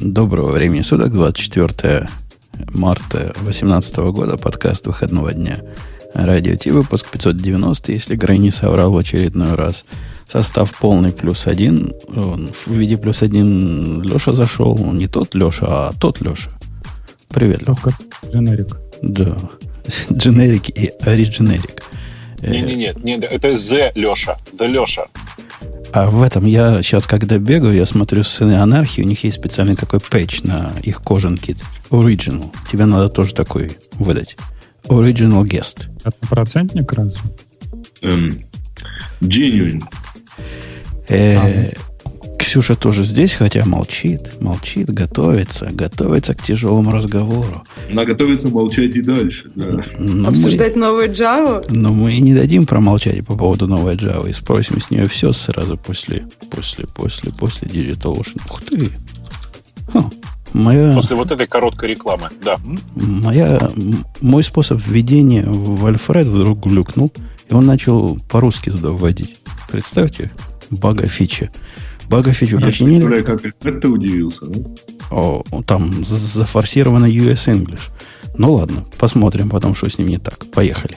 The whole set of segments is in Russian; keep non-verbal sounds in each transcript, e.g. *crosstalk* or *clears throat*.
Доброго времени суток, 24 марта 2018 года, подкаст выходного дня. Радио Ти, выпуск 590, если Грей не соврал в очередной раз. Состав полный плюс один. В виде плюс один Леша зашел. Не тот Леша, а тот Леша. Привет, Леха. Дженерик. Да. Дженерик и оригинерик. Не-не-не, не, это З Леша. Да Леша. А в этом я сейчас, когда бегаю, я смотрю сцены анархии, у них есть специальный такой пэтч на их кожанки. Original. Тебе надо тоже такой выдать. Original guest. Процентник разве? Эм, genuine. Э, Ксюша тоже здесь, хотя молчит, молчит, готовится, готовится к тяжелому разговору. Она готовится молчать и дальше. Да. Но Обсуждать мы, новую Java? Но мы и не дадим промолчать по поводу новой Java и спросим с нее все сразу после, после, после, после Digital Ocean. Ух ты! Ха. Моя, После вот этой короткой рекламы, да. Моя, мой способ введения в Альфред вдруг глюкнул, и он начал по-русски туда вводить. Представьте, бага фича. Бага фичу починили. Представляю, как ты удивился. Да? О, там зафорсировано US English. Ну ладно, посмотрим потом, что с ним не так. Поехали.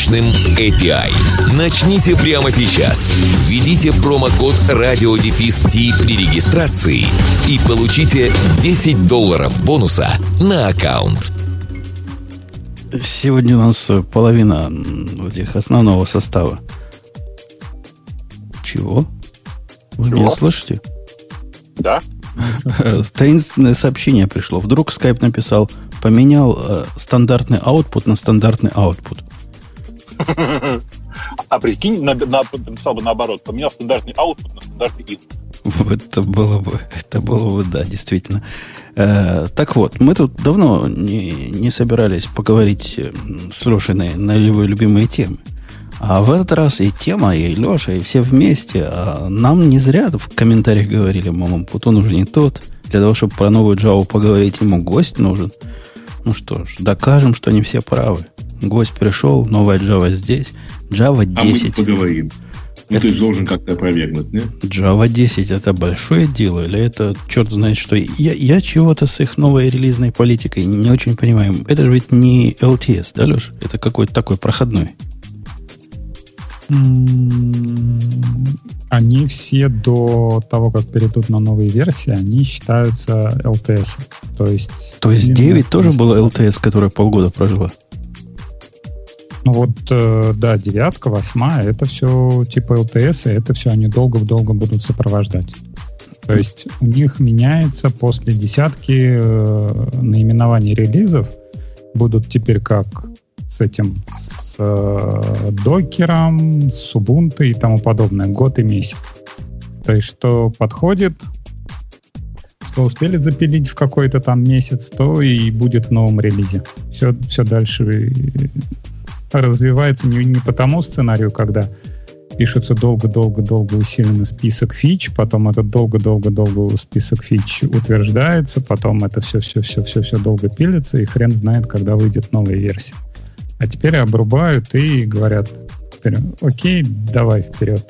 мощным API. Начните прямо сейчас. Введите промокод RadioDefist при регистрации и получите 10 долларов бонуса на аккаунт. Сегодня у нас половина этих основного состава. Чего? Вы Чего? меня слышите? Да. *laughs* Таинственное сообщение пришло. Вдруг Skype написал, поменял э, стандартный output на стандартный output. А прикинь, на, на, написал бы наоборот, поменял стандартный output на стандартный input. Это было бы, это было бы, да, действительно. Э, так вот, мы тут давно не, не собирались поговорить с Лешей на, его любимые темы. А в этот раз и тема, и Леша, и все вместе. А нам не зря в комментариях говорили, мама, Путон уже не тот. Для того, чтобы про новую Java поговорить, ему гость нужен. Ну что ж, докажем, что они все правы. Гость пришел, новая Java здесь. Java 10. А мы поговорим. Ну, это... ты же должен как-то опровергнуть, не? Java 10 это большое дело, или это черт знает что? Я, я чего-то с их новой релизной политикой не очень понимаю. Это же ведь не LTS, да, Леш? Это какой-то такой проходной. Они все до того, как перейдут на новые версии, они считаются LTS. То есть... То есть 9 тоже было LTS, которая полгода прожила? Ну вот, э, да, девятка, восьмая, это все типа LTS, и это все они долго-долго будут сопровождать. То есть у них меняется после десятки э, наименований релизов, будут теперь как с этим, с э, докером, с Ubuntu и тому подобное, год и месяц. То есть что подходит, что успели запилить в какой-то там месяц, то и будет в новом релизе. Все, все дальше развивается не, не по тому сценарию, когда пишется долго-долго-долго усиленный список фич, потом этот долго-долго-долго список фич утверждается, потом это все-все-все-все-все долго пилится, и хрен знает, когда выйдет новая версия. А теперь обрубают и говорят, окей, давай вперед.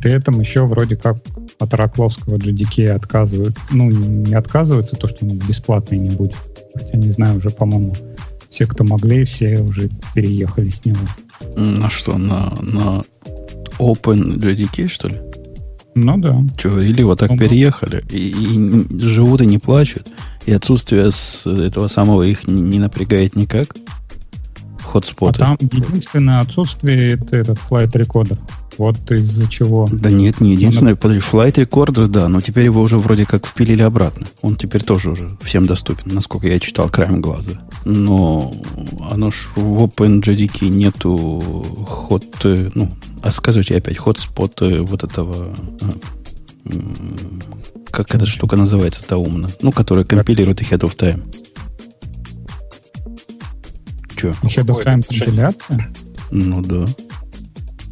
При этом еще вроде как от Ракловского GDK отказывают. Ну, не отказываются, то, что он бесплатный не будет. Хотя, не знаю, уже, по-моему, все, кто могли, все уже переехали с него. На что, на, на Open JDK, что ли? Ну да. Че, или вот так ну, переехали. И, и живут и не плачут. И отсутствие с этого самого их не, не напрягает никак. Хотспоты. А там единственное отсутствие это этот flight recorder. Вот из-за чего. Да нет, не единственное. Подожди, Flight Recorder, да, но теперь его уже вроде как впилили обратно. Он теперь тоже уже всем доступен, насколько я читал краем глаза. Но оно ж в OpenJDK нету ход, э, ну, а скажите опять, хотспот вот этого как эта штука называется-то умно? Ну, которая компилирует Ahead of Time. Че? Ahead of Time компиляция? Ну да.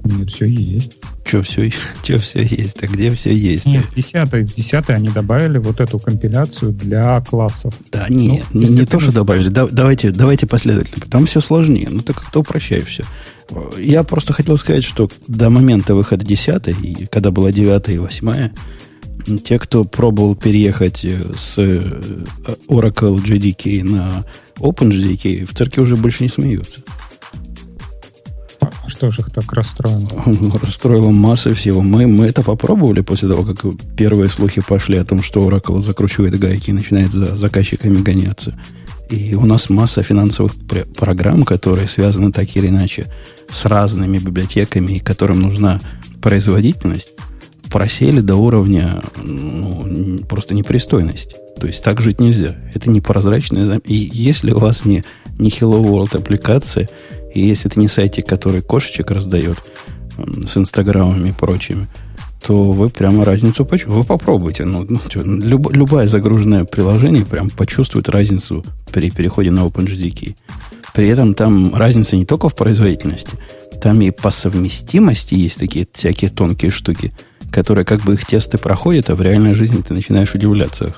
Нет, все есть. Че все, *laughs* че все есть? А где все есть? Нет, в 10, в 10 они добавили вот эту компиляцию для классов. Да, нет, ну, не, не то, что добавили. Да, давайте, давайте последовательно. Там все сложнее. Ну, ты как-то упрощаешь все. Я просто хотел сказать, что до момента выхода 10 и когда была 9 и 8 те, кто пробовал переехать с э, Oracle JDK на OpenJDK, в церкви уже больше не смеются. Что же их так расстроило? *laughs* Расстроило масса всего. Мы, мы это попробовали после того, как первые слухи пошли о том, что Oracle закручивает гайки и начинает за заказчиками гоняться. И у нас масса финансовых программ, которые связаны так или иначе с разными библиотеками, которым нужна производительность, просели до уровня ну, просто непристойности. То есть так жить нельзя. Это непрозрачное. И если у вас не, не Hello World аппликация, и если это не сайтик, который кошечек раздает с инстаграмами и прочими, то вы прямо разницу почувствуете. Вы попробуйте. Ну, ну, люб, любое загруженное приложение прям почувствует разницу при переходе на OpenJDK. При этом там разница не только в производительности, там и по совместимости есть такие всякие тонкие штуки, которые как бы их тесты проходят, а в реальной жизни ты начинаешь удивляться.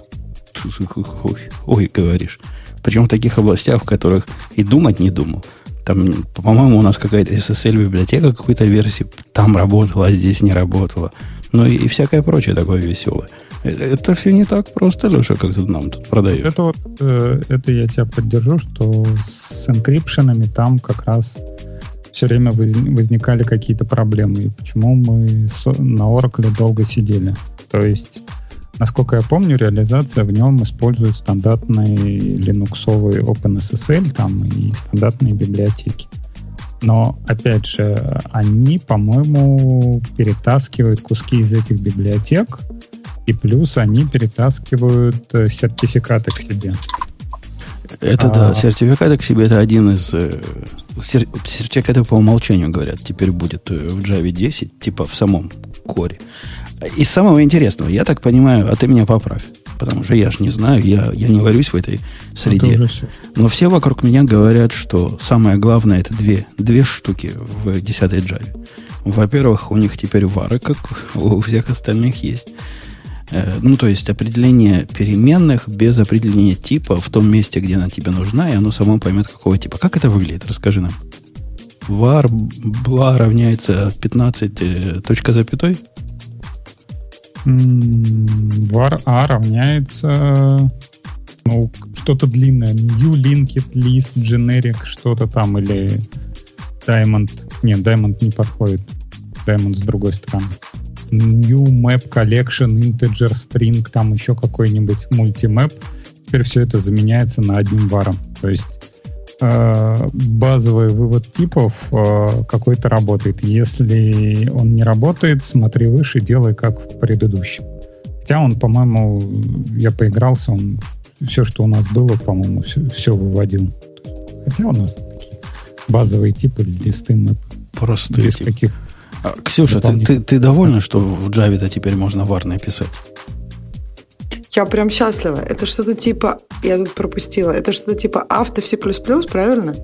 Ой, говоришь. Причем в таких областях, в которых и думать не думал. Там, по-моему, у нас какая-то SSL-библиотека какой-то версии там работала, а здесь не работала. Ну и, и всякое прочее такое веселое. Это, это все не так просто, Леша, как тут нам тут продают. Это вот, э, это я тебя поддержу, что с энкрипшенами там как раз все время возникали какие-то проблемы. И почему мы на Oracle долго сидели. То есть Насколько я помню, реализация в нем использует стандартный линуксовый OpenSSL там, и стандартные библиотеки. Но, опять же, они, по-моему, перетаскивают куски из этих библиотек, и плюс они перетаскивают э, сертификаты к себе. Это а... да, сертификаты к себе это один из... Э, сертификаты по умолчанию, говорят, теперь будет э, в Java 10, типа в самом коре. Из самого интересного, я так понимаю, а ты меня поправь, потому что я же не знаю, я, я не варюсь в этой среде. Но все вокруг меня говорят, что самое главное это две, две штуки в 10 Java. Во-первых, у них теперь вары, как у всех остальных есть. Э, ну, то есть определение переменных без определения типа в том месте, где она тебе нужна, и оно само поймет, какого типа. Как это выглядит? Расскажи нам. var бла равняется 15 э, точка запятой? var a равняется ну, что-то длинное. New linked list generic что-то там или diamond. Нет, diamond не подходит. Diamond с другой стороны. New map collection integer string, там еще какой-нибудь мультимэп. Теперь все это заменяется на одним варом. То есть Э, базовый вывод типов э, какой-то работает. Если он не работает, смотри выше, делай как в предыдущем. Хотя он, по-моему, я поигрался, он все, что у нас было, по-моему, все, все выводил. Хотя у нас базовые типы, листы мэп. Просто без тип. каких а, Ксюша, ты, ты, ты довольна, что в Java-то теперь можно варно писать? Я прям счастлива. Это что-то типа... Я тут пропустила. Это что-то типа авто C++, правильно?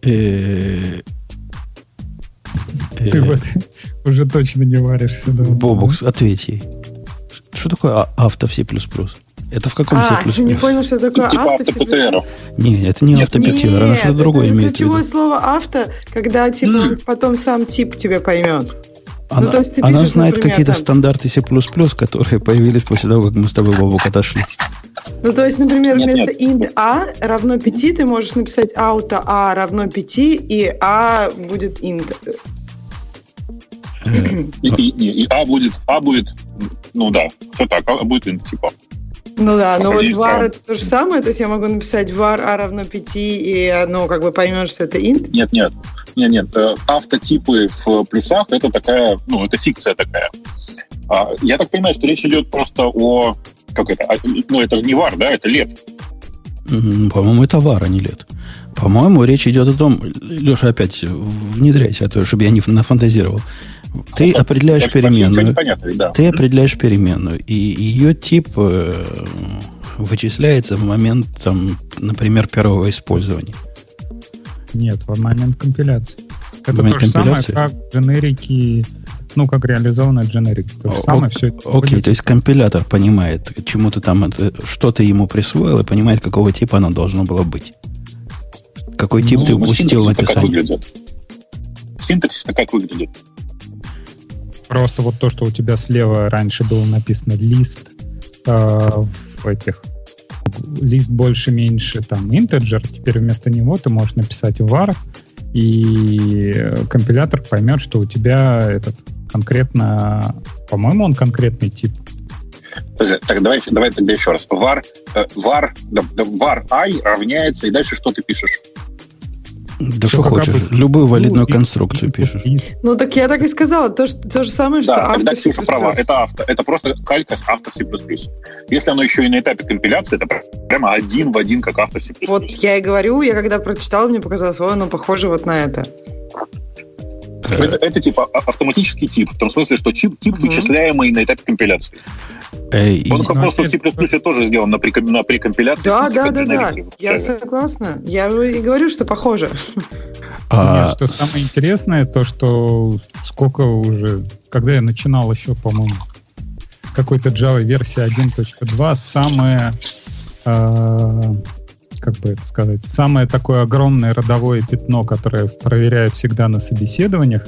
Ты вот уже точно не варишься. Да? Бобукс, ответь ей. Что такое а, авто C++? Это в каком а, C++? не понял, что такое типа авто C++. Не, это не авто ПТР, она что-то другое имеет в виду. ключевое слово авто, когда типа потом сам тип тебе поймет. Она, ну, то есть ты она пишешь, знает какие-то там... стандарты C++, которые появились после того, как мы с тобой, Бобок, отошли. Ну, то есть, например, нет, вместо int a равно 5 ты можешь написать auto a равно 5, и a будет int. Э, и, и, и, и a будет, a будет, ну да, все так, а будет int, типа. Ну да, но вот var это то же самое, то есть я могу написать var a равно 5, и оно как бы поймет, что это int? Нет, нет, нет, нет, э, автотипы в плюсах это такая, ну, это фикция такая. А, я так понимаю, что речь идет просто о, как это, ну, это же не var, да, это лет. По-моему, это var, а не лет. По-моему, речь идет о том, Леша, опять внедряйся, а то, чтобы я не нафантазировал. Ты определяешь Вообще ничего переменную. понятно, да. Ты определяешь переменную, и ее тип э, вычисляется в момент, там, например, первого использования. Нет, в момент компиляции. Это момент то же самое, компиляции? как дженерики, ну, как реализованная дженерика. То же О- самое ок- все это Окей, будет. то есть компилятор понимает, чему ты там это, что ты ему присвоил, и понимает, какого типа оно должно было быть. Какой тип Ну, ты Ну, упустил в синтаксис-то как описании. выглядит? Синтаксис-то как выглядит? Просто вот то, что у тебя слева раньше было написано лист э, в этих лист больше-меньше, там, integer, теперь вместо него ты можешь написать var, и компилятор поймет, что у тебя этот конкретно, по-моему, он конкретный тип. Так давай, давай тогда еще раз. var, var, var i равняется, и дальше что ты пишешь? Да что хочешь, обычно. любую валидную Ну, конструкцию и- пишешь. и- Ну, так я так и сказала. То, что, то же самое, что Да, тогда автор Ксюша права. Это авто. Это просто калька с автор C++. Если оно еще и на этапе компиляции, это прямо один в один, как автор C++. Вот я и говорю, я когда прочитала, мне показалось, ой, оно похоже вот на это. Это, это типа а- автоматический тип, в том смысле, что тип, тип Мгм. вычисляемый на этапе компиляции. Э, и- Он как Ну, просто в C++ тоже сделан на, приком- на прикомпиляции. Да, да, да, да. Я согласна. Я и говорю, что похоже. а, Нет, что самое интересное, то, что сколько уже, когда я начинал еще, по-моему, какой-то Java версия 1.2, самое, э, как бы это сказать, самое такое огромное родовое пятно, которое проверяют всегда на собеседованиях,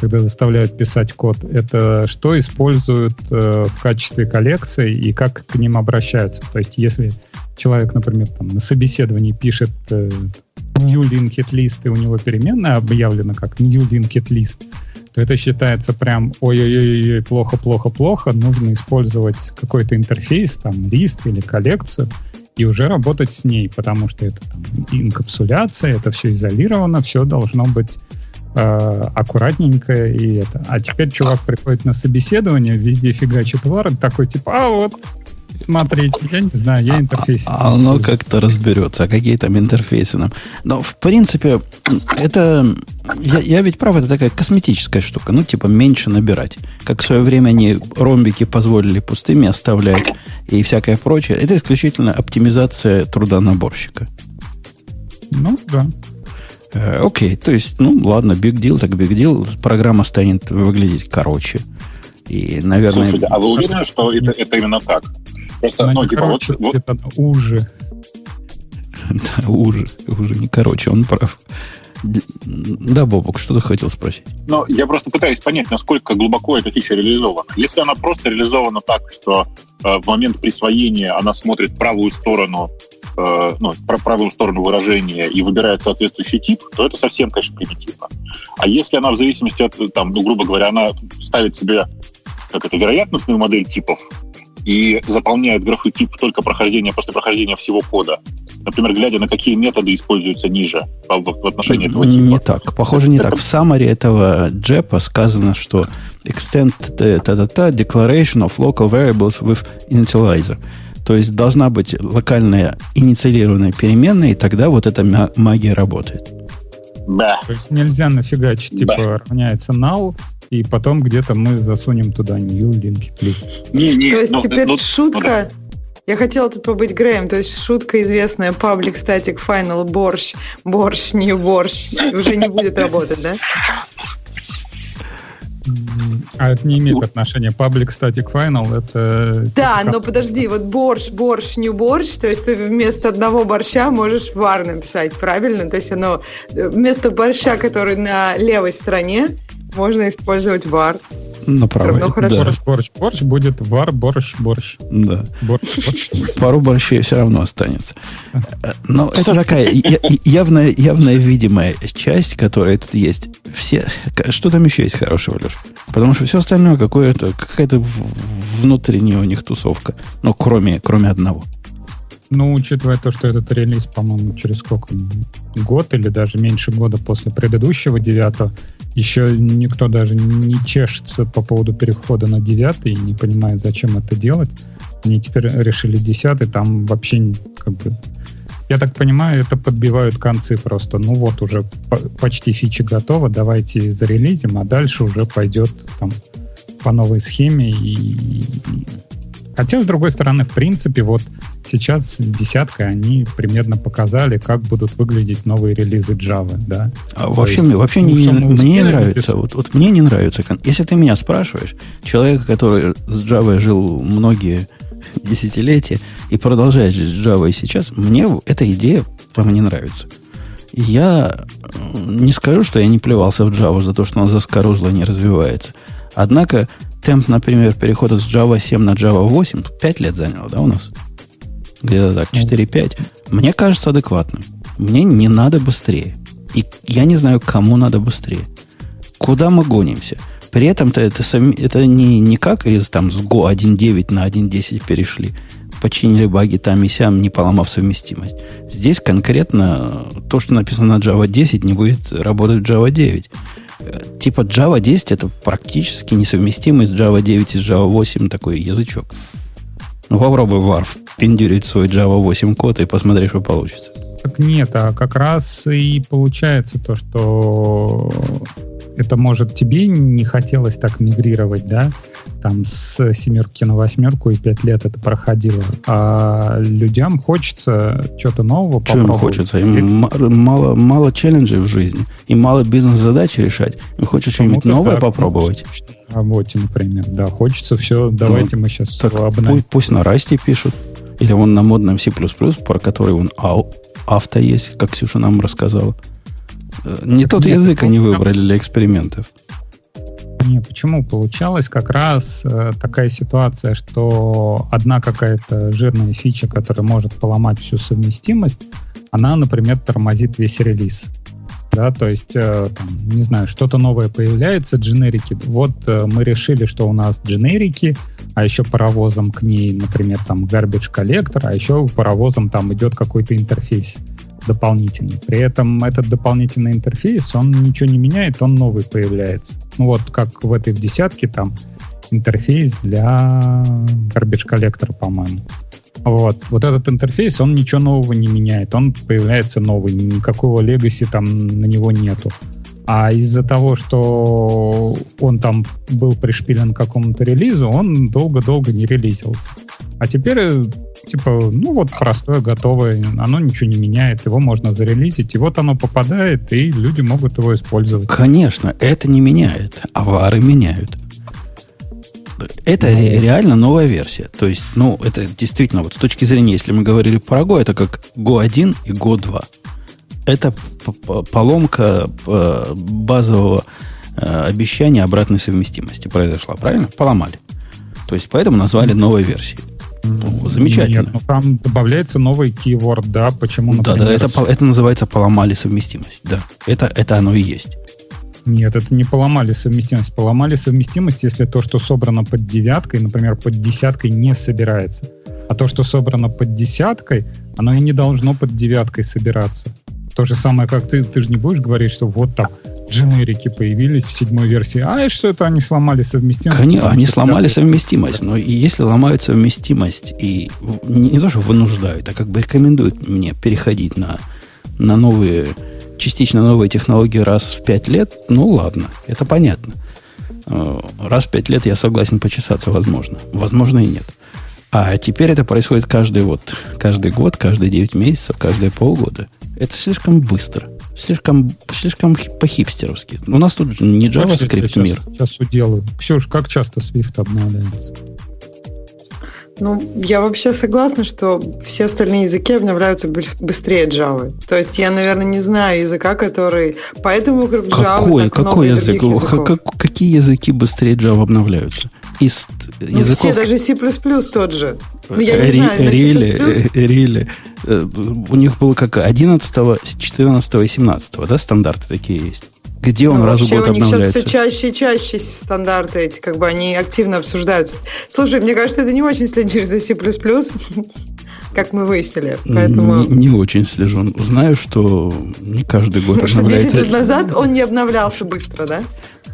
когда заставляют писать код, это что используют э, в качестве коллекции и как к ним обращаются. То есть если человек, например, там, на собеседовании пишет э, new linked list, и у него переменная объявлена как new linked list, то это считается прям ой-ой-ой, плохо, плохо, плохо, нужно использовать какой-то интерфейс, там, лист или коллекцию, и уже работать с ней, потому что это там, инкапсуляция, это все изолировано, все должно быть э, аккуратненько и это. А теперь чувак приходит на собеседование, везде фигачит вар, такой типа, а вот, смотрите, я не знаю, я интерфейс. А оно как-то разберется, а какие там интерфейсы нам. Но, в принципе, это... Я, я ведь прав, это такая косметическая штука. Ну, типа, меньше набирать. Как в свое время они ромбики позволили пустыми оставлять и всякое прочее. Это исключительно оптимизация труда наборщика. Ну, да. Э, Окей, то есть, ну, ладно, big deal, так big deal. Программа станет выглядеть короче. И, наверное... Слушайте, а вы уверены, что это, это именно так? Просто, Она ну, не типа, вот, короче, вот- где-то она уже. *laughs* Да, уже, уже не короче, он прав. Да, Бобок, что ты хотел спросить? Но я просто пытаюсь понять, насколько глубоко эта фича реализована. Если она просто реализована так, что э, в момент присвоения она смотрит правую сторону, э, ну, про правую сторону выражения и выбирает соответствующий тип, то это совсем, конечно, примитивно. А если она в зависимости от, там, ну, грубо говоря, она ставит себе как это, вероятностную модель типов и заполняет графу тип только прохождения после прохождения всего кода, например, глядя на какие методы используются ниже в, отношении этого типа. Не так. Похоже, не так. В саммаре этого джепа сказано, что extend та-та-та declaration of local variables with initializer. То есть должна быть локальная инициалированная переменная, и тогда вот эта магия работает. Да. То есть нельзя нафигачить, типа, Да. равняется null, и потом где-то мы засунем туда new linked list. Не, не, То есть ну, теперь ну, шутка... Я хотела тут побыть Греем, то есть шутка известная public static final борщ, борщ, не борщ, уже не будет работать, да? А это не имеет отношения. Public static final это... Да, типа но подожди, вот борщ, борщ, не борщ, то есть ты вместо одного борща можешь вар написать, правильно? То есть оно э, вместо борща, который на левой стороне, можно использовать вар. На правой. равно хорошо. Да, Борщ, борщ, борщ будет вар, борщ, борщ. да. Борщ, борщ. Пару борщей все равно останется. Э, Но это такая явная, явная видимая часть, которая тут есть. Все, что там еще есть хорошего, Леш? Потому что все остальное какое-то, какая-то внутренняя у них тусовка. Ну, кроме, кроме одного. Ну, учитывая то, что этот релиз, по-моему, через сколько? Год или даже меньше года после предыдущего девятого, еще никто даже не чешется по поводу перехода на девятый и не понимает, зачем это делать. Они теперь решили десятый, там вообще как бы Я так понимаю, это подбивают концы просто. Ну вот, уже по- почти фича готова, давайте зарелизим, а дальше уже пойдет там по новой схеме. И... Хотя, с другой стороны, в принципе, вот сейчас с десяткой они примерно показали, как будут выглядеть новые релизы Java, да. А вообще, есть, вообще ну, не, мне не нравится. Вот, вот мне не нравится. Если ты меня спрашиваешь, человека, который с Java жил многие *laughs* десятилетия и продолжает жить с Java и сейчас, мне эта идея прямо не нравится. Я э, не скажу, что я не плевался в Java за то, что она заскорузла не развивается. Однако темп, например, перехода с Java 7 на Java 8 5 лет заняло, да, у нас? Где-то так, 4-5. Мне кажется адекватным. Мне не надо быстрее. И я не знаю, кому надо быстрее. Куда мы гонимся? При этом-то это, это не, не как из там с Go 1.9 на 1.10 перешли. Починили баги там и сям, не поломав совместимость. Здесь конкретно то, что написано на Java 10, не будет работать в Java 9. Типа Java 10 это практически несовместимый с Java 9 и с Java 8 такой язычок. Ну, попробуй варф пиндюрить свой Java 8 код и посмотри, что получится. Так нет, а как раз и получается то, что это может тебе не хотелось так мигрировать, да, там с семерки на восьмерку и пять лет это проходило, а людям хочется что-то нового Что им попробовать. хочется? Им мало, мало челленджей в жизни и мало бизнес-задач решать. Им хочется что-нибудь новое да, попробовать. На работе, например, да, хочется все, давайте мы сейчас Так все пусть, пусть на расте пишут. Или вон на модном C++, про который вон ау- авто есть, как Ксюша нам рассказала. Э, Не тот нет, язык они выбрали для экспериментов. Не, почему? Получалась как раз э, такая ситуация, что одна какая-то жирная фича, которая может поломать всю совместимость, она, например, тормозит весь релиз. Да, то есть, э, там, не знаю, что-то новое появляется, дженерики. Вот э, мы решили, что у нас дженерики, а еще паровозом к ней, например, там garbage коллектор, а еще паровозом там идет какой-то интерфейс дополнительный. При этом этот дополнительный интерфейс, он ничего не меняет, он новый появляется. Ну вот как в этой в десятке там интерфейс для garbage коллектора, по-моему. Вот. вот этот интерфейс, он ничего нового не меняет, он появляется новый, никакого легаси там на него нету. А из-за того, что он там был пришпилен к какому-то релизу, он долго-долго не релизился. А теперь, э, типа, ну вот простое, готовое, оно ничего не меняет, его можно зарелизить, и вот оно попадает, и люди могут его использовать. Конечно, это не меняет, а вары меняют. Это Ну. ре- реально новая версия. То есть, ну, это действительно, вот с точки зрения, если мы говорили про Go, это как Go 1 и Go 2. Это поломка базового э, обещания обратной совместимости произошла, правильно? Поломали. То есть, поэтому назвали новой версией. Замечательно. Нет, ну там добавляется новый keyword, да, почему, Да, например, да, это, с- пол- это называется поломали совместимость. Да, это, это оно и есть. Нет, это не поломали совместимость. Поломали совместимость, если то, что собрано под девяткой, например, под десяткой не собирается. А то, что собрано под десяткой, оно и не должно под девяткой собираться. То же самое, как ты, ты же не будешь говорить, что вот там дженерики появились в седьмой версии. А и что это они сломали совместимость? Они, Потому они сломали да, совместимость, но и если ломают совместимость и не, не то, что вынуждают, а как бы рекомендуют мне переходить на, на новые, частично новые технологии раз в пять лет, ну ладно, это понятно. Э, Раз в пять лет я согласен почесаться, возможно. Возможно и нет. А теперь это происходит каждый вот, каждый год, каждые 9 месяцев, каждые полгода. Это слишком быстро. Слишком, слишком хи- по-хипстеровски. У нас тут не JavaScript сейчас, мир. Сейчас уделаю. Ксюш, как часто Swift обновляется? Ну, я вообще согласна, что все остальные языки обновляются быс- быстрее Java. То есть я, наверное, не знаю языка, который... Поэтому вокруг Java Какой, так какой язык? как- какие языки быстрее Java обновляются? Из Ну, языков все, даже C++ тот же. Ну, я не Ри- знаю. Рили, Рили. Э, у них было как 11, 14 и 17, да, стандарты такие есть? Где он Ну, раз в год у них сейчас обновляется? все чаще и чаще стандарты эти, как бы они активно обсуждаются. Слушай, мне кажется, ты не очень следишь за C++, *laughs* как мы выяснили. Поэтому... Не, не очень слежу. Знаю, что не каждый год что 10 обновляется. лет назад он не обновлялся быстро, да?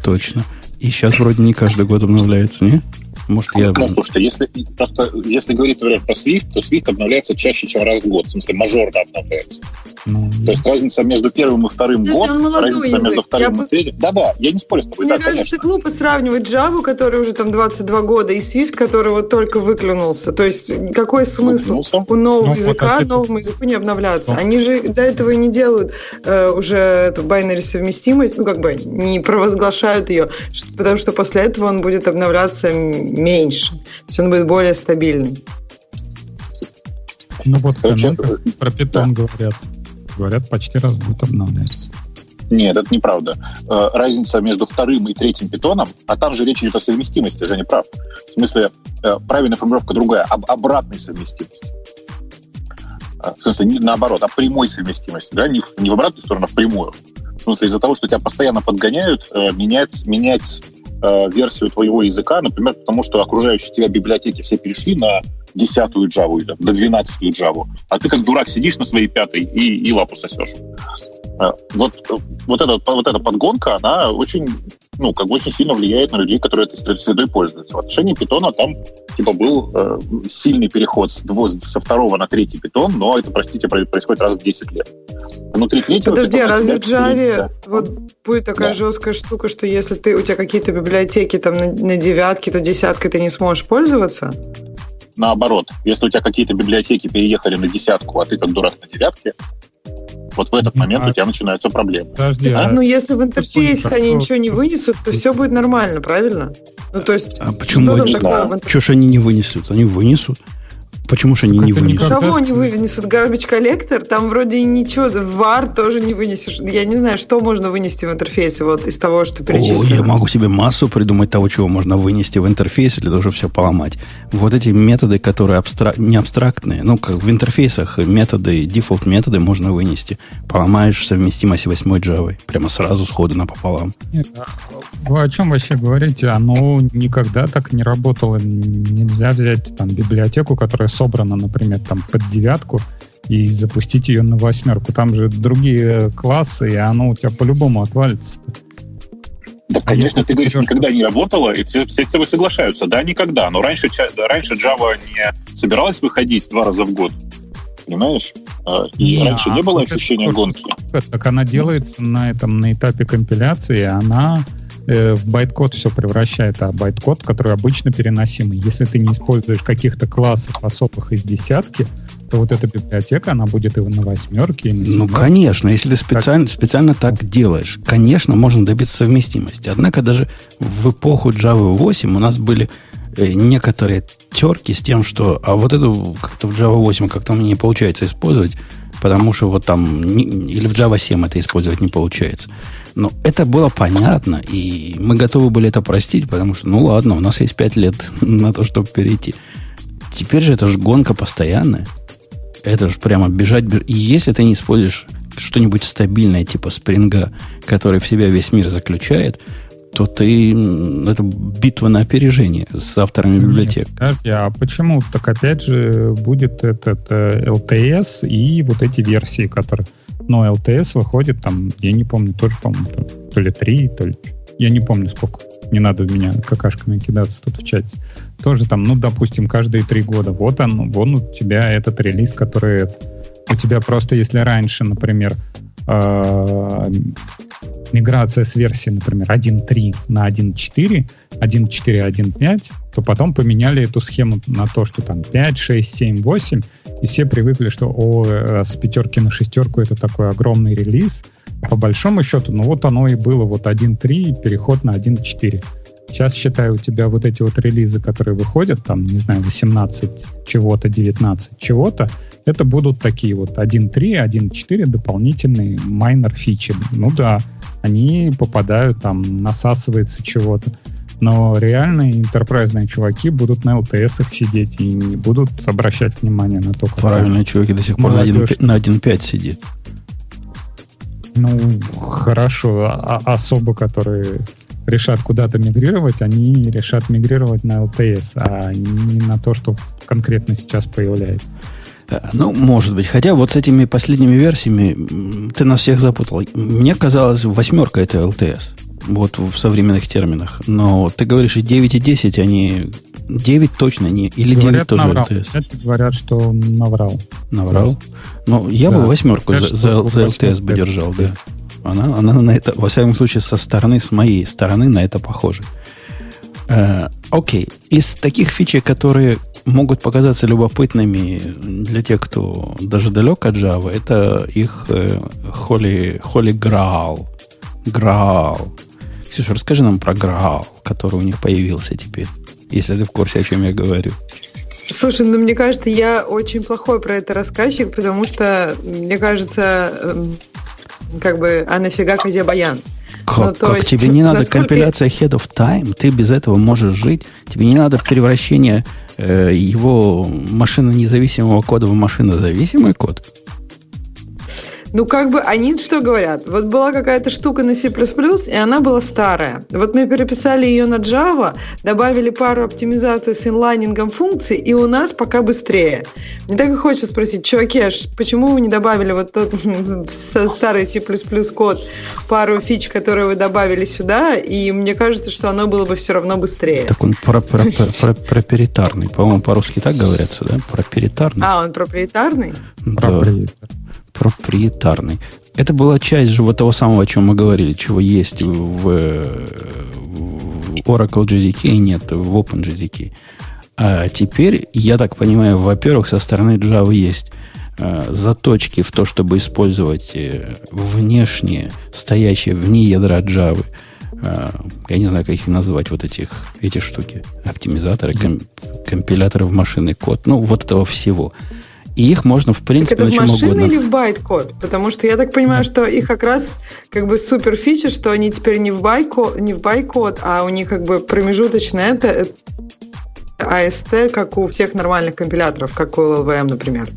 Точно. И сейчас вроде не каждый год обновляется, не? Может, я... Ну, слушайте, если, просто, если говорить, например, про Swift, то Swift обновляется чаще, чем раз в год. В смысле, мажорно обновляется. Ну, То есть разница между первым и вторым Подожди, год, он молодой разница язык. между вторым Я и третьим. Да-да, я не спорю с тобой, Мне да, кажется, конечно. глупо сравнивать Java, который уже там 22 года, и Swift, который вот только выклюнулся. То есть какой смысл Выклюнулся. у нового Ну, вот языка это- новому языку не обновляться? Ну. Они же до этого и не делают э, уже эту binary совместимость, ну как бы не провозглашают ее, потому что после этого он будет обновляться меньше. То есть он будет более стабильный. ну вот Короче, комментах про питон говорят. Говорят, почти раз в год обновляется. Нет, это неправда. Э, Разница между вторым и третьим питоном, а там же речь идет о совместимости, Женя прав. В смысле, э, правильная формулировка другая, об обратной совместимости. Э, В смысле, не наоборот, о прямой совместимости, да, не в, не в обратную сторону, а в прямую. В смысле, из-за того, что тебя постоянно подгоняют, э, менять, менять э, версию твоего языка, например, потому что окружающие тебя библиотеки все перешли на десятую Java или на двенадцатую Java, а ты как дурак сидишь на своей пятой и, и лапу сосешь. Э, Вот, э, вот, эта, вот эта подгонка, она очень, ну, как бы очень сильно влияет на людей, которые этой сред- средой пользуются. В отношении питона там типа был э, сильный переход с дво- со второго на третий питон, но это, простите, про- происходит раз в 10 лет. Внутри третьего Подожди, а питона разве в Java да. вот будет такая Да. жесткая штука, что если ты у тебя какие-то библиотеки там на, на девятке, то десяткой ты не сможешь пользоваться? Наоборот, если у тебя какие-то библиотеки переехали на десятку, а ты как дурак на девятке, вот в этот момент а- у тебя начинаются проблемы. Подожди, а Ну, если в интерфейсе Какой они ничего не вынесут, то все будет нормально, правильно? Ну, то есть, А почему они- такое ж они не вынесут? Они вынесут. Почему же они не вынесут? никак- Кого Когда- они вынесут? Garbage collector? Там вроде и ничего, в var тоже не вынесешь. Я не знаю, что можно вынести в интерфейсе вот из того, что О, перечислено. я могу себе массу придумать того, чего можно вынести в интерфейсе для того, чтобы все поломать. Вот эти методы, которые абстра... не абстрактные, ну, как в интерфейсах методы, дефолт методы можно вынести. Поломаешь совместимость 8 Java. Прямо сразу сходу напополам. Нет, а Вы о чем вообще говорите? Оно никогда так не работало. Нельзя взять там библиотеку, которая собрана, например, там под девятку, и запустить ее на восьмерку. Там же другие классы, и оно у тебя по-любому отвалится. Да, конечно, если ты говоришь, никогда не работало, и все, все с тобой соглашаются. Да, никогда. Но раньше, раньше Java не собиралась выходить два раза в год. Понимаешь? А, И Не, раньше а не было ощущения гонки. Так она делается на этом на этапе компиляции, она э, в байткод все превращает, а байткод, который обычно переносимый. Если ты не используешь каких-то классов особых из десятки, то вот эта библиотека, она будет и на восьмерке, и на Ну, семерке. конечно, если ты специально, специально так делаешь, конечно, можно добиться совместимости. Однако даже в эпоху Java 8 у нас были э, некоторые терки с тем, что а вот эту как-то в Java 8 как-то мне не получается использовать, потому что вот там или в Java 7 это использовать не получается. Но это было понятно, и мы готовы были это простить, потому что, ну ладно, у нас есть 5 лет *laughs* на то, чтобы перейти. Теперь же это же гонка постоянная. Это же прямо бежать, беж- И если ты не используешь что-нибудь стабильное, типа спринга, который в себя весь мир заключает, то ты... Это битва на опережение с авторами библиотек. Нет, подожди, а почему? Так опять же будет этот э, LTS и вот эти версии, которые... Но LTS выходит там, я не помню, тоже, по-моему, то ли три, то ли... Я не помню сколько. Не надо в меня какашками кидаться тут в чате. Тоже там, ну, допустим, каждые три года. Вот он, вон у тебя этот релиз, который... У тебя просто, если раньше, например, э, миграция с версии, например, 1.3 на 1.4, 1.4, 1.5, то потом поменяли эту схему на то, что там 5, 6, 7, 8, и все привыкли, что о, э, с пятерки на шестерку это такой огромный релиз. По большому счету, ну вот оно и было, вот 1.3 и переход на 1.4. Сейчас, считаю, у тебя вот эти вот релизы, которые выходят, там, не знаю, 18 чего-то, 19 чего-то, это будут такие вот 1.3, 1.4 дополнительные майнер фичи. Ну да, они попадают, там, насасывается чего-то. Но реальные интерпрайзные чуваки будут на LTS сидеть и не будут обращать внимание на то, как... Правильно, чуваки до сих пор на Молодежь. 1.5 на 1.5 сидит. Ну, хорошо, а- особо, которые решат куда-то мигрировать, они решат мигрировать на LTS, а не на то, что конкретно сейчас появляется. Э, Ну, может быть. Хотя вот с этими последними версиями ты нас всех запутал. Мне казалось, восьмерка это LTS. Вот в современных терминах. Но ты говоришь, и 9 и 10, они 9 точно не, или 9 Говорят, тоже наврал. LTS. Кстати, говорят, что наврал. Наврал. Ну, я Да. бы восьмерку за, Кажется, за, что за LTS бы держал, да. Она, она на это, во всяком случае, со стороны, с моей стороны на это похоже. Э, Окей. Из таких фичей, которые могут показаться любопытными для тех, кто даже далек от Java, это их э, Holy, Holy Graal. Graal. Ксюша, расскажи нам про Graal, который у них появился теперь, если ты в курсе, о чем я говорю. Слушай, ну мне кажется, я очень плохой про это рассказчик, потому что, мне кажется, эм, как бы, а нафига Козе Баян? Как, Ну, как? есть, тебе не надо насколько- компиляция head of time, ты без этого можешь жить. Тебе не надо превращение э, его машинно-независимого кода в машинозависимый код. Ну, как бы, они что говорят? Вот была какая-то штука на C++, и она была старая. Вот мы переписали ее на Java, добавили пару оптимизаций с инлайнингом функций, и у нас пока быстрее. Мне так и хочется спросить, чуваки, а почему вы не добавили вот тот *laughs* старый C++ код, пару фич, которые вы добавили сюда, и мне кажется, что оно было бы все равно быстрее. Так он про, про, про, про- проприетарный. По-моему, по-русски так говорится, да? Проприетарный. А, он проприетарный? Да. Проприетарный. Это была часть же вот того самого, о чем мы говорили, чего есть в, в Oracle JDK и нет в OpenJDK. А теперь, я так понимаю, во-первых, со стороны Java есть э, заточки в то, чтобы использовать э, внешние, стоящие вне ядра Java, э, я не знаю, как их называть, вот этих, эти штуки, оптимизаторы, ком- компиляторы в машинный код, ну, вот этого всего. И их можно, в Так принципе, это на чем машины угодно. или в байт-код? Потому что я так понимаю, что их как раз как бы супер фича, что они теперь не в байт-код, не в байт-код, а у них как бы промежуточно это, это AST, как у всех нормальных компиляторов, как у LLVM, например.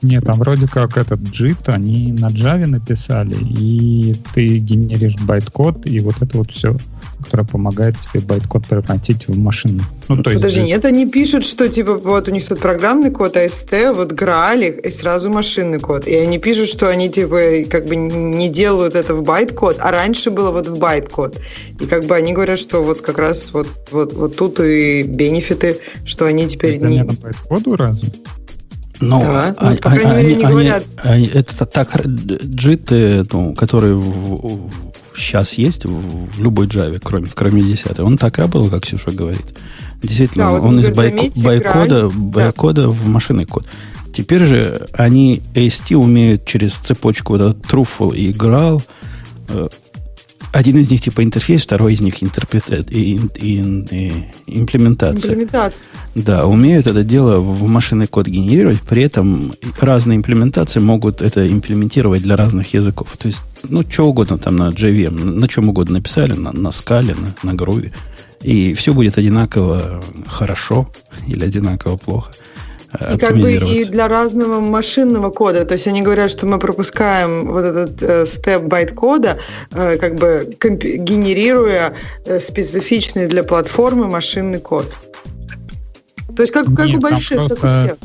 Нет, там вроде как этот JIT они на Java написали, и ты генеришь байт-код, и вот это вот все, которое помогает тебе байт-код превратить в машину. Ну, то есть Подожди, JIT. нет, они пишут, что типа вот у них тут программный код, AST, вот Грааль и сразу машинный код. И они пишут, что они типа как бы не делают это в байт-код, а раньше было вот в байт-код. И как бы они говорят, что вот как раз вот, вот, вот тут и бенефиты, что они теперь Это не... замена байт-коду разве? Ну, Да, а- ну, по крайней а- мере, они- они они- говорят. они- это так, э, ну, который сейчас есть в, в любой Java, кроме, кроме 10, он так работал, как Ксюша говорит. Действительно, Да, вот он из байко- заметьте, байкода, байкода в машинный код. Теперь же они AST умеют через цепочку вот этот truthful и graal. Э, Один из них типа интерфейс, второй из них интерпрета- и- и- и- имплементация. Имплементация. Да, умеют это дело в машинный код генерировать, при этом разные имплементации могут это имплементировать для разных языков. То есть, ну, что угодно там на JVM, на чем угодно написали, на, на скале, на, на груве, и все будет одинаково хорошо или одинаково плохо э, И как бы и для разного машинного кода. То есть они говорят, что мы пропускаем вот этот э, step байт-кода, э, как бы генерируя э, специфичный для платформы машинный код. То есть как, как Нет, у больших, как у просто- всех.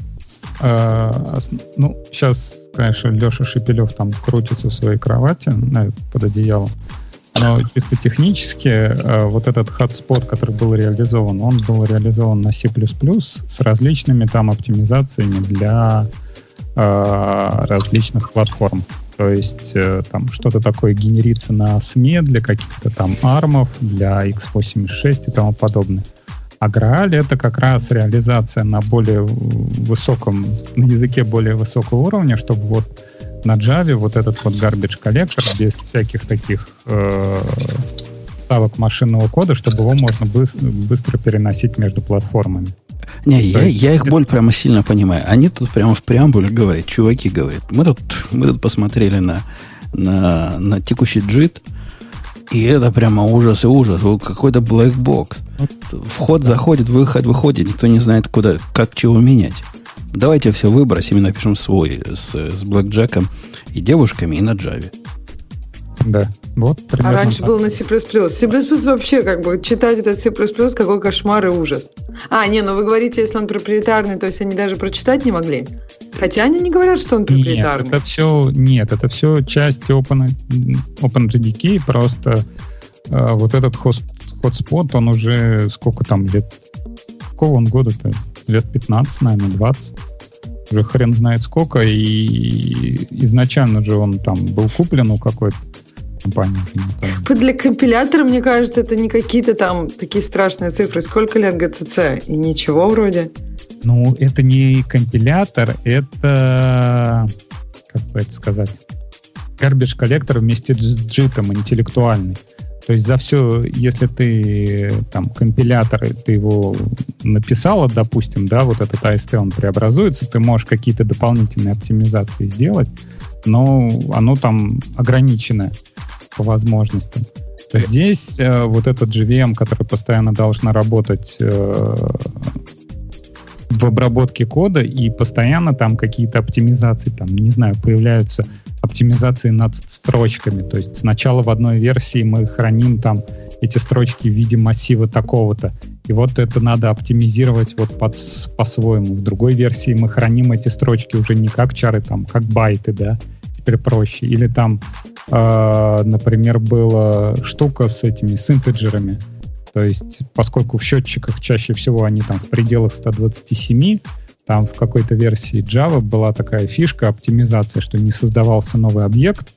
Ос- ну, сейчас, конечно, Леша Шепелев там крутится в своей кровати на- под одеялом. Но чисто технически э, вот этот hotspot, который был реализован, он был реализован на C++ с различными там оптимизациями для э, различных платформ. То есть э, там что-то такое генерится на СМЕ для каких-то там армов, для x86 и тому подобное. А Graal это как раз реализация на более высоком, на языке более высокого уровня, чтобы вот на Java вот этот вот garbage коллектор без всяких таких э, ставок машинного кода, чтобы его можно быс- быстро переносить между платформами. Не, я, есть- я их боль прямо сильно понимаю. Они тут прямо в преамбуле говорят, чуваки говорят, мы тут, мы тут посмотрели на, на, на текущий джит, и это прямо ужас и ужас. Вот какой-то black box. Вход заходит, выход выходит, никто не знает, куда, как чего менять. Давайте все выбросим и напишем свой с, с блэкджеком и девушками, и на Java. Да, вот А примерно раньше так. был на C++. C++ вообще, как бы, читать этот C++, какой кошмар и ужас. А, не, ну вы говорите, если он проприетарный, то есть они даже прочитать не могли? Хотя они не говорят, что он Нет, проприетарный. это все, нет, это все часть Open, OpenJDK, просто э, вот этот хост, хотспот, он уже сколько там лет какого он года-то? Лет 15, наверное, 20. Уже хрен знает сколько. И изначально же он там был куплен у какой-то компании. Для компилятора, мне кажется, это не какие-то там такие страшные цифры. Сколько лет GCC? И ничего вроде. Ну, это не компилятор, это, как бы это сказать, garbage коллектор вместе с джитом интеллектуальный. То есть за все, если ты там компилятор, ты его написала, допустим, да, вот этот AST, он преобразуется, ты можешь какие-то дополнительные оптимизации сделать, но оно там ограниченное по возможностям. То есть здесь э, вот этот GVM, который постоянно должна работать э, в обработке кода, и постоянно там какие-то оптимизации, там, не знаю, появляются оптимизации над строчками. То есть сначала в одной версии мы храним там эти строчки в виде массива такого-то, и вот это надо оптимизировать вот под, по-своему. В другой версии мы храним эти строчки уже не как чары, там, как байты, да, теперь проще. Или там, э, например, была штука с этими, с интеджерами. То есть, поскольку в счетчиках чаще всего они там в пределах 127, там в какой-то версии Java была такая фишка оптимизации, что не создавался новый объект,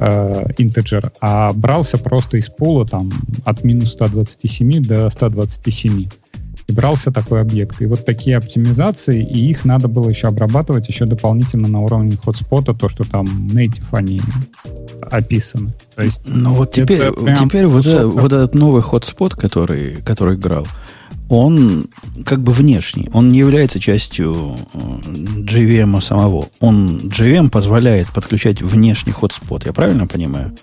э, integer, а брался просто из пула там от минус 127 до 127. И брался такой объект. И вот такие оптимизации, и их надо было еще обрабатывать еще дополнительно на уровне хотспота, то, что там native они описаны. То есть Ну вот теперь, теперь вот, это- вот этот новый хотспот, который, который играл, он как бы внешний, он не является частью э, JVM самого. Он JVM позволяет подключать внешний хотспот, я правильно понимаю?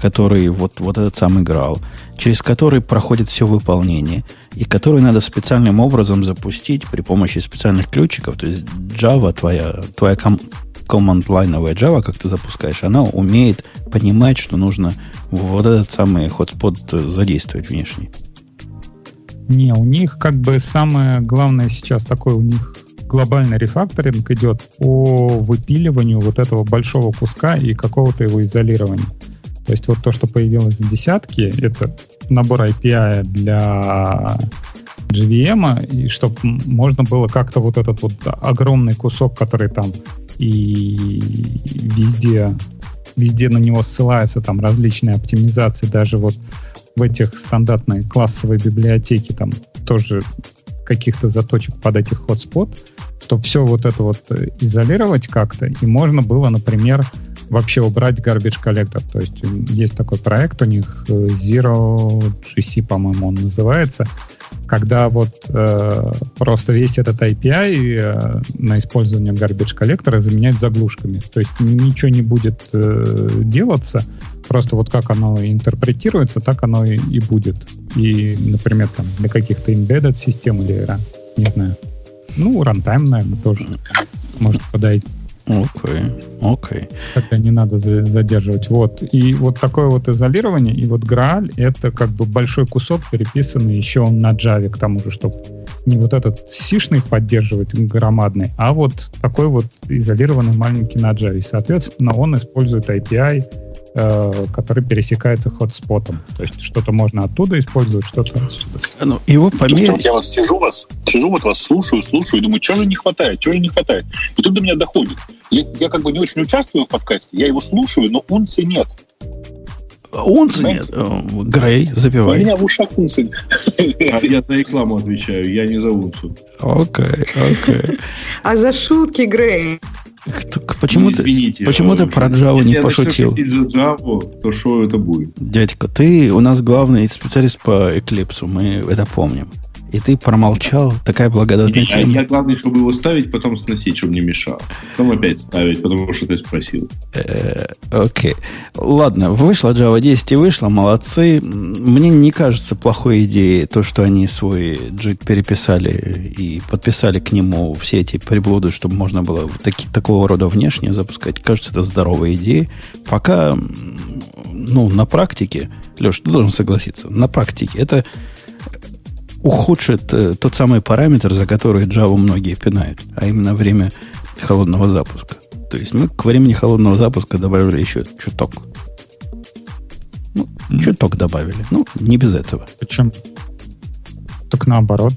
Который вот, вот этот сам играл, через который проходит все выполнение, и который надо специальным образом запустить при помощи специальных ключиков. То есть Java, твоя, твоя ком- команд-лайновая Java, как ты запускаешь, она умеет понимать, что нужно вот этот самый хотспот э, задействовать внешний. Не, у них как бы самое главное сейчас такой у них глобальный рефакторинг идет по выпиливанию вот этого большого куска и какого-то его изолирования. То есть вот то, что появилось в десятке, это набор API для JVM, и чтобы можно было как-то вот этот вот огромный кусок, который там и везде, везде на него ссылаются там различные оптимизации, даже вот в этих стандартной классовой библиотеке там тоже каких-то заточек под этих хотспот, чтобы все вот это вот э, изолировать как-то, и можно было, например, вообще убрать garbage collector. То есть есть такой проект у них э, Zero GC, по-моему, он называется, когда вот э, просто весь этот API э, на использование garbage коллектора заменять заглушками. То есть ничего не будет э, делаться, просто вот как оно интерпретируется, так оно и, и будет. И, например, там для каких-то embedded систем или, не знаю, ну, runtime, наверное, тоже может подойти. Окей, окей. Тогда не надо за- задерживать. Вот. И вот такое вот изолирование, и вот Graal — это как бы большой кусок, переписанный еще на Java, к тому же, чтобы не вот этот сишный поддерживать громадный, а вот такой вот изолированный маленький на Java. И, соответственно, он использует API, который пересекается хотспотом. То есть что-то можно оттуда использовать, что-то отсюда. Ну, его что померить... вот я вас сижу вас, сижу вот вас слушаю, слушаю и думаю, что же не хватает, что же не хватает. И тут до меня доходит. Я, я как бы не очень участвую в подкасте, я его слушаю, но унции нет. Унца нет. Э, Грей, У запивай. меня в ушах унции. А я за рекламу отвечаю, я не за унцию. Окей, окей. А за шутки, Грей? Кто- Почему ты, Извините. почему ты про Java если не я пошутил? шутить за Java, то что это будет? Дядька, ты у нас главный специалист по Эклипсу, мы это помним. И ты промолчал, такая благодатная Я, тема. я главное, чтобы его ставить, потом сносить, чтобы не мешал. Потом опять ставить, потому что ты спросил. Э, Окей. Ладно, вышла Java 10 и вышла, молодцы. Мне не кажется плохой идеей то, что они свой JIT переписали и подписали к нему все эти приблуды, чтобы можно было таки, такого рода внешне запускать. Кажется, это здоровая идея. Пока, ну, на практике, Леш, ты должен согласиться, на практике это ухудшит э, тот самый параметр, за который Java многие пинают, а именно время холодного запуска. То есть мы к времени холодного запуска добавили еще чуток. Ну, чуток добавили. Ну, не без этого. Причем так наоборот.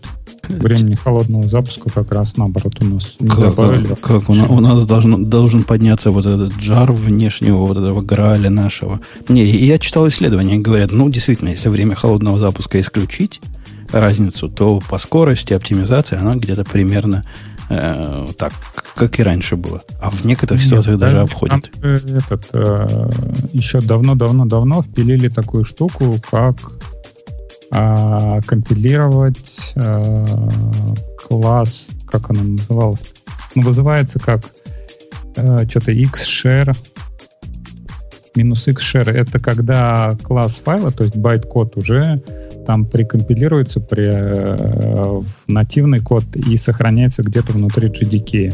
времени холодного запуска как раз наоборот у нас не Как, добавили. как у, на- у нас должен, должен подняться вот этот жар внешнего вот этого граля нашего. Не, я читал исследования, говорят, ну, действительно, если время холодного запуска исключить разницу, то по скорости оптимизации она где-то примерно э, так, как и раньше было. А в некоторых Нет, ситуациях даже обходит. Этот, э, еще давно-давно-давно впилили такую штуку, как а, компилировать э, класс, как она называлась? Ну, вызывается как э, что-то xshare минус xshare. Это когда класс файла, то есть байт-код уже там прикомпилируется при, э, в нативный код и сохраняется где-то внутри JDK.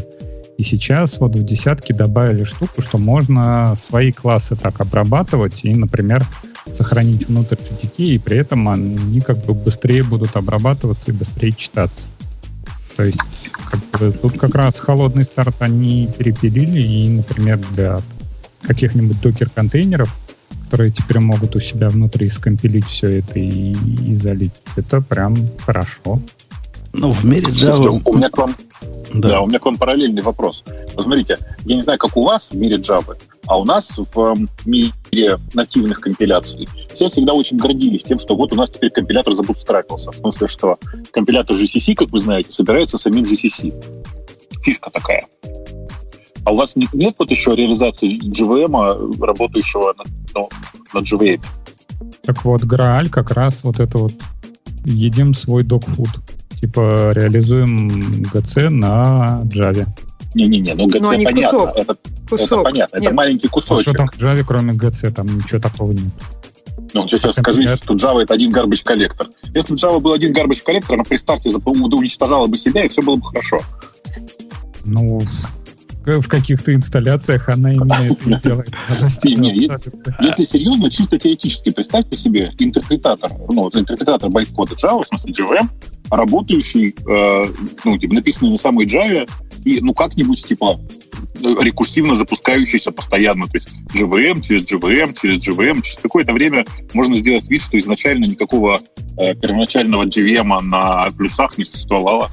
И сейчас вот в десятке добавили штуку, что можно свои классы так обрабатывать и, например, сохранить внутрь GDK, и при этом они как бы быстрее будут обрабатываться и быстрее читаться. То есть как бы, тут как раз холодный старт они перепилили, и, например, для каких-нибудь докер-контейнеров, которые теперь могут у себя внутри скомпилить все это и, и залить, это прям хорошо. Ну, в мире Слушайте, Java... у меня к вам Да. Да. у меня к вам параллельный вопрос. Вот смотрите, я не знаю, как у вас в мире Java, а у нас в мире нативных компиляций все всегда очень гордились тем, что вот у нас теперь компилятор забутстрапился. В смысле, что компилятор GCC, как вы знаете, собирается самим GCC. Фишка такая. А у вас нет, нет вот еще реализации JVM, работающего на, ну, на JVM? Так вот, Грааль как раз вот это вот едим свой dogfood. Типа реализуем GC на Java. Не-не-не, ну GC они понятно. кусок. Это, Кусок. это понятно. Это Нет. маленький А кусочек. что там в Java, кроме GC? Там ничего такого нет. Ну, сейчас А скажи, компилятор? что Java это один garbage коллектор. Если бы Java был один garbage коллектор, она при старте уничтожала бы себя, и все было бы хорошо. Ну, в каких-то инсталляциях она имеет и делает. *laughs* Если серьезно, чисто теоретически, представьте себе интерпретатор, ну, вот интерпретатор байткода Java, в смысле JVM, работающий, э, ну, типа, написанный на самой Java, и, ну, как-нибудь, типа, рекурсивно запускающийся постоянно. То есть JVM через JVM через JVM. Через какое-то время можно сделать вид, что изначально никакого э, первоначального JVM на плюсах не существовало.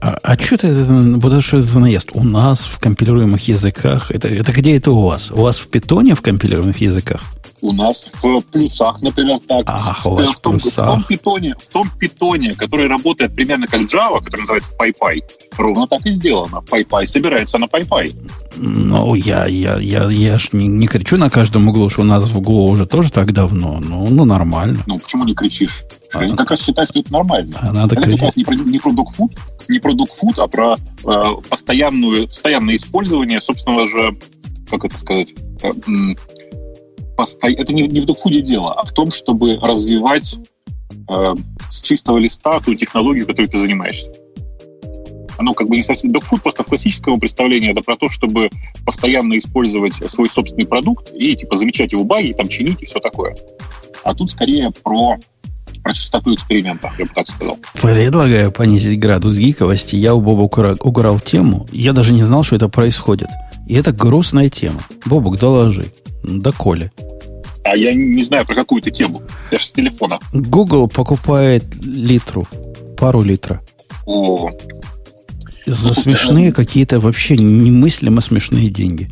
А, что это, это, вот что это за наезд? У нас в компилируемых языках, это, это где это у вас? У вас в питоне в компилируемых языках? У нас в плюсах, например, так. Ах, у в, в том, в том питоне, в том питоне, который работает примерно как Java, который называется PyPy, ровно так и сделано. PyPy собирается на PyPy. Ну, я, я, я, я ж не, не кричу на каждом углу, что у нас в углу уже тоже так давно. Ну, ну нормально. Ну, почему не кричишь? А, Я как раз считаю, что это нормально. А надо это как раз не про, не про dogfood, не про dogfood, а про э, постоянную, постоянное использование собственного же, как это сказать, э, м, посто- это не, не в догфуде дело, а в том, чтобы развивать э, с чистого листа ту технологию, которой ты занимаешься. Оно как бы не совсем... Dogfood просто в классическом представлении это про то, чтобы постоянно использовать свой собственный продукт и типа замечать его баги, там чинить и все такое. А тут скорее про, про частоту эксперимента, я бы так сказал. Предлагаю понизить градус гиковости. Я у Боба укра- уграл тему. Я даже не знал, что это происходит. И это грустная тема. Бобук, доложи. Да Коля. А я не знаю про какую то тему. Я же с телефона. Google покупает литру. Пару литра. О, За Слушай, смешные какие-то вообще немыслимо смешные деньги.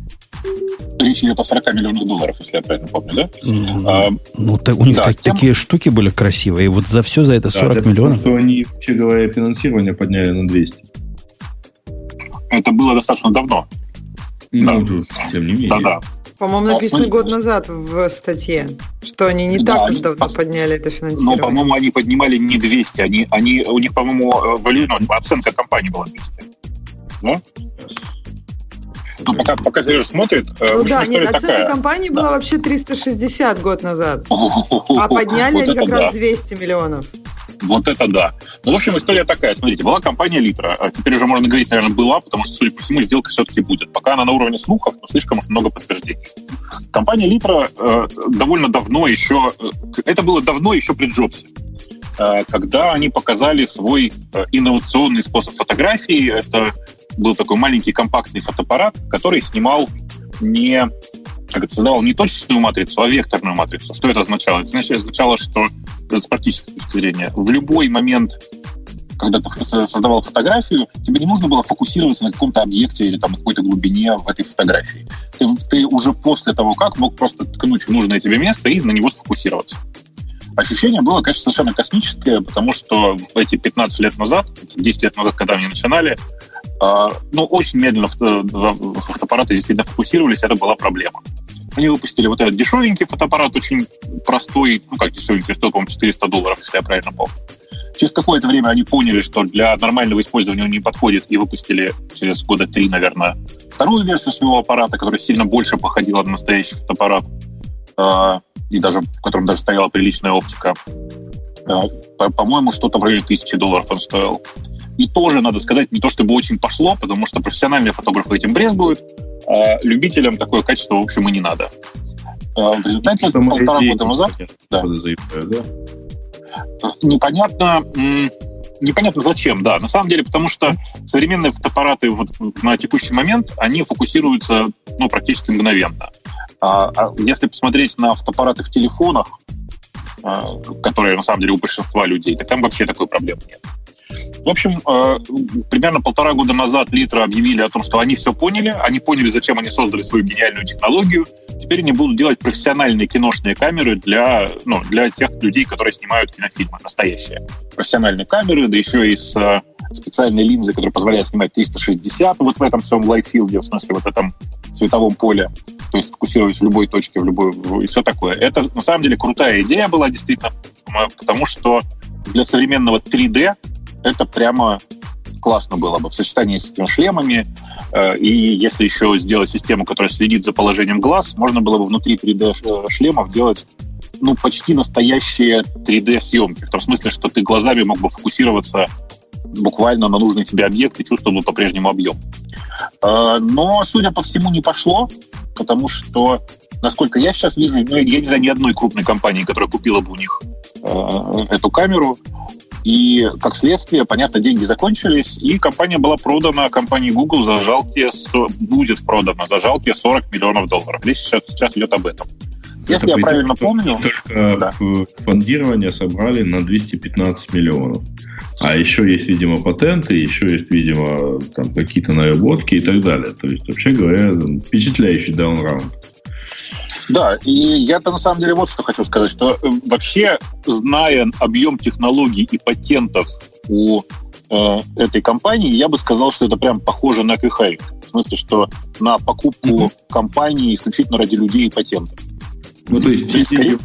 речь идет о 40 миллионах долларов, если я правильно помню, да? Ну, А, ну, так у них да, так- тема- такие штуки были красивые. И вот за все за это Да, 40 это потому, миллионов. что они, вообще говоря, финансирование подняли на 200. это было достаточно давно. Ну, Да. тем не менее. Да-да. По-моему, А, написано год назад в статье, что они не Да, так уж давно пос- подняли это Но, финансирование. по-моему, они поднимали не 200. Они, они, у них, по-моему, э, ну, оценка компании была 200. Да? Ну, пока, пока Сережа смотрит, э, Ну да, нет, оценка такая. компании была вообще 360 год назад. А Вот подняли они как да. раз 200 миллионов. Вот это да. Ну, в общем, история такая. Смотрите, была компания Литра. А теперь уже можно говорить, наверное, была, потому что, судя по всему, сделка все-таки будет. Пока она на уровне слухов, но слишком уж много подтверждений. Компания Литра э, довольно давно еще... э, это было давно еще при Джобсе. э, когда они показали свой э, инновационный способ фотографии. Это был такой маленький компактный фотоаппарат, который снимал не как создавал не точечную матрицу, а векторную матрицу. Что это означало? Это значит, означало, что с практической точки зрения в любой момент когда ты создавал фотографию, тебе не нужно было фокусироваться на каком-то объекте или там какой-то глубине в этой фотографии. Ты, ты уже после того, как мог просто ткнуть в нужное тебе место и на него сфокусироваться. Ощущение было, конечно, совершенно космическое, потому что эти 15 лет назад, 10 лет назад, когда они начинали, ну, очень медленно фотоаппараты действительно фокусировались, это была проблема. Они выпустили вот этот дешевенький фотоаппарат, очень простой, ну как дешевенький, стоил, по-моему, 400 долларов, если я правильно помню. Через какое-то время они поняли, что для нормального использования он не подходит, и выпустили через года три, наверное, вторую версию своего аппарата, которая сильно больше походила на настоящий фотоаппарат, э, и даже в котором даже стояла приличная оптика. Э, по-моему, что-то в районе тысячи долларов он стоил. И тоже, надо сказать, не то чтобы очень пошло, потому что профессиональные фотографы этим брезгуют, а любителям такое качество, в общем, и не надо. А, в результате Самое полтора года назад... Да. да? Непонятно, непонятно зачем, да. На самом деле, потому что современные фотоаппараты вот на текущий момент, они фокусируются ну, практически мгновенно. А, а если посмотреть на фотоаппараты в телефонах, а, которые на самом деле у большинства людей, так там вообще такой проблемы нет. В общем, э, примерно полтора года назад Литра объявили о том, что они все поняли, они поняли, зачем они создали свою гениальную технологию. Теперь они будут делать профессиональные киношные камеры для, ну, для тех людей, которые снимают кинофильмы, настоящие. Профессиональные камеры, да еще и с э, специальной линзой, которая позволяет снимать 360 вот в этом всем лайтфилде, в смысле вот этом световом поле, то есть фокусировать в любой точке, в любой, и все такое. Это на самом деле крутая идея была действительно, потому что для современного 3D это прямо классно было бы в сочетании с этими шлемами. Э, и если еще сделать систему, которая следит за положением глаз, можно было бы внутри 3D-шлемов делать ну, почти настоящие 3D-съемки. В том смысле, что ты глазами мог бы фокусироваться буквально на нужный тебе объект и чувствовал бы по-прежнему объем. Э, но, судя по всему, не пошло, потому что, насколько я сейчас вижу, ну, я не знаю ни одной крупной компании, которая купила бы у них э, эту камеру. И, как следствие, понятно, деньги закончились, и компания была продана компании Google за жалкие, будет продана за жалкие 40 миллионов долларов. Речь сейчас, сейчас идет об этом. Если Это я правильно помню... Только да. фондирование собрали на 215 миллионов. А еще есть, видимо, патенты, еще есть, видимо, там какие-то наработки и так далее. То есть, вообще говоря, впечатляющий даунраунд. Да, и я-то на самом деле вот что хочу сказать, что э, вообще, зная объем технологий и патентов у э, этой компании, я бы сказал, что это прям похоже на КХ. В смысле, что на покупку mm-hmm. компании исключительно ради людей и патентов. Ну, то есть, есть скорее...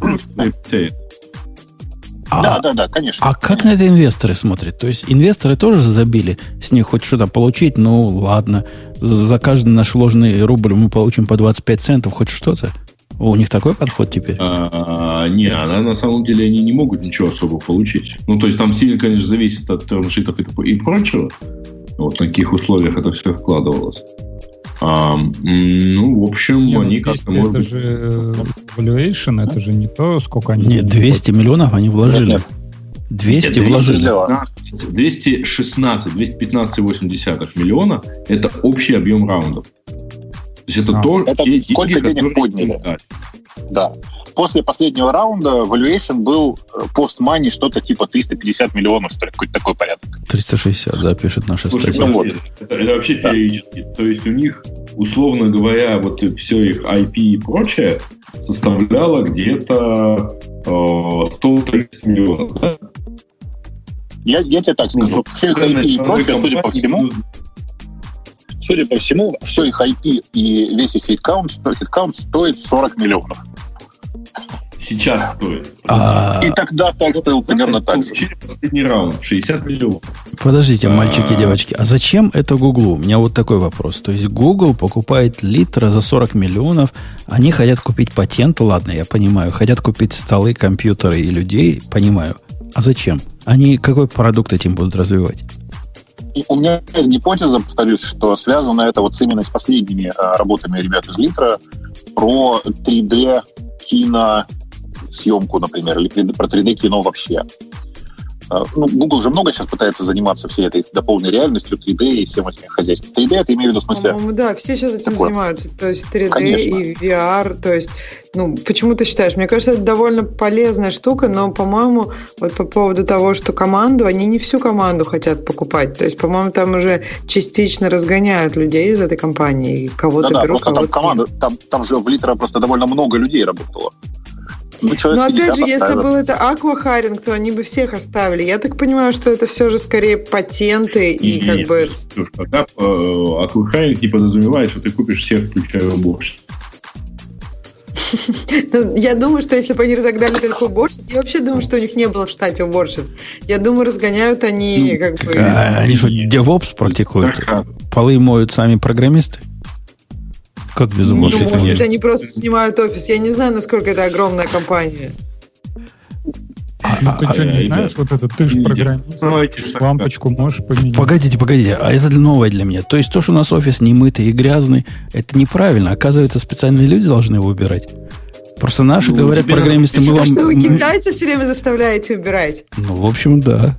А, да, да, да, конечно. А как на это инвесторы смотрят? То есть инвесторы тоже забили с них хоть что-то получить, ну ладно, за каждый наш вложенный рубль мы получим по 25 центов, хоть что-то. У них такой подход теперь? А, не, она на самом деле они не могут ничего особо получить. Ну, то есть там сильно, конечно, зависит от термшитов и, и прочего. Вот на каких условиях это все вкладывалось. А, ну, в общем, Нет, они как-то... Это быть... же valuation, это же не то, сколько они... Нет, 200 миллионов они вложили. Нет, 200 Нет, вложили. 216, 215,8 миллиона – это общий объем раундов. То есть это а. то, это те сколько деньги, денег подняли. Да. После последнего раунда valuation был э, money что-то типа 350 миллионов, что ли, какой-то такой порядок. 360, да, пишет наша Слушай, статья. Вот. Это, это вообще да. феерически. То есть у них, условно говоря, вот все их IP и прочее составляло где-то э, 130 миллионов, да? Я, я тебе так скажу. Ну, все IP и прочее, судя по всему, Судя по всему, все их IP и весь их хиткаунт, хиткаунт стоит 40 миллионов. Сейчас стоит. А... И тогда так стоил примерно так же. Последний раунд, 60 миллионов. Подождите, мальчики и девочки, а зачем это Гуглу? У меня вот такой вопрос. То есть Google покупает литра за 40 миллионов, они хотят купить патент, ладно, я понимаю, хотят купить столы, компьютеры и людей, понимаю. А зачем? Они какой продукт этим будут развивать? У меня есть гипотеза, повторюсь, что связано это вот именно с последними а, работами ребят из Литра про 3D кино съемку, например, или про 3D кино вообще. А, ну, Google же много сейчас пытается заниматься всей этой дополненной реальностью, 3D и всем этим хозяйством. 3D это имею в виду в смысле? По-моему, да, все сейчас этим такое. занимаются. То есть 3D Конечно. и VR. То есть, ну, почему ты считаешь? Мне кажется, это довольно полезная штука, но, по-моему, вот по поводу того, что команду, они не всю команду хотят покупать. То есть, по-моему, там уже частично разгоняют людей из этой компании. Кого-то да, да, берут, кого-то там команда, там, там же в Литра просто довольно много людей работало. Ну, Но опять же, если был это аквахаринг, то они бы всех оставили. Я так понимаю, что это все же скорее патенты и, и как бы... Пока э, аквахаринг не подразумевает, что ты купишь всех, включая уборщиц. *laughs* Ну, я думаю, что если бы они разогнали только уборщиц, я вообще думаю, что у них не было в штате уборщиц. Я думаю, разгоняют они ну, как бы... А, они что, DevOps практикуют? Полы моют сами программисты? Как без уборщицы? Ну, может быть, они просто снимают офис. Я не знаю, насколько это огромная компания. Ну, ты а, что, не знаешь, вот это, ты же программист, лампочку можешь поменять. Погодите, погодите, а это новое для меня. То есть то, что у нас офис не мытый и грязный, это неправильно. Оказывается, специальные люди должны его убирать. Просто наши ну, говорят программисты, мы вам... Что вы китайцев все время заставляете убирать? Ну, в общем, да.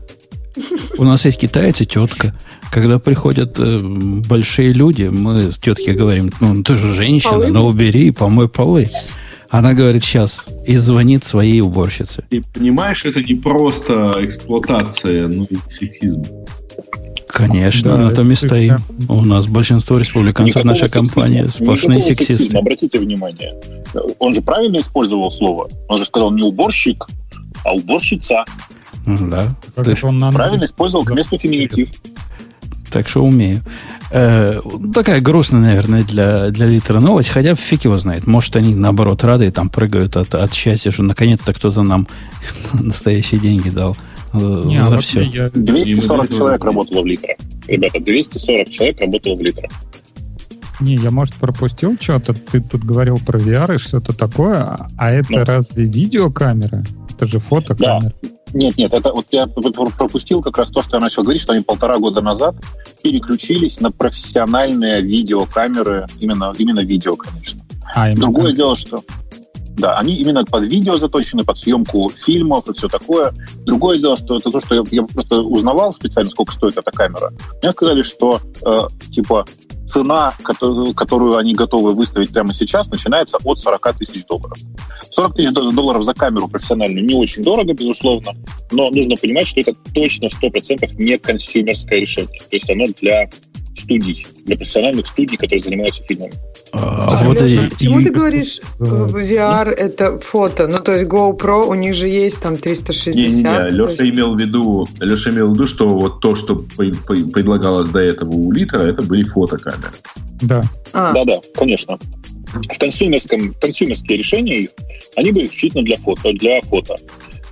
*laughs* У нас есть китайцы, тетка. Когда приходят э, большие люди, мы с теткой говорим, ну, ты же женщина, полы? ну, убери и помой полы. Она говорит сейчас и звонит своей уборщице. Ты понимаешь, это не просто эксплуатация, но и сексизм. Конечно, да, на том и стоим. У нас большинство республиканцев Никакого наша компания сплошные сексисты. Сексизма, обратите внимание, он же правильно использовал слово. Он же сказал не уборщик, а уборщица. Да. Ты... Он правильно использовал к месту феминитив. Так что умею. Э, такая грустная, наверное, для, для литра новость, хотя фиг его знает. Может, они, наоборот, рады и там прыгают от, от счастья, что наконец-то кто-то нам *laughs* настоящие деньги дал. Э, Не, за а все. Я... 240 человек работало в литре. Ребята, 240 человек работало в литре. Не, я, может, пропустил что-то. Ты тут говорил про VR и что-то такое. А это ну. разве видеокамера? Это же фотокамера. Да. Нет, нет, это вот я пропустил как раз то, что я начал говорить, что они полтора года назад переключились на профессиональные видеокамеры, именно, именно видео, конечно. А, Другое дело, что да, они именно под видео заточены, под съемку фильмов и все такое. Другое дело, что это то, что я, я просто узнавал специально, сколько стоит эта камера. Мне сказали, что э, типа цена, которую, они готовы выставить прямо сейчас, начинается от 40 тысяч долларов. 40 тысяч долларов за камеру профессиональную не очень дорого, безусловно, но нужно понимать, что это точно 100% не консюмерское решение. То есть оно для студий, для профессиональных студий, которые занимаются фильмами. А, а вот Леша, и, почему и... ты говоришь, VR это фото? Ну, то есть GoPro, у них же есть там 360. Не, не, не. Леша есть... имел в виду, Леша имел в виду, что вот то, что предлагалось до этого у Литра, это были фотокамеры. Да. А. Да, да, конечно. В консюмерском, консюмерские решения они были исключительно для фото, для фото.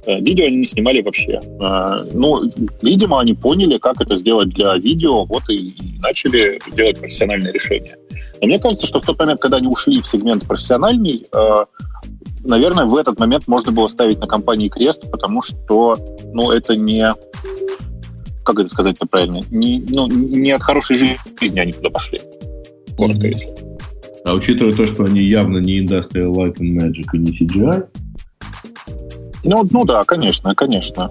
Э, видео они не снимали вообще. Э, ну, видимо, они поняли, как это сделать для видео, вот и начали делать профессиональные решения. Но мне кажется, что в тот момент, когда они ушли в сегмент профессиональный, э, наверное, в этот момент можно было ставить на компании крест, потому что, ну, это не, как это сказать-то правильно, не, ну, не от хорошей жизни они туда пошли. Коротко, mm-hmm. если. А учитывая то, что они явно не Industrial Light and Magic и не CGI, ну, ну да, конечно, конечно.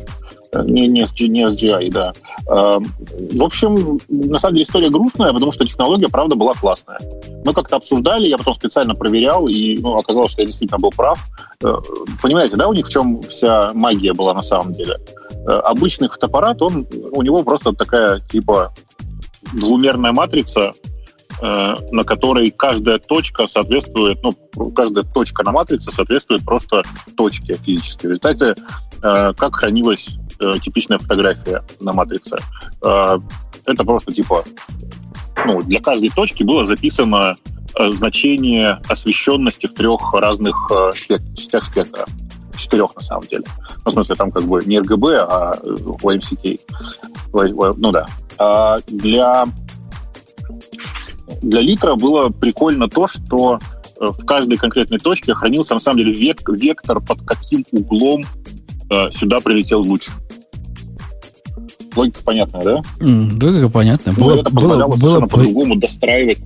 Не, не, не SGI, да. Эм, в общем, на самом деле история грустная, потому что технология, правда, была классная. Мы как-то обсуждали, я потом специально проверял, и ну, оказалось, что я действительно был прав. Э, понимаете, да, у них в чем вся магия была на самом деле? Э, обычный фотоаппарат, он, у него просто такая, типа, двумерная матрица, на которой каждая точка соответствует, ну, каждая точка на матрице соответствует просто точке физической. В результате, э, как хранилась э, типичная фотография на матрице? Это просто типа, ну, для каждой точки было записано значение освещенности в трех разных частях спектра четырех на самом деле. Ну, в смысле, там как бы не RGB, а YMCK. Ну да. А для для литра было прикольно то, что э, в каждой конкретной точке хранился на самом деле век, вектор, под каким углом э, сюда прилетел луч. Логика понятная, да? Mm, логика понятная. Ну, было, это позволяло было, совершенно было по-другому достраивать.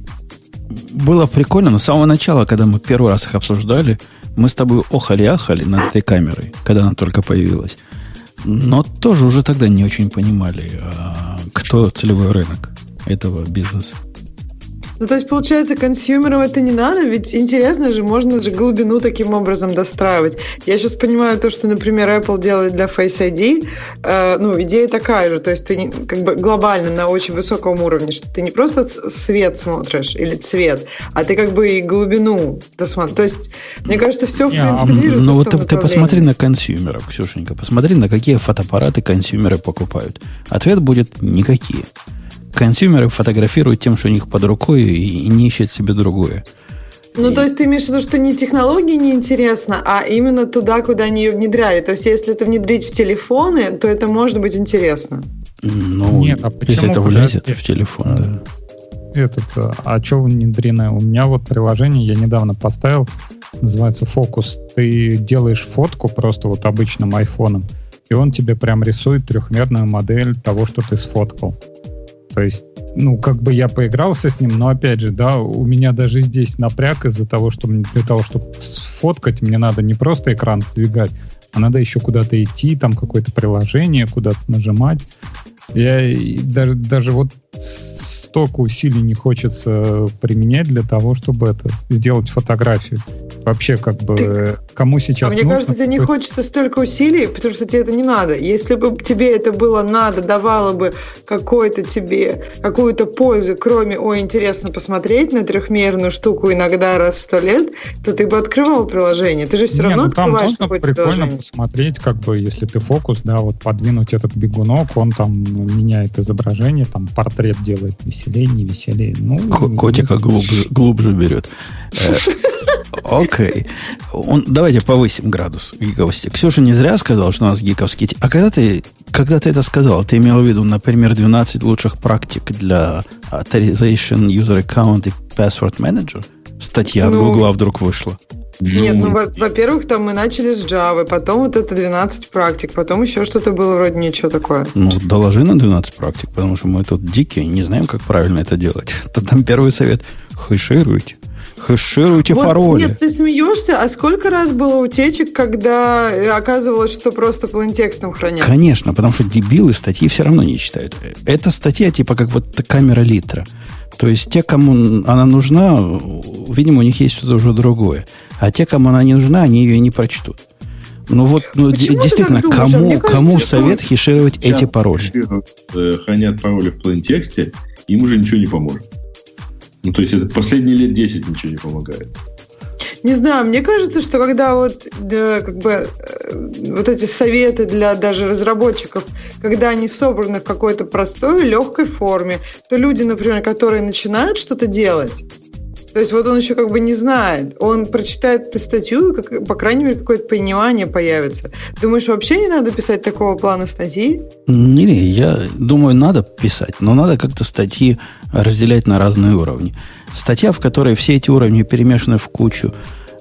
Было прикольно, но с самого начала, когда мы первый раз их обсуждали, мы с тобой охали-ахали над этой камерой, когда она только появилась. Но тоже уже тогда не очень понимали, а кто целевой рынок этого бизнеса. Ну, то есть, получается, консюмерам это не надо, ведь интересно же, можно же глубину таким образом достраивать. Я сейчас понимаю то, что, например, Apple делает для Face ID, э, ну, идея такая же, то есть ты не, как бы глобально на очень высоком уровне, что ты не просто свет смотришь или цвет, а ты как бы и глубину досмотришь. То есть, мне кажется, все, в не, принципе, движется Ну, вот ты, ты посмотри на консюмеров, Ксюшенька, посмотри, на какие фотоаппараты консюмеры покупают. Ответ будет никакие консюмеры фотографируют тем, что у них под рукой, и не ищут себе другое. Ну, и... то есть ты имеешь в виду, что не технологии не интересно, а именно туда, куда они ее внедряли. То есть если это внедрить в телефоны, то это может быть интересно. Ну, Нет, а если это влезет в телефон, да. Этот, а что внедрено? У меня вот приложение я недавно поставил, называется Фокус. Ты делаешь фотку просто вот обычным айфоном, и он тебе прям рисует трехмерную модель того, что ты сфоткал. То есть, ну, как бы я поигрался с ним, но опять же, да, у меня даже здесь напряг из-за того, что для того, чтобы сфоткать, мне надо не просто экран сдвигать, а надо еще куда-то идти, там какое-то приложение, куда-то нажимать. Я даже, даже вот столько усилий не хочется применять для того, чтобы это сделать фотографию. Вообще, как бы, Ты... кому сейчас а Мне кажется, тебе не хочется столько усилий, потому что тебе это не надо. Если бы тебе это было надо, давало бы какой-то тебе, какую-то пользу, кроме, ой, интересно посмотреть на трехмерную штуку иногда раз в сто лет, то ты бы открывал приложение. Ты же все не, равно ну, там открываешь какое-то прикольно приложение. посмотреть, как бы, если ты фокус, да, вот подвинуть этот бегунок, он там меняет изображение, там портрет делает веселее, не веселее. Ну, Котика глубже, глубже берет. Э, окей. Он, давайте повысим градус гиковости. Ксюша не зря сказал, что у нас гиковский... А когда ты, когда ты это сказал, ты имел в виду, например, 12 лучших практик для Authorization User Account и Password Manager? Статья ну, от Гугла вдруг вышла. Нет, ну, ну во-первых, там мы начали с Java, потом вот это 12 практик, потом еще что-то было вроде ничего такое. Ну, доложи на 12 практик, потому что мы тут дикие, не знаем, как правильно это делать. *laughs* То там первый совет – хэшируйте. Хэшируйте вот, пароли. Нет, ты смеешься, а сколько раз было утечек, когда оказывалось, что просто плантекстом хранят? Конечно, потому что дебилы статьи все равно не читают. Это статья типа как вот камера литра. То есть те, кому она нужна, видимо, у них есть что-то уже другое. А те, кому она не нужна, они ее не прочтут. Ну вот, ну, действительно, кому, кажется, кому совет хешировать эти пароли? Э, хранят пароли в плейн-тексте, им уже ничего не поможет. Ну, то есть, это последние лет 10 ничего не помогает. Не знаю, мне кажется, что когда вот да, как бы э, вот эти советы для даже разработчиков, когда они собраны в какой-то простой, легкой форме, то люди, например, которые начинают что-то делать, то есть вот он еще как бы не знает. Он прочитает эту статью, и, как, по крайней мере, какое-то понимание появится. Думаешь, вообще не надо писать такого плана статьи? Не, не, я думаю, надо писать, но надо как-то статьи разделять на разные уровни. Статья, в которой все эти уровни перемешаны в кучу,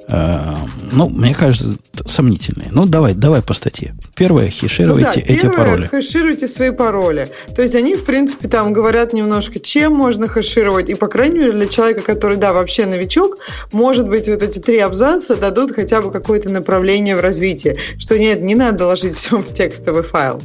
ну, мне кажется, сомнительные. Ну, давай, давай по статье. Первое, хешируйте ну, да, эти первое, пароли. Хешируйте свои пароли. То есть они, в принципе, там говорят немножко, чем можно хешировать. И, по крайней мере, для человека, который, да, вообще новичок, может быть, вот эти три абзаца дадут хотя бы какое-то направление в развитии. Что нет, не надо ложить все в текстовый файл.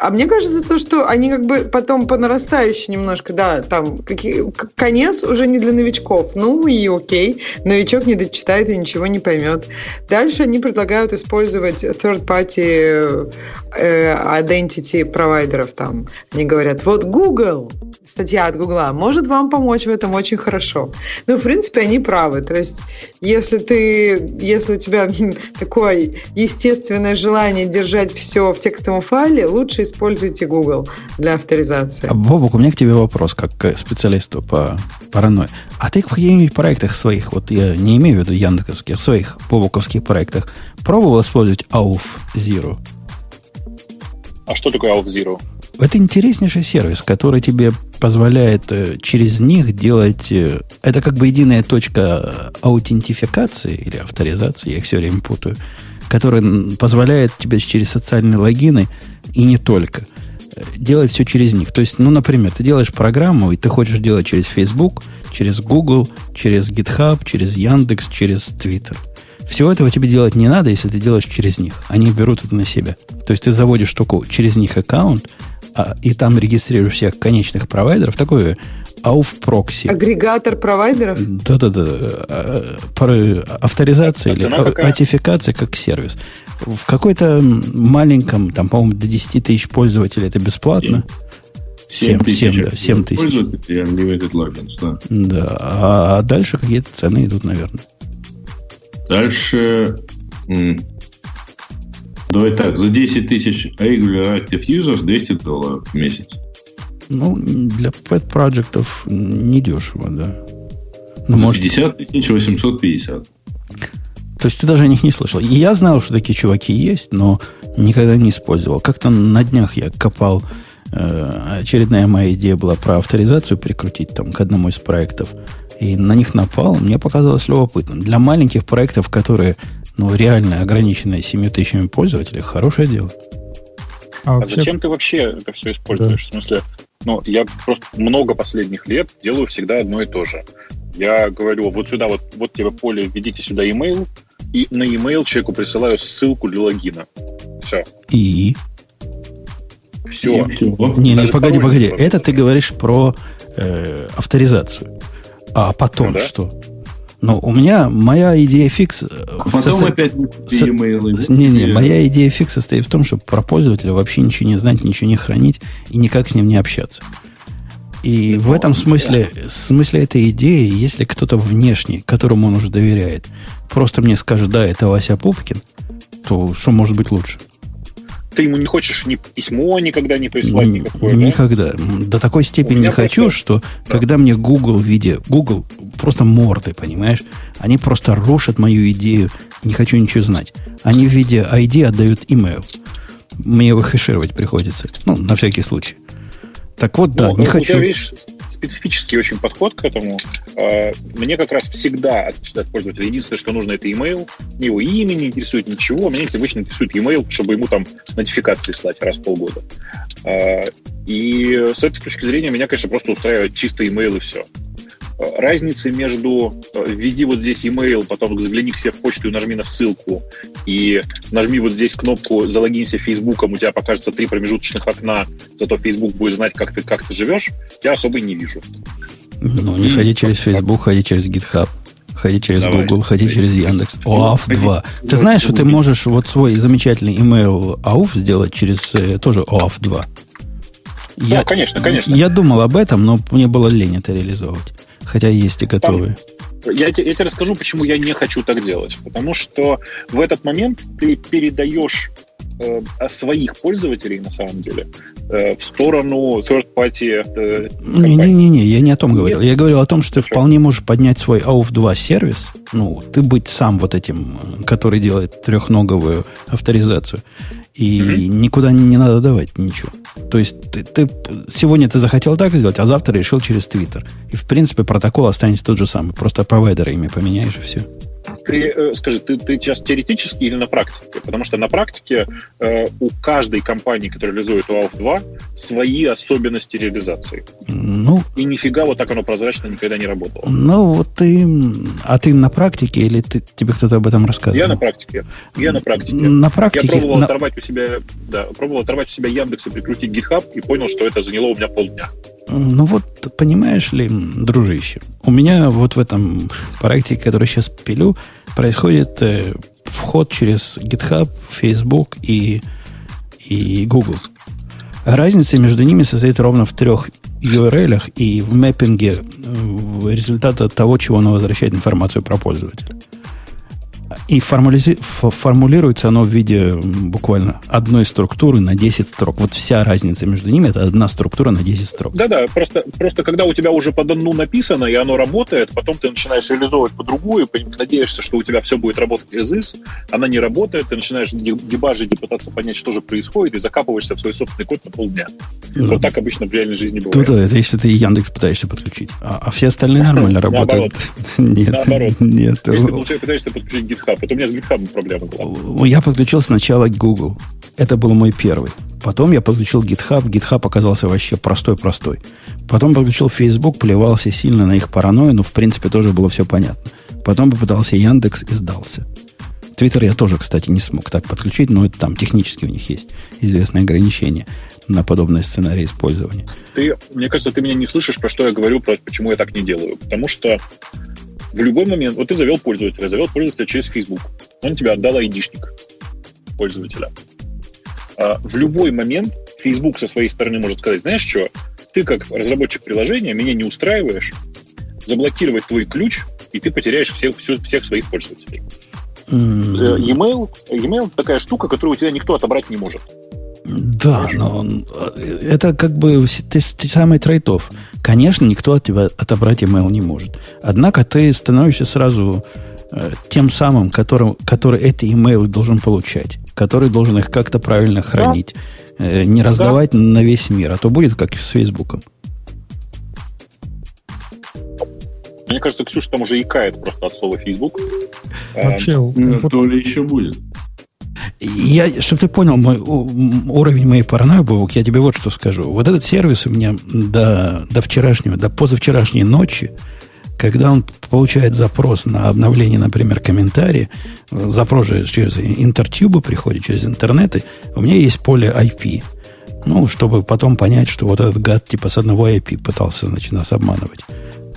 А мне кажется, то, что они как бы потом по нарастающей немножко, да, там какие, конец уже не для новичков. Ну и окей, новичок не дочитает и ничего не поймет. Дальше они предлагают использовать third-party э, identity провайдеров. Там они говорят, вот Google, статья от Google, может вам помочь в этом очень хорошо. Ну, в принципе, они правы. То есть, если ты, если у тебя *laughs* такое естественное желание держать все в текстовом файле, лучше используйте Google для авторизации. А, Бобок, у меня к тебе вопрос, как к специалисту по паранойи. А ты в каких-нибудь проектах своих, вот я не имею в виду яндексовских, в своих бобоковских проектах, пробовал использовать AUF Zero? А что такое AUF Zero? Это интереснейший сервис, который тебе позволяет э, через них делать... Э, это как бы единая точка аутентификации или авторизации, я их все время путаю, которая позволяет тебе через социальные логины и не только делать все через них. То есть, ну, например, ты делаешь программу, и ты хочешь делать через Facebook, через Google, через GitHub, через Яндекс, через Twitter. Всего этого тебе делать не надо, если ты делаешь через них. Они берут это на себя. То есть ты заводишь штуку через них аккаунт, а, и там регистрируешь всех конечных провайдеров. Такое AUF прокси. Агрегатор провайдеров? Да-да-да. А, а, авторизация а или аутификация как сервис. В какой-то маленьком, там, по-моему, до 10 тысяч пользователей это бесплатно. 7 тысяч. 7, да, 7 тысяч. Пользователей Unlimited Logins, да. Да, а, а дальше какие-то цены идут, наверное. Дальше... Давай так, за 10 тысяч regular active users 200 долларов в месяц. Ну, для pet проектов недешево, да. Ну, может... 50 тысяч 850. То есть ты даже о них не слышал. И я знал, что такие чуваки есть, но никогда не использовал. Как-то на днях я копал, э, очередная моя идея была про авторизацию прикрутить там к одному из проектов. И на них напал, мне показалось любопытным. Для маленьких проектов, которые ну, реально ограниченные 7 тысячами пользователей, хорошее дело. А, а зачем ты вообще это все используешь? Да. В смысле, ну, я просто много последних лет делаю всегда одно и то же. Я говорю, вот сюда, вот, вот тебе поле, введите сюда email, и на email человеку присылаю ссылку для логина. Все. И? Все. Не, не, погоди, погоди. Это ты говоришь про э, авторизацию. А потом ну, да? что? Ну, у меня моя идея фикс... Э, а потом состо... опять Со... Не-не, моя идея фикс состоит в том, чтобы про пользователя вообще ничего не знать, ничего не хранить и никак с ним не общаться. И в этом смысле, смысле этой идеи, если кто-то внешний, которому он уже доверяет, просто мне скажет, да, это Вася Пупкин, то что может быть лучше? ты ему не хочешь ни письмо никогда не прислать никакое, Никогда. Да? До такой степени не хочу, просто... что да. когда мне Google в виде... Google просто морды, понимаешь? Они просто рушат мою идею. Не хочу ничего знать. Они в виде ID отдают email. Мне его хэшировать приходится. Ну, на всякий случай. Так вот, да, ну, не хочу... тебя, видишь, специфический очень подход к этому. А, мне как раз всегда от, пользователя единственное, что нужно, это email. Ни его имя не интересует, ничего. Меня обычно интересует email, чтобы ему там нотификации слать раз в полгода. А, и с этой точки зрения меня, конечно, просто устраивает чисто email и все разницы между э, введи вот здесь email, потом загляни к себе в почту и нажми на ссылку, и нажми вот здесь кнопку залогинься Фейсбуком, у тебя покажется три промежуточных окна, зато Facebook будет знать, как ты, как ты живешь, я особо не вижу. Ну, не ходи через Facebook, ходи через GitHub. Ходи через Давай. Google, ходи через Яндекс. OAuth 2. Ты знаешь, что ты можешь вот свой замечательный email AUF сделать через э, тоже OAuth 2? Я, да, конечно, конечно. Я думал об этом, но мне было лень это реализовывать. Хотя есть и готовые. Там, я, я тебе расскажу, почему я не хочу так делать. Потому что в этот момент ты передаешь э, своих пользователей, на самом деле, э, в сторону third-party э, Не-не-не, я не о том говорил. Я говорил о том, что ты вполне можешь поднять свой AUF 2 сервис, ну, ты быть сам вот этим, который делает трехноговую авторизацию, и mm-hmm. никуда не, не надо давать ничего. То есть ты, ты сегодня ты захотел так сделать, а завтра решил через Твиттер. И в принципе протокол останется тот же самый. Просто провайдера ими поменяешь и все. Ты э, скажи, ты, ты сейчас теоретически или на практике? Потому что на практике э, у каждой компании, которая реализует UALF 2, свои особенности реализации. Ну, и нифига вот так оно прозрачно никогда не работало. Ну, вот ты... А ты на практике или ты, тебе кто-то об этом рассказывал? Я на практике. Я на практике. На практике. Я пробовал на... оторвать у себя, да, пробовал оторвать у себя Яндекс и прикрутить GitHub и понял, что это заняло у меня полдня. Ну вот, понимаешь ли, дружище, у меня вот в этом проекте, который сейчас пилю, происходит э, вход через GitHub, Facebook и, и Google. Разница между ними состоит ровно в трех URL и в мэппинге э, результата того, чего она возвращает информацию про пользователя. И формализи... формулируется оно в виде буквально одной структуры на 10 строк. Вот вся разница между ними это одна структура на 10 строк. Да-да, просто, просто когда у тебя уже под одну написано, и оно работает, потом ты начинаешь реализовывать по другую, надеешься, что у тебя все будет работать из из, она не работает, ты начинаешь дебажить и пытаться понять, что же происходит, и закапываешься в свой собственный код на полдня. Ну, вот так обычно в реальной жизни бывает. Да, это если ты Яндекс пытаешься подключить. А, а все остальные нормально *laughs* работают. *laughs* Нет. Наоборот. Нет. Если ты пытаешься подключить GitHub, это у меня с GitHub проблема была. Я подключил сначала Google. Это был мой первый. Потом я подключил GitHub. GitHub оказался вообще простой-простой. Потом подключил Facebook, плевался сильно на их паранойю, но в принципе тоже было все понятно. Потом попытался Яндекс и сдался. Твиттер я тоже, кстати, не смог так подключить, но это там технически у них есть известные ограничения на подобные сценарии использования. Ты, мне кажется, ты меня не слышишь, про что я говорю, про почему я так не делаю. Потому что в любой момент, вот ты завел пользователя, завел пользователя через Facebook, он тебе отдал айдишник пользователя. А в любой момент Facebook со своей стороны может сказать, знаешь что, ты как разработчик приложения меня не устраиваешь, заблокировать твой ключ, и ты потеряешь всех, всех своих пользователей. Mm. E-mail, e-mail такая штука, которую у тебя никто отобрать не может. Да, но это как бы ты, ты самый трейдов. Конечно, никто от тебя отобрать email не может. Однако ты становишься сразу э, тем самым, которым, который эти имейлы должен получать, который должен их как-то правильно хранить, да. э, не раздавать да. на весь мир, а то будет как с Фейсбуком. Мне кажется, Ксюша там уже икает просто от слова Facebook. Вообще, а, то ли еще будет. Я, чтобы ты понял мой уровень моей паранойи, Бобок, я тебе вот что скажу. Вот этот сервис у меня до, до вчерашнего, до позавчерашней ночи, когда он получает запрос на обновление, например, комментария, запрос же через интертюбы приходит, через интернеты, у меня есть поле IP. Ну, чтобы потом понять, что вот этот гад типа с одного IP пытался, значит, нас обманывать.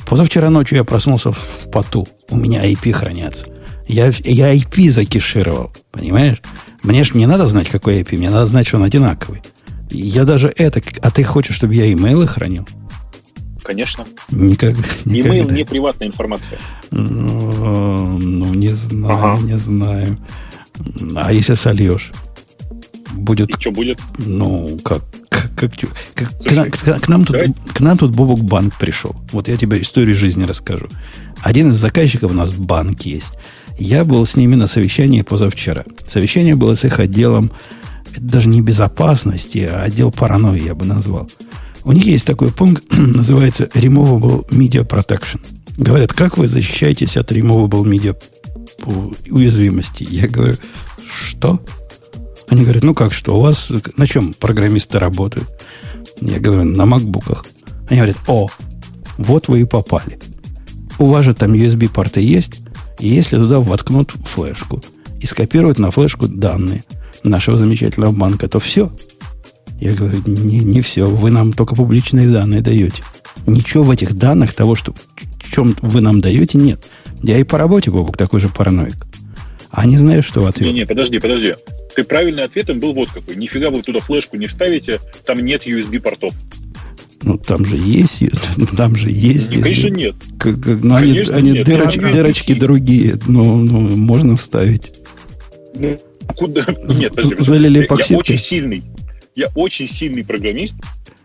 Позавчера ночью я проснулся в поту. У меня IP хранятся. Я, я IP закишировал, понимаешь? Мне же не надо знать, какой IP, мне надо знать, что он одинаковый. Я даже это... А ты хочешь, чтобы я имейлы хранил? Конечно. Никак, никогда. Имейл не приватная информация. Ну, ну не знаю, ага. не знаю. А если сольешь? Будет... И что будет? Ну, как? Как, как, как Слушай, к, к, к, нам тут, к нам тут Бобок Банк пришел. Вот я тебе историю жизни расскажу. Один из заказчиков у нас банк есть. Я был с ними на совещании позавчера. Совещание было с их отделом, это даже не безопасности, а отдел паранойи, я бы назвал. У них есть такой пункт, *clears throat* называется Removable Media Protection. Говорят, как вы защищаетесь от Removable Media уязвимости? Я говорю, что? Они говорят, ну как что, у вас на чем программисты работают? Я говорю, на макбуках. Они говорят, о, вот вы и попали. У вас же там USB-порты есть, и если туда воткнут флешку и скопируют на флешку данные нашего замечательного банка, то все. Я говорю, не, не все. Вы нам только публичные данные даете. Ничего в этих данных, того, что чем вы нам даете, нет. Я и по работе, Бобок, такой же параноик. А не знаю, что ответ. Не-не, подожди, подожди. Ты правильный ответом был вот какой. Нифига вы туда флешку не вставите, там нет USB-портов. Ну, там же есть, *laughs* там же есть. Ну, конечно, нет. Как, как, ну, конечно, они, они дырочки, дырочки другие, но ну, можно вставить. Ну, куда? Нет, подожди, Залили я очень сильный. Я очень сильный программист.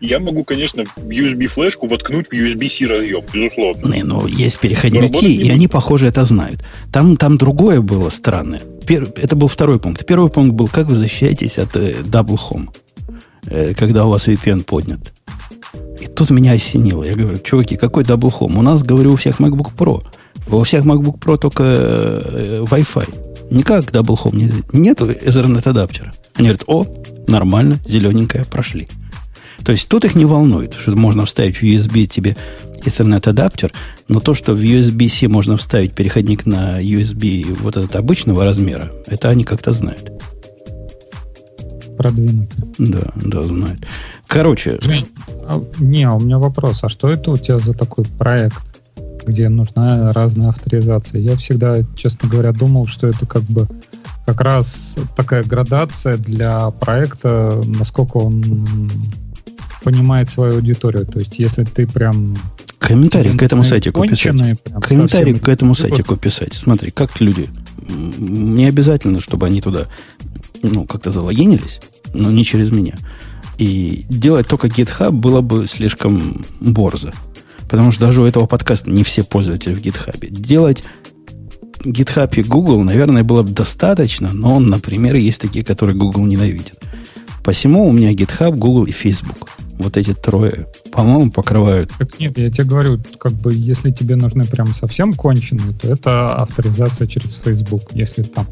Я могу, конечно, USB-флешку воткнуть в USB-C разъем, безусловно. Не, ну, есть переходники, и они, похоже, это знают. Там, там другое было странное. Пер, это был второй пункт. Первый пункт был, как вы защищаетесь от э, Double Home, э, когда у вас VPN поднят. И тут меня осенило. Я говорю, чуваки, какой Double Home? У нас, говорю, у всех MacBook Pro. Во всех MacBook Pro только э, Wi-Fi. Никак Double Home не, нету Ethernet адаптера. Они говорят, о, нормально, зелененькое, прошли. То есть тут их не волнует, что можно вставить в USB тебе Ethernet адаптер, но то, что в USB-C можно вставить переходник на USB вот этот обычного размера, это они как-то знают продвинуто. Да, да, знает. Короче. Жень, а, не, у меня вопрос. А что это у тебя за такой проект, где нужна разная авторизация? Я всегда, честно говоря, думал, что это как бы как раз такая градация для проекта, насколько он понимает свою аудиторию. То есть, если ты прям Комментарий к этому сайтику писать. Комментарий к этому сайтику писать. Смотри, как люди. Не обязательно, чтобы они туда ну, как-то залогинились, но не через меня. И делать только GitHub было бы слишком борзо. Потому что даже у этого подкаста не все пользователи в GitHub. Делать GitHub и Google, наверное, было бы достаточно, но, например, есть такие, которые Google ненавидят. Посему у меня GitHub, Google и Facebook. Вот эти трое, по-моему, покрывают. Так нет, я тебе говорю, как бы, если тебе нужны прям совсем конченые, то это авторизация через Facebook. Если там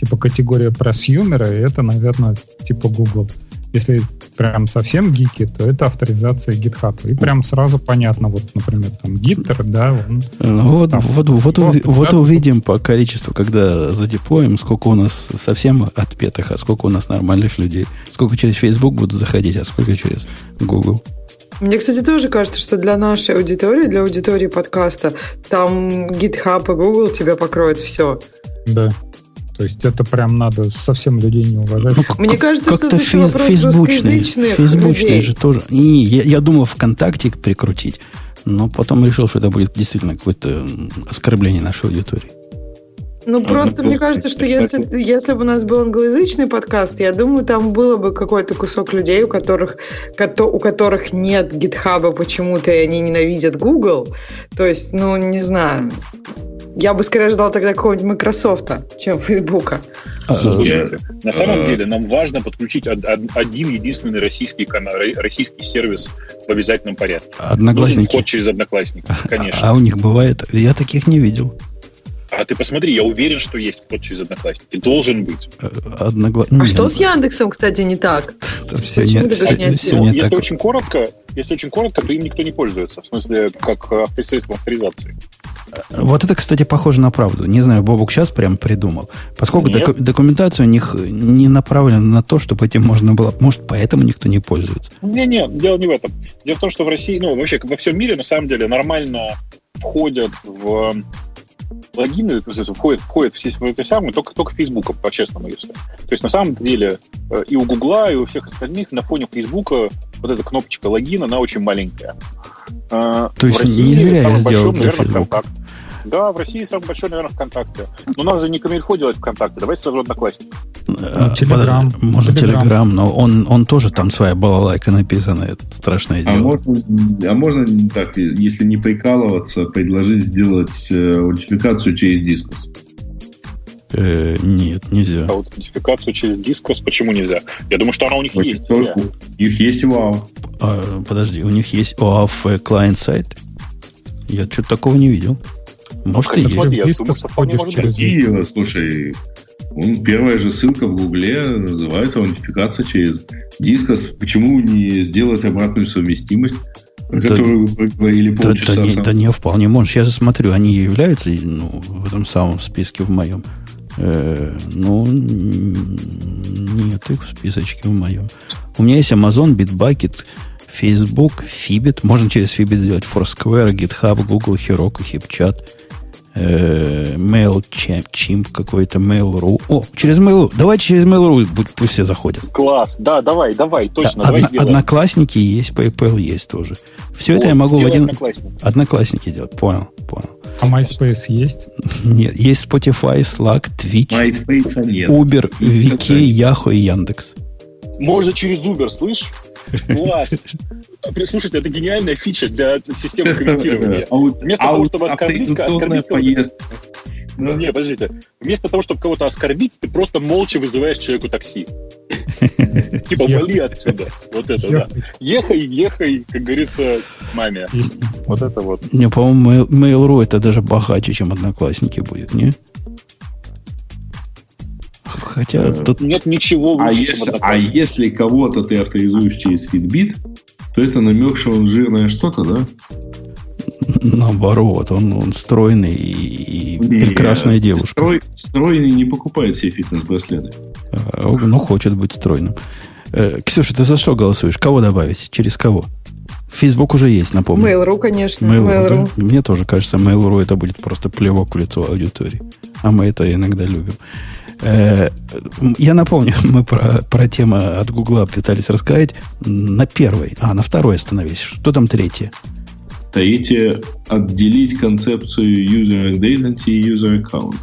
типа категория просьюмера, и это, наверное, типа Google. Если прям совсем гики, то это авторизация GitHub. И прям сразу понятно, вот, например, там Gitter, да, он... Ну, вот, там, вот, вот, уви, вот увидим по количеству, когда задеплоим, сколько у нас совсем отпетых, а сколько у нас нормальных людей. Сколько через Facebook будут заходить, а сколько через Google. Мне, кстати, тоже кажется, что для нашей аудитории, для аудитории подкаста, там GitHub и Google тебя покроют все. Да. То есть это прям надо совсем людей не уважать. Ну, Мне кажется, как-то что это фейс, фейсбучные, фейсбучные же тоже. И я, я думал ВКонтакте прикрутить, но потом решил, что это будет действительно какое-то оскорбление нашей аудитории. Ну, просто мне кажется, что если, если бы у нас был англоязычный подкаст, я думаю, там было бы какой-то кусок людей, у которых, у которых нет гитхаба почему-то, и они ненавидят Google. То есть, ну, не знаю. Я бы скорее ждал тогда какого-нибудь Microsoft, чем Facebook. А, Слушайте, на самом деле нам важно подключить один единственный российский канал, российский сервис в обязательном порядке. Одноклассники. Нужен вход через одноклассники, конечно. А, а у них бывает? Я таких не видел. А ты посмотри, я уверен, что есть вход через Одноклассники. Должен быть. Э, Одногла... А что с Яндексом, кстати, не так? все не, все, все не если так. очень коротко, если очень коротко, то им никто не пользуется. В смысле, как средством авторизации. Вот это, кстати, похоже на правду. Не знаю, Бобук сейчас прям придумал. Поскольку доку- документация у них не направлена на то, чтобы этим можно было... Может, поэтому никто не пользуется? Не-не, дело не в этом. Дело в том, что в России, ну, вообще во всем мире, на самом деле, нормально входят в логины входят, входят все эти самые только, только Фейсбука, по-честному, если. То есть, на самом деле, э, и у Гугла, и у всех остальных на фоне Фейсбука вот эта кнопочка логин, она очень маленькая. Э, То есть, России не зря я сделал для Фейсбука. Да, в России самый большой, наверное, ВКонтакте. Но у нас же не Камильфо делать ВКонтакте. Давайте сразу Одноклассник. Ну, Телеграм. Может, Телеграм, но он, он тоже там своя балалайка написана. Это страшное а дело. Можно, а можно так, если не прикалываться, предложить сделать э, аутентификацию через дискус? Э, нет, нельзя. Аутентификацию через дискос почему нельзя? Я думаю, что она у них вот есть. У них есть OAuth. А, подожди, у них есть OAuth клиент-сайт? Я что-то такого не видел. Может, и есть. Какие, слушай, он, первая же ссылка в Гугле называется аутентификация через дискос. Почему не сделать обратную совместимость? Да, которую вы говорили полчаса. Да, да, не, да не, вполне можно. Я же смотрю, они являются ну, в этом самом списке в моем. Э, ну, нет их в списочке в моем. У меня есть Amazon, Bitbucket, Facebook, Fibit. Можно через Fibit сделать Foursquare, GitHub, Google, Heroku, HipChat э, MailChimp какой-то, Mail.ru. О, через Mail.ru. Давайте через Mail.ru пусть все заходят. Класс, да, давай, давай, точно, да, давай од- Одноклассники есть, PayPal есть тоже. Все О, это я могу в один... Одноклассники. Одноклассники делать, понял, понял. А MySpace есть? *laughs* Нет, есть Spotify, Slack, Twitch, MySpace нет. Uber, *laughs* Wiki, Yahoo и Яндекс. Можно через Uber, слышь? *laughs* Класс. Слушайте, это гениальная фича для системы комментирования. А Вместо того, чтобы оскорбить, оскорбить кого-то... Ну, не, подождите. Вместо того, чтобы кого-то оскорбить, ты просто молча вызываешь человеку такси. *laughs* Типа, вали отсюда. Вот это, да. Ехай, ехай, как говорится, маме. Вот это вот. Не, по-моему, Mail.ru это даже богаче, чем Одноклассники будет, не? Хотя э, тут... Нет ничего а а если, а если кого-то ты авторизуешь через Fitbit, то это намек, что он жирное что-то, да? Наоборот, он, он стройный и, и не, прекрасная девушка. Строй, стройный не покупает себе фитнес-браслеты. А, ну, хочет быть стройным. Э, Ксюша, ты за что голосуешь? Кого добавить? Через кого? Фейсбук уже есть, напомню. Mail.ru, конечно. Mail.ru, Mail.ru. Да? Мне тоже кажется, Mail.ru это будет просто плевок в лицо аудитории. А мы это иногда любим. Э, я напомню, *laughs* мы про, про тему от Гугла пытались рассказать. На первой, а, на второй остановились. Что там третье? Третье – отделить концепцию user identity и user account.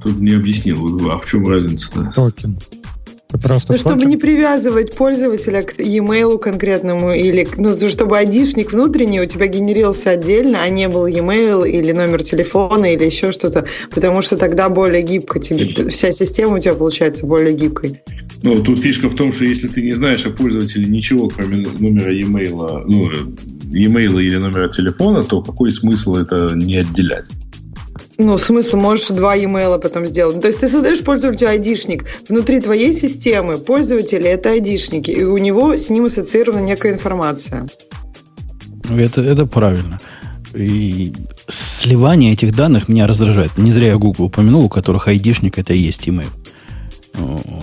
Кто-то не объяснил, а в чем разница-то? Токен. Просто ну, чтобы не привязывать пользователя к e-mail конкретному, или ну, чтобы айдишник внутренний у тебя генерился отдельно, а не был e-mail или номер телефона или еще что-то, потому что тогда более гибко тебе, вся система у тебя получается более гибкой. Ну, тут фишка в том, что если ты не знаешь о пользователе ничего, кроме номера e-mail, ну, e-mail или номера телефона, то какой смысл это не отделять? Ну, смысл, можешь два e-mail потом сделать. Ну, то есть ты создаешь пользователю айдишник. Внутри твоей системы пользователи – это айдишники, и у него с ним ассоциирована некая информация. Это, это правильно. И сливание этих данных меня раздражает. Не зря я Google упомянул, у которых айдишник – это и есть email.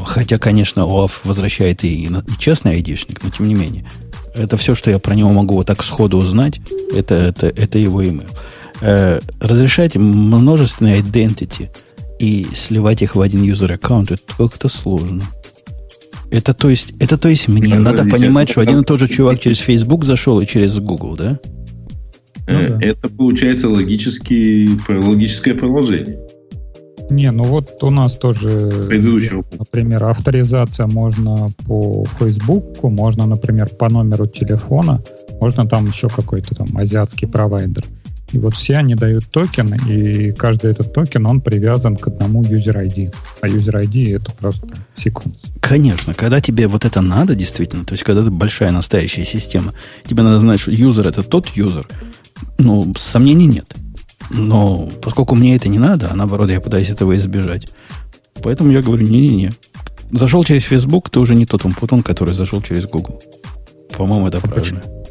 Хотя, конечно, OAuth возвращает и, и честный айдишник, но тем не менее. Это все, что я про него могу вот так сходу узнать, это, это, это его email. Э, разрешать множественные identity и сливать их в один user аккаунт, это как-то сложно. Это то есть, это то есть мне надо понимать, что один и тот же чувак через Facebook зашел и через Google, да? Ну, да. Это получается логический, логическое продолжение. Не, ну вот у нас тоже, Предыдущего. например, авторизация можно по Facebook, можно, например, по номеру телефона, можно там еще какой-то там азиатский провайдер. И вот все они дают токен, и каждый этот токен, он привязан к одному user ID. А user ID это просто секунд. Конечно, когда тебе вот это надо действительно, то есть когда это большая настоящая система, тебе надо знать, что юзер это тот юзер, ну, сомнений нет. Но поскольку мне это не надо, а наоборот я пытаюсь этого избежать, поэтому я говорю, не-не-не. Зашел через Facebook, ты уже не тот Умпутун, который зашел через Google. По-моему, это а правильно. Почему?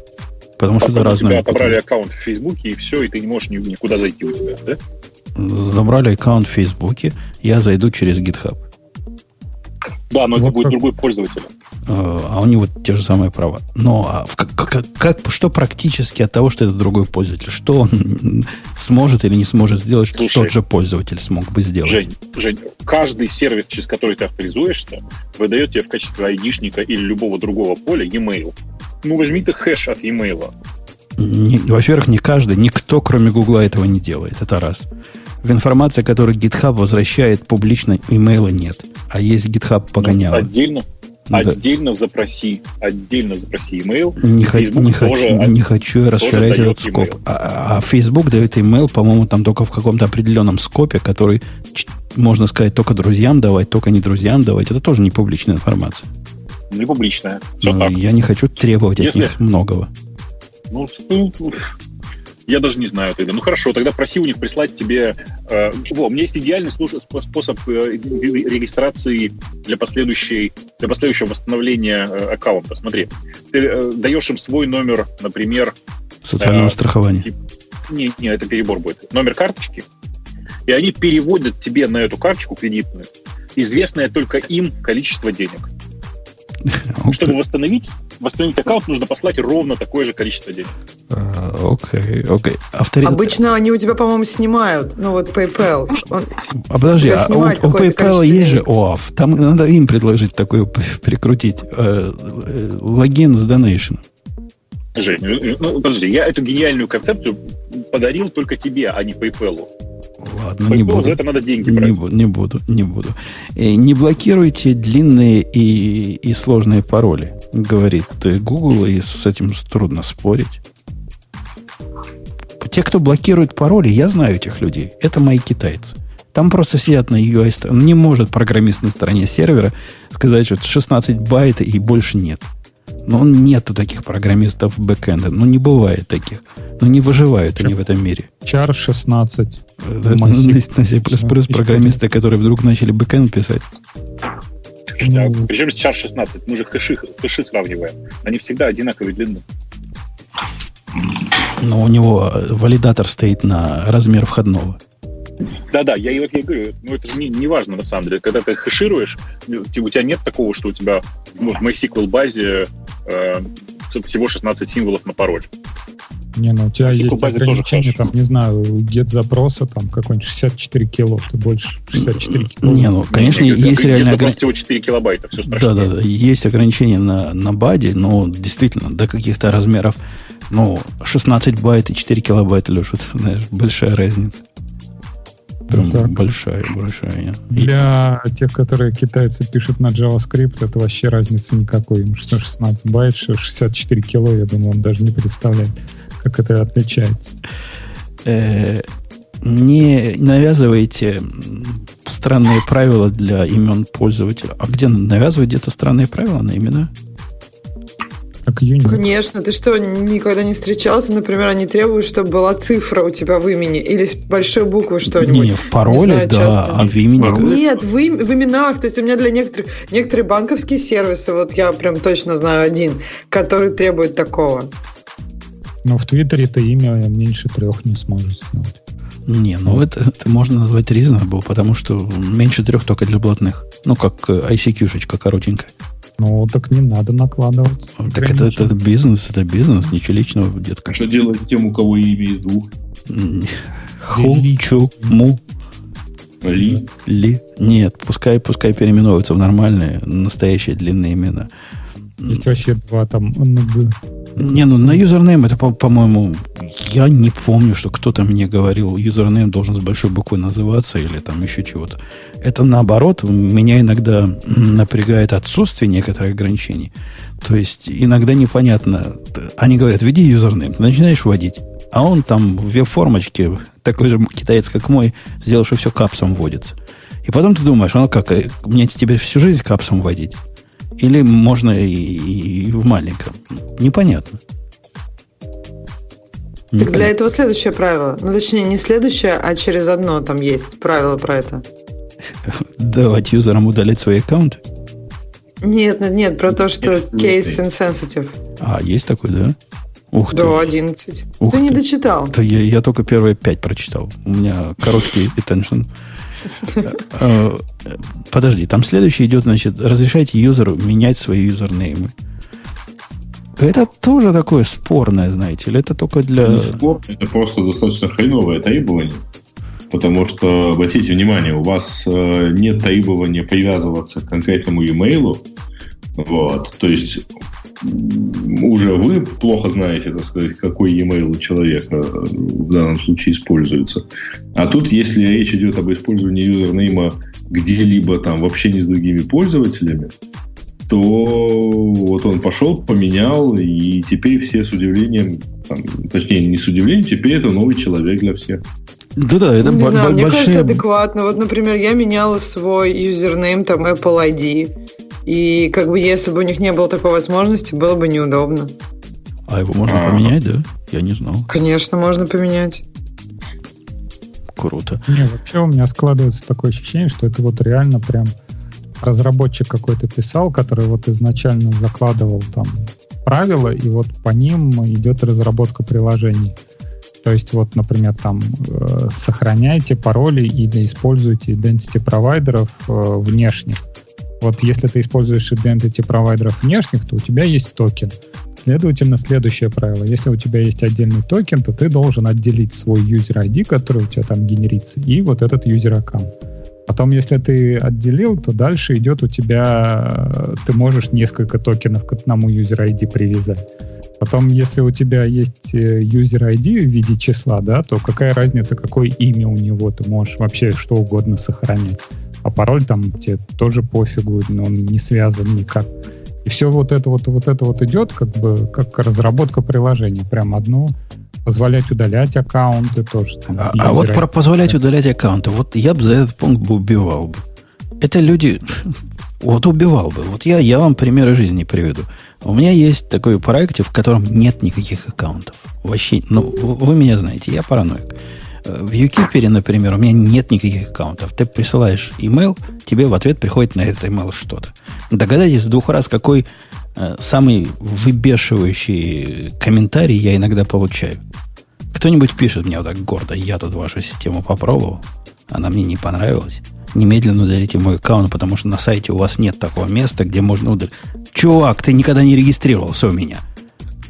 Потому что это разные. тебя отобрали аккаунт в Фейсбуке, и все, и ты не можешь никуда зайти у тебя, да? Забрали аккаунт в Фейсбуке, я зайду через GitHub. Да, но вот это будет как... другой пользователь. Э, а у него те же самые права. Но а как, как, как, что практически от того, что это другой пользователь? Что он *laughs* сможет или не сможет сделать, что Слушай, тот же пользователь смог бы сделать? Жень, Жень, каждый сервис, через который ты авторизуешься, выдает тебе в качестве айдишника или любого другого поля e-mail. Ну, возьми ты хэш от e-mail. во-первых, не каждый, никто, кроме Гугла, этого не делает. Это раз. В информации, которую GitHub возвращает публично, имейла нет. А есть GitHub погоняло. Ну, отдельно, да. Отдельно запроси, отдельно запроси email. Не, не, хочу, не хочу расширять этот скоп. А, а Facebook дает email, по-моему, там только в каком-то определенном скопе, который, можно сказать, только друзьям давать, только не друзьям давать. Это тоже не публичная информация. Не публичная. Все ну, так. Я не хочу требовать Если... от них многого. Ну, ну я даже не знаю тогда. Ну хорошо, тогда проси у них прислать тебе... Э, во, у меня есть идеальный способ э, регистрации для, последующей, для последующего восстановления э, аккаунта. Смотри, ты э, даешь им свой номер, например... Социального э, страхования. Тип, не, не, это перебор будет. Номер карточки, и они переводят тебе на эту карточку кредитную известное только им количество денег. *laughs* Чтобы восстановить, восстановить аккаунт, нужно послать ровно такое же количество денег. А, окей, окей. Авторитет... Обычно они у тебя, по-моему, снимают. Ну вот PayPal. Он а подожди, а у, у PayPal есть же OAuth. Там надо им предложить такое прикрутить. Э, э, логин с donation. Жень, ну, ну подожди, я эту гениальную концепцию подарил только тебе, а не PayPal. Ладно, не буду. За это надо деньги брать. Не, буду, не буду, не буду. И э, не блокируйте длинные и, и сложные пароли, говорит Google, и с этим трудно спорить. Те, кто блокирует пароли, я знаю этих людей. Это мои китайцы. Там просто сидят на UI. Не может программист на стороне сервера сказать, что 16 байт и больше нет. Но нету таких программистов бэкэнда. Ну, не бывает таких. Ну, не выживают они в этом мире. Char 16. На C++ программисты, которые вдруг начали бэкэнд писать. Ну, а причем с Char 16? Мы же хэши, хэши сравниваем. Они всегда одинаковые длины. Но у него валидатор стоит на размер входного. Да-да, я, я, я говорю, ну это же не, не важно на самом деле. Когда ты хэшируешь, у тебя нет такого, что у тебя ну, в MySQL базе э, всего 16 символов на пароль. Не, ну у тебя есть ограничение, там, не знаю, get запроса, там, какой-нибудь 64 кило, ты больше 64 кило. Не, ну, конечно, не, есть реально ограничение. всего 4 килобайта, все страшно. Да, да, да, есть ограничения на, на баде, но действительно, до каких-то размеров, ну, 16 байт и 4 килобайта, Леша, это, знаешь, большая разница. Прям так. большая, большая. Для тех, которые китайцы пишут на JavaScript, это вообще разницы никакой. Им что 16 байт, что 64 кило, я думаю, он даже не представляет, как это отличается. Э, не навязывайте странные правила для имен пользователя. А где навязывать где-то странные правила на имена? Как Unity. Конечно, ты что, никогда не встречался? Например, они требуют, чтобы была цифра у тебя в имени или с большой буквы что-нибудь. Не, в пароле, знаю, да, часто. а в имени... Пароль? Нет, в, им- в именах. То есть у меня для некоторых некоторые банковские сервисы, вот я прям точно знаю один, который требует такого. Но в Твиттере ты имя меньше трех не сможешь сделать. Не, ну это, это можно назвать reasonable, потому что меньше трех только для блатных. Ну, как э, ICQ-шечка коротенькая. Ну, так не надо накладывать. Так это, это, бизнес, это бизнес, ничего личного, детка. А что делать тем, у кого имя из двух? Ху, чу, му, Ли? ли. Нет, пускай, пускай переименовываются в нормальные, настоящие длинные имена. Есть вообще два там НГ. Не, ну на username это, по- по-моему, я не помню, что кто-то мне говорил, юзернейм должен с большой буквы называться или там еще чего-то. Это наоборот, меня иногда напрягает отсутствие некоторых ограничений. То есть иногда непонятно. Они говорят, введи username, ты начинаешь вводить, а он там в веб-формочке, такой же китаец, как мой, сделал, что все капсом вводится. И потом ты думаешь, ну как, э, мне теперь всю жизнь капсом вводить? Или можно и, и в маленьком? Непонятно. Так для этого следующее правило. Ну, точнее, не следующее, а через одно там есть правило про это. Давать юзерам удалить свои аккаунты? Нет, нет, нет, про то, что Нет, case нет. insensitive. А, есть такой, да? Ух ты. Да, 11. Ух ты не ты. дочитал. Да я, я только первые пять прочитал. У меня короткий attention. *laughs* Э, э, Подожди, там следующий идет, значит, разрешайте юзеру менять свои юзернеймы. Это тоже такое спорное, знаете, или это только для... Не спор, это просто достаточно хреновое требование. Потому что, обратите внимание, у вас э, нет требования привязываться к конкретному e-mail. Вот. То есть уже вы плохо знаете, так сказать, какой e-mail у человека э, в данном случае используется. А тут, если речь идет об использовании юзернейма где-либо там в общении с другими пользователями, то вот он пошел, поменял, и теперь все с удивлением, там, точнее, не с удивлением, теперь это новый человек для всех. Да-да, это не бо- знаю, бо- мне кажется, большие... адекватно. Вот, например, я меняла свой юзернейм, там, Apple ID. И как бы если бы у них не было такой возможности, было бы неудобно. А его можно А. поменять, да? Я не знал. Конечно, можно поменять. Круто. Не, вообще у меня складывается такое ощущение, что это вот реально прям разработчик какой-то писал, который вот изначально закладывал там правила, и вот по ним идет разработка приложений. То есть вот, например, там э, сохраняйте пароли или используйте identity провайдеров э, внешних. Вот если ты используешь identity провайдеров внешних, то у тебя есть токен. Следовательно, следующее правило. Если у тебя есть отдельный токен, то ты должен отделить свой user ID, который у тебя там генерится, и вот этот user аккаунт. Потом, если ты отделил, то дальше идет у тебя, э, ты можешь несколько токенов к одному user ID привязать. Потом, если у тебя есть э, user ID в виде числа, да, то какая разница, какое имя у него, ты можешь вообще что угодно сохранять. А пароль там тебе тоже пофигу, но он не связан никак. И все вот это вот, вот это вот идет как бы как разработка приложения. Прям одно позволять удалять аккаунты тоже. Там, А, а вот про позволять удалять аккаунты, вот я бы за этот пункт бы убивал бы. Это люди, *laughs* вот убивал бы. Вот я, я вам примеры жизни приведу. У меня есть такой проект, в котором нет никаких аккаунтов. Вообще, ну, вы меня знаете, я параноик. В Юкипере, например, у меня нет никаких аккаунтов. Ты присылаешь email, тебе в ответ приходит на этот email что-то. Догадайтесь с двух раз, какой э, самый выбешивающий комментарий я иногда получаю. Кто-нибудь пишет мне вот так гордо, я тут вашу систему попробовал, она мне не понравилась. Немедленно удалите мой аккаунт, потому что на сайте у вас нет такого места, где можно удалить. Чувак, ты никогда не регистрировался у меня.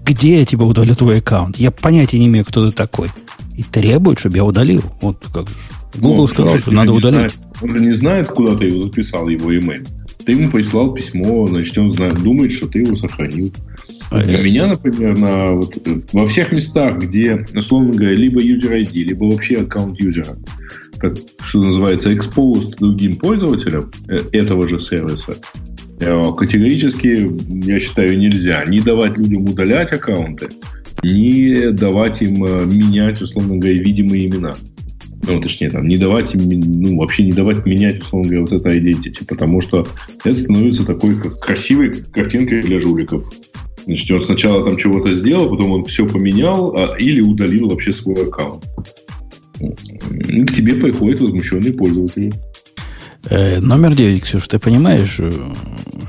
Где я тебе удалю твой аккаунт? Я понятия не имею, кто ты такой. И требует, чтобы я удалил. Вот как же. Google Ну, сказал, слушай, что надо не удалить. знаешь- он же не знает, куда ты его записал, его email. Ты ему прислал письмо, значит, он знает, думает, что ты его сохранил. А, Для э, меня, например, на, вот, э, во всех местах, где, условно говоря, либо user ID, либо вообще аккаунт юзера, как, что называется, exposed другим пользователям э, этого же сервиса, э, категорически, я считаю, нельзя ни давать людям удалять аккаунты, ни давать им э, менять, условно говоря, видимые имена. Ну, точнее, там, не давать им, ну, вообще не давать менять, условно говоря, вот это identity, потому что это становится такой как красивой картинкой для жуликов. Значит, он сначала там чего-то сделал, потом он все поменял а, или удалил вообще свой аккаунт. к тебе приходят возмущенные пользователи. Э, номер 9, Ксюш, ты понимаешь, э,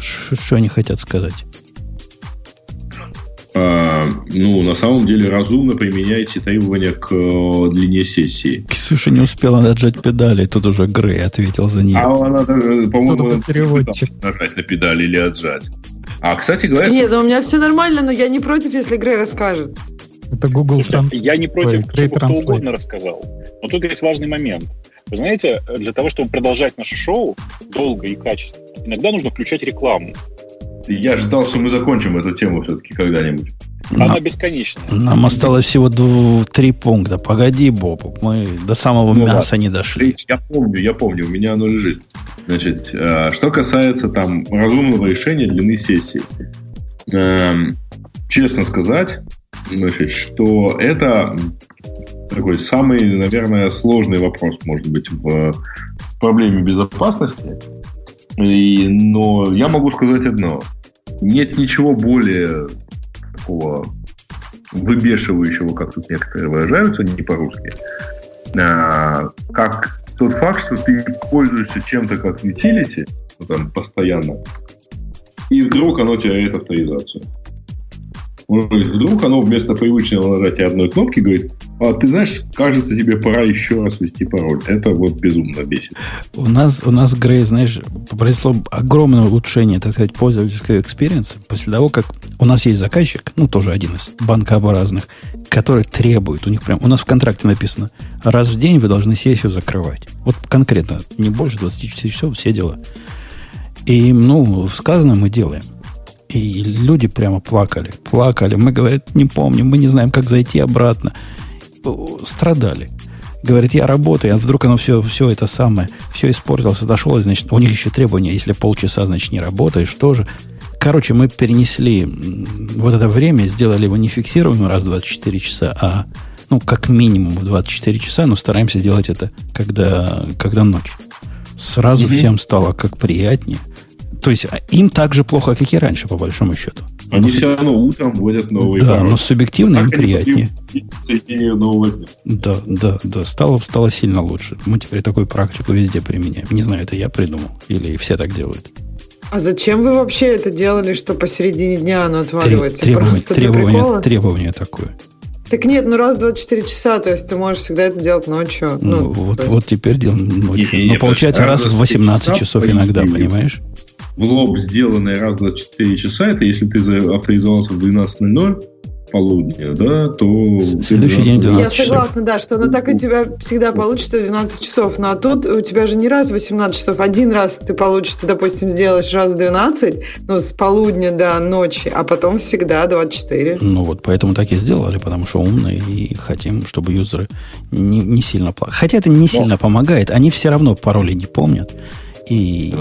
что они хотят сказать? А, ну, на самом деле, разумно применяйте требования к э, длине сессии. Ксюша не успела нажать педали, тут уже Грей ответил за нее. А она даже, по-моему, нажать на педали или отжать. А, кстати говоря... Нет, у меня все нормально, но я не против, если Грей расскажет. Это Google Слушайте, Я не против, чтобы кто угодно рассказал. Но тут есть важный момент. Вы знаете, для того, чтобы продолжать наше шоу долго и качественно, иногда нужно включать рекламу. Я ждал, что мы закончим эту тему все-таки когда-нибудь. Она нам, бесконечная. Нам осталось всего дв- три пункта. Погоди, Боб, мы до самого ну, мяса ладно. не дошли. Я помню, я помню, у меня оно лежит. Значит, э, что касается там разумного решения длины сессии. Э, честно сказать, значит, что это такой самый, наверное, сложный вопрос, может быть, в проблеме безопасности. И, но я могу сказать одно. Нет ничего более такого выбешивающего, как тут некоторые выражаются, не по-русски, а, как тот факт, что ты пользуешься чем-то как utility, ну, там, постоянно, и вдруг оно теряет авторизацию. Вдруг оно вместо привычного нажатия одной кнопки говорит, а ты знаешь, кажется, тебе пора еще раз ввести пароль. Это вот безумно бесит. У нас, у нас Грей, знаешь, произошло огромное улучшение, так сказать, пользовательского experience а после того, как у нас есть заказчик, ну, тоже один из банкообразных, который требует, у них прям, у нас в контракте написано, раз в день вы должны сессию закрывать. Вот конкретно, не больше 24 часов, все дела. И, ну, сказано мы делаем. И люди прямо плакали, плакали. Мы, говорят, не помним, мы не знаем, как зайти обратно. Страдали. Говорит, я работаю, а вдруг оно все, все это самое, все испортилось, отошло, значит, у них еще требования, если полчаса, значит, не работаешь, тоже. Короче, мы перенесли вот это время, сделали его не фиксированным раз в 24 часа, а ну, как минимум в 24 часа, но стараемся делать это, когда, когда ночь. Сразу mm-hmm. всем стало как приятнее. То есть а, им так же плохо, как и раньше, по большому счету. Они но все равно утром вводят новые Да, пароли. но субъективно им приятнее. Да, да, да. Стало, стало сильно лучше. Мы теперь такую практику везде применяем. Не знаю, это я придумал. Или все так делают. А зачем вы вообще это делали, что посередине дня оно отваливается? Требование, Просто требование, требование такое. Так нет, ну раз в 24 часа, то есть ты можешь всегда это делать ночью. Ну, ну вот, есть... вот теперь делаем ночью. Не, не, Но получается раз в 18 часов иногда, понимаешь? В лоб сделанное раз в 24 часа, это если ты авторизовался в 12.00, полудня, да, то... Следующий день 12 Я согласна, да, что оно так у тебя всегда получится 12 часов, но а тут у тебя же не раз 18 часов, один раз ты получишь, ты, допустим, сделаешь раз 12, ну, с полудня до ночи, а потом всегда 24. Ну вот, поэтому так и сделали, потому что умные и хотим, чтобы юзеры не, не сильно плакали. Хотя это не но. сильно помогает, они все равно пароли не помнят. И,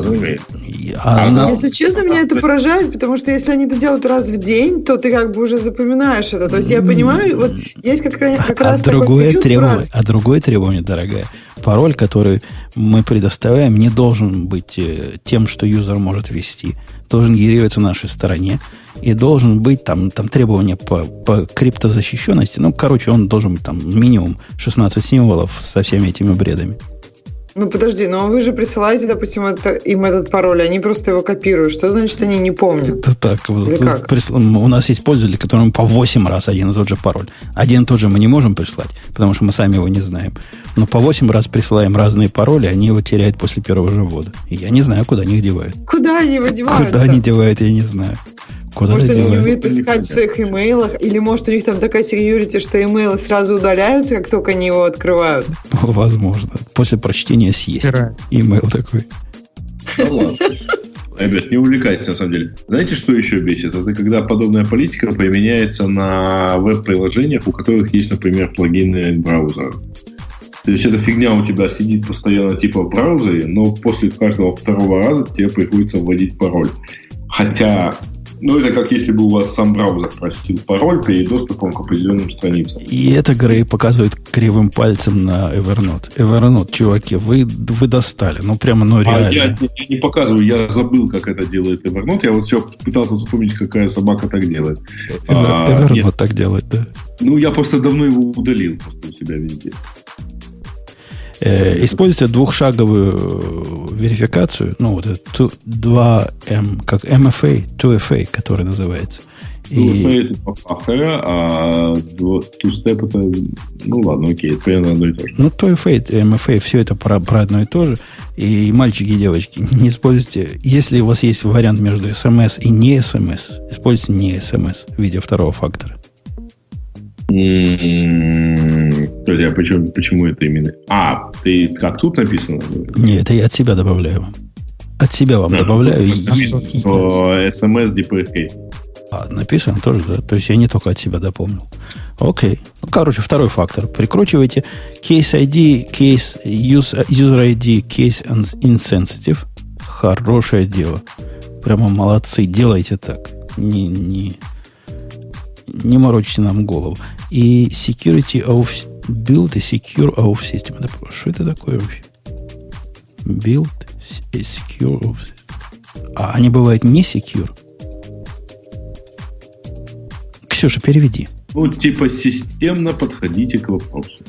и а она... Если честно, меня это поражает, потому что если они это делают раз в день, то ты как бы уже запоминаешь это. То есть я понимаю, вот есть как, как раз а другое такой требование, А другое требование, дорогая, пароль, который мы предоставляем, не должен быть э, тем, что юзер может ввести. Должен генерироваться на нашей стороне. И должен быть там, там требования по, по криптозащищенности. Ну, короче, он должен быть там минимум 16 символов со всеми этими бредами. Ну подожди, но вы же присылаете, допустим, это, им этот пароль, они просто его копируют. Что значит они не помнят? Это так. Или как? Присл... У нас есть пользователи, которым по 8 раз один и тот же пароль. Один и тот же мы не можем прислать, потому что мы сами его не знаем. Но по 8 раз присылаем разные пароли, они его теряют после первого же ввода. И я не знаю, куда они их девают. Куда они его девают? Куда они девают, я не знаю. Куда может, они не умеют искать в своих имейлах, или может у них там такая секьюрити, что имейлы сразу удаляются, как только они его открывают. *laughs* Возможно. После прочтения съесть. Имейл такой. Ну Ребят, не увлекайтесь, на самом деле. Знаете, что еще бесит? Это когда подобная политика применяется на веб-приложениях, у которых есть, например, плагины браузера. То есть эта фигня у тебя сидит постоянно типа в браузере, но после каждого второго раза тебе приходится вводить пароль. Хотя Ну, это как если бы у вас сам браузер просил пароль перед доступом к определенным страницам. И это Грей показывает кривым пальцем на Evernote. Evernote, чуваки, вы, вы достали. Ну, прямо, ну, реально. А я, я, я не показываю, я забыл, как это делает Evernote. Я вот все пытался вспомнить, какая собака так делает. Ever, а, Evernote нет. так делает, да? Ну, я просто давно его удалил просто у себя везде. Э, используйте двухшаговую э, верификацию, ну, вот это 2M, как MFA, 2FA, который называется. И... Ну, это по фактору, а two-step это, ну ладно, окей, это примерно одно и то же. Ну, 2FA, MFA, все это про, про одно и то же. И мальчики и девочки, *laughs* не используйте, если у вас есть вариант между SMS и не SMS, используйте не SMS в виде второго фактора. Подожди, а почему, почему это именно? А, ты как тут написано? Нет, это я от себя добавляю. От себя вам а, добавляю. SMS DPK. А, написано тоже, да? То есть я не только от себя дополнил. Окей. Ну, короче, второй фактор. Прикручивайте case ID, case user, ID, case insensitive. Хорошее дело. Прямо молодцы. Делайте так. Не, не, не морочите нам голову. И security of build и secure of system. Это, что это такое вообще? Build, secure of А они бывают не secure? Ксюша, переведи. Ну, типа системно подходите к вопросу.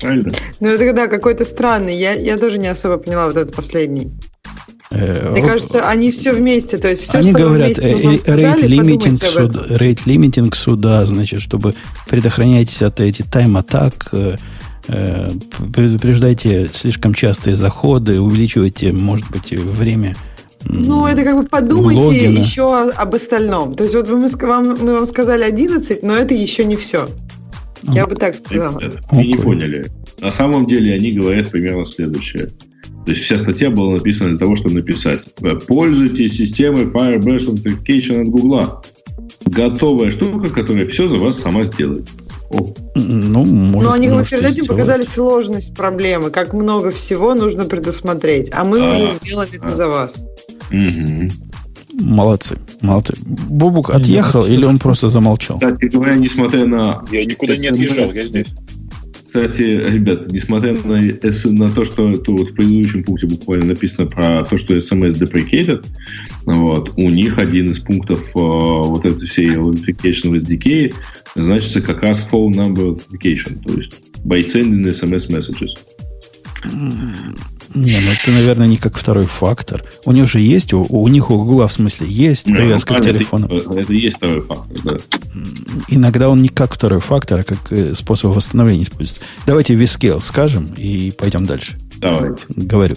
Правильно? Ну, это да, какой-то странный. Я, я тоже не особо поняла вот этот последний. Э, Мне кажется, они все вместе, то есть все, они что говорят, rate limiting, суда, rate limiting суда, значит, чтобы предохранять от этих тайм-атак, э, э, предупреждайте слишком частые заходы, увеличивайте, может быть, время ну, это как бы подумайте логина. еще об остальном. То есть вот мы, вам, мы вам сказали 11, но это еще не все. Я бы так сказала. Вы не поняли. На самом деле они говорят примерно следующее. То есть вся статья была написана для того, чтобы написать. Пользуйтесь системой Firebase Authentication от Google. Готовая штука, которая все за вас сама сделает. О. Ну, может, Но они перед этим сделать. показали сложность проблемы, как много всего нужно предусмотреть. А мы а, уже сделали а. это за вас. Угу. Молодцы, молодцы. Бобук отъехал или он просто замолчал? Кстати говоря, несмотря на... Я никуда не отъезжал, я здесь. Кстати, ребята, несмотря на, на то, что это вот в предыдущем пункте буквально написано про то, что SMS deprecated, вот, у них один из пунктов э, вот этой всей authentication SDK значится как раз phone number authentication, то есть by sending SMS messages. Не, ну это, наверное, не как второй фактор. У них же есть, у, у них у Гугла в смысле есть ну, привязка к телефону. Это, это есть второй фактор, да. Иногда он не как второй фактор, а как э, способ восстановления используется. Давайте Viscale скажем и пойдем дальше. Давайте. Говорю.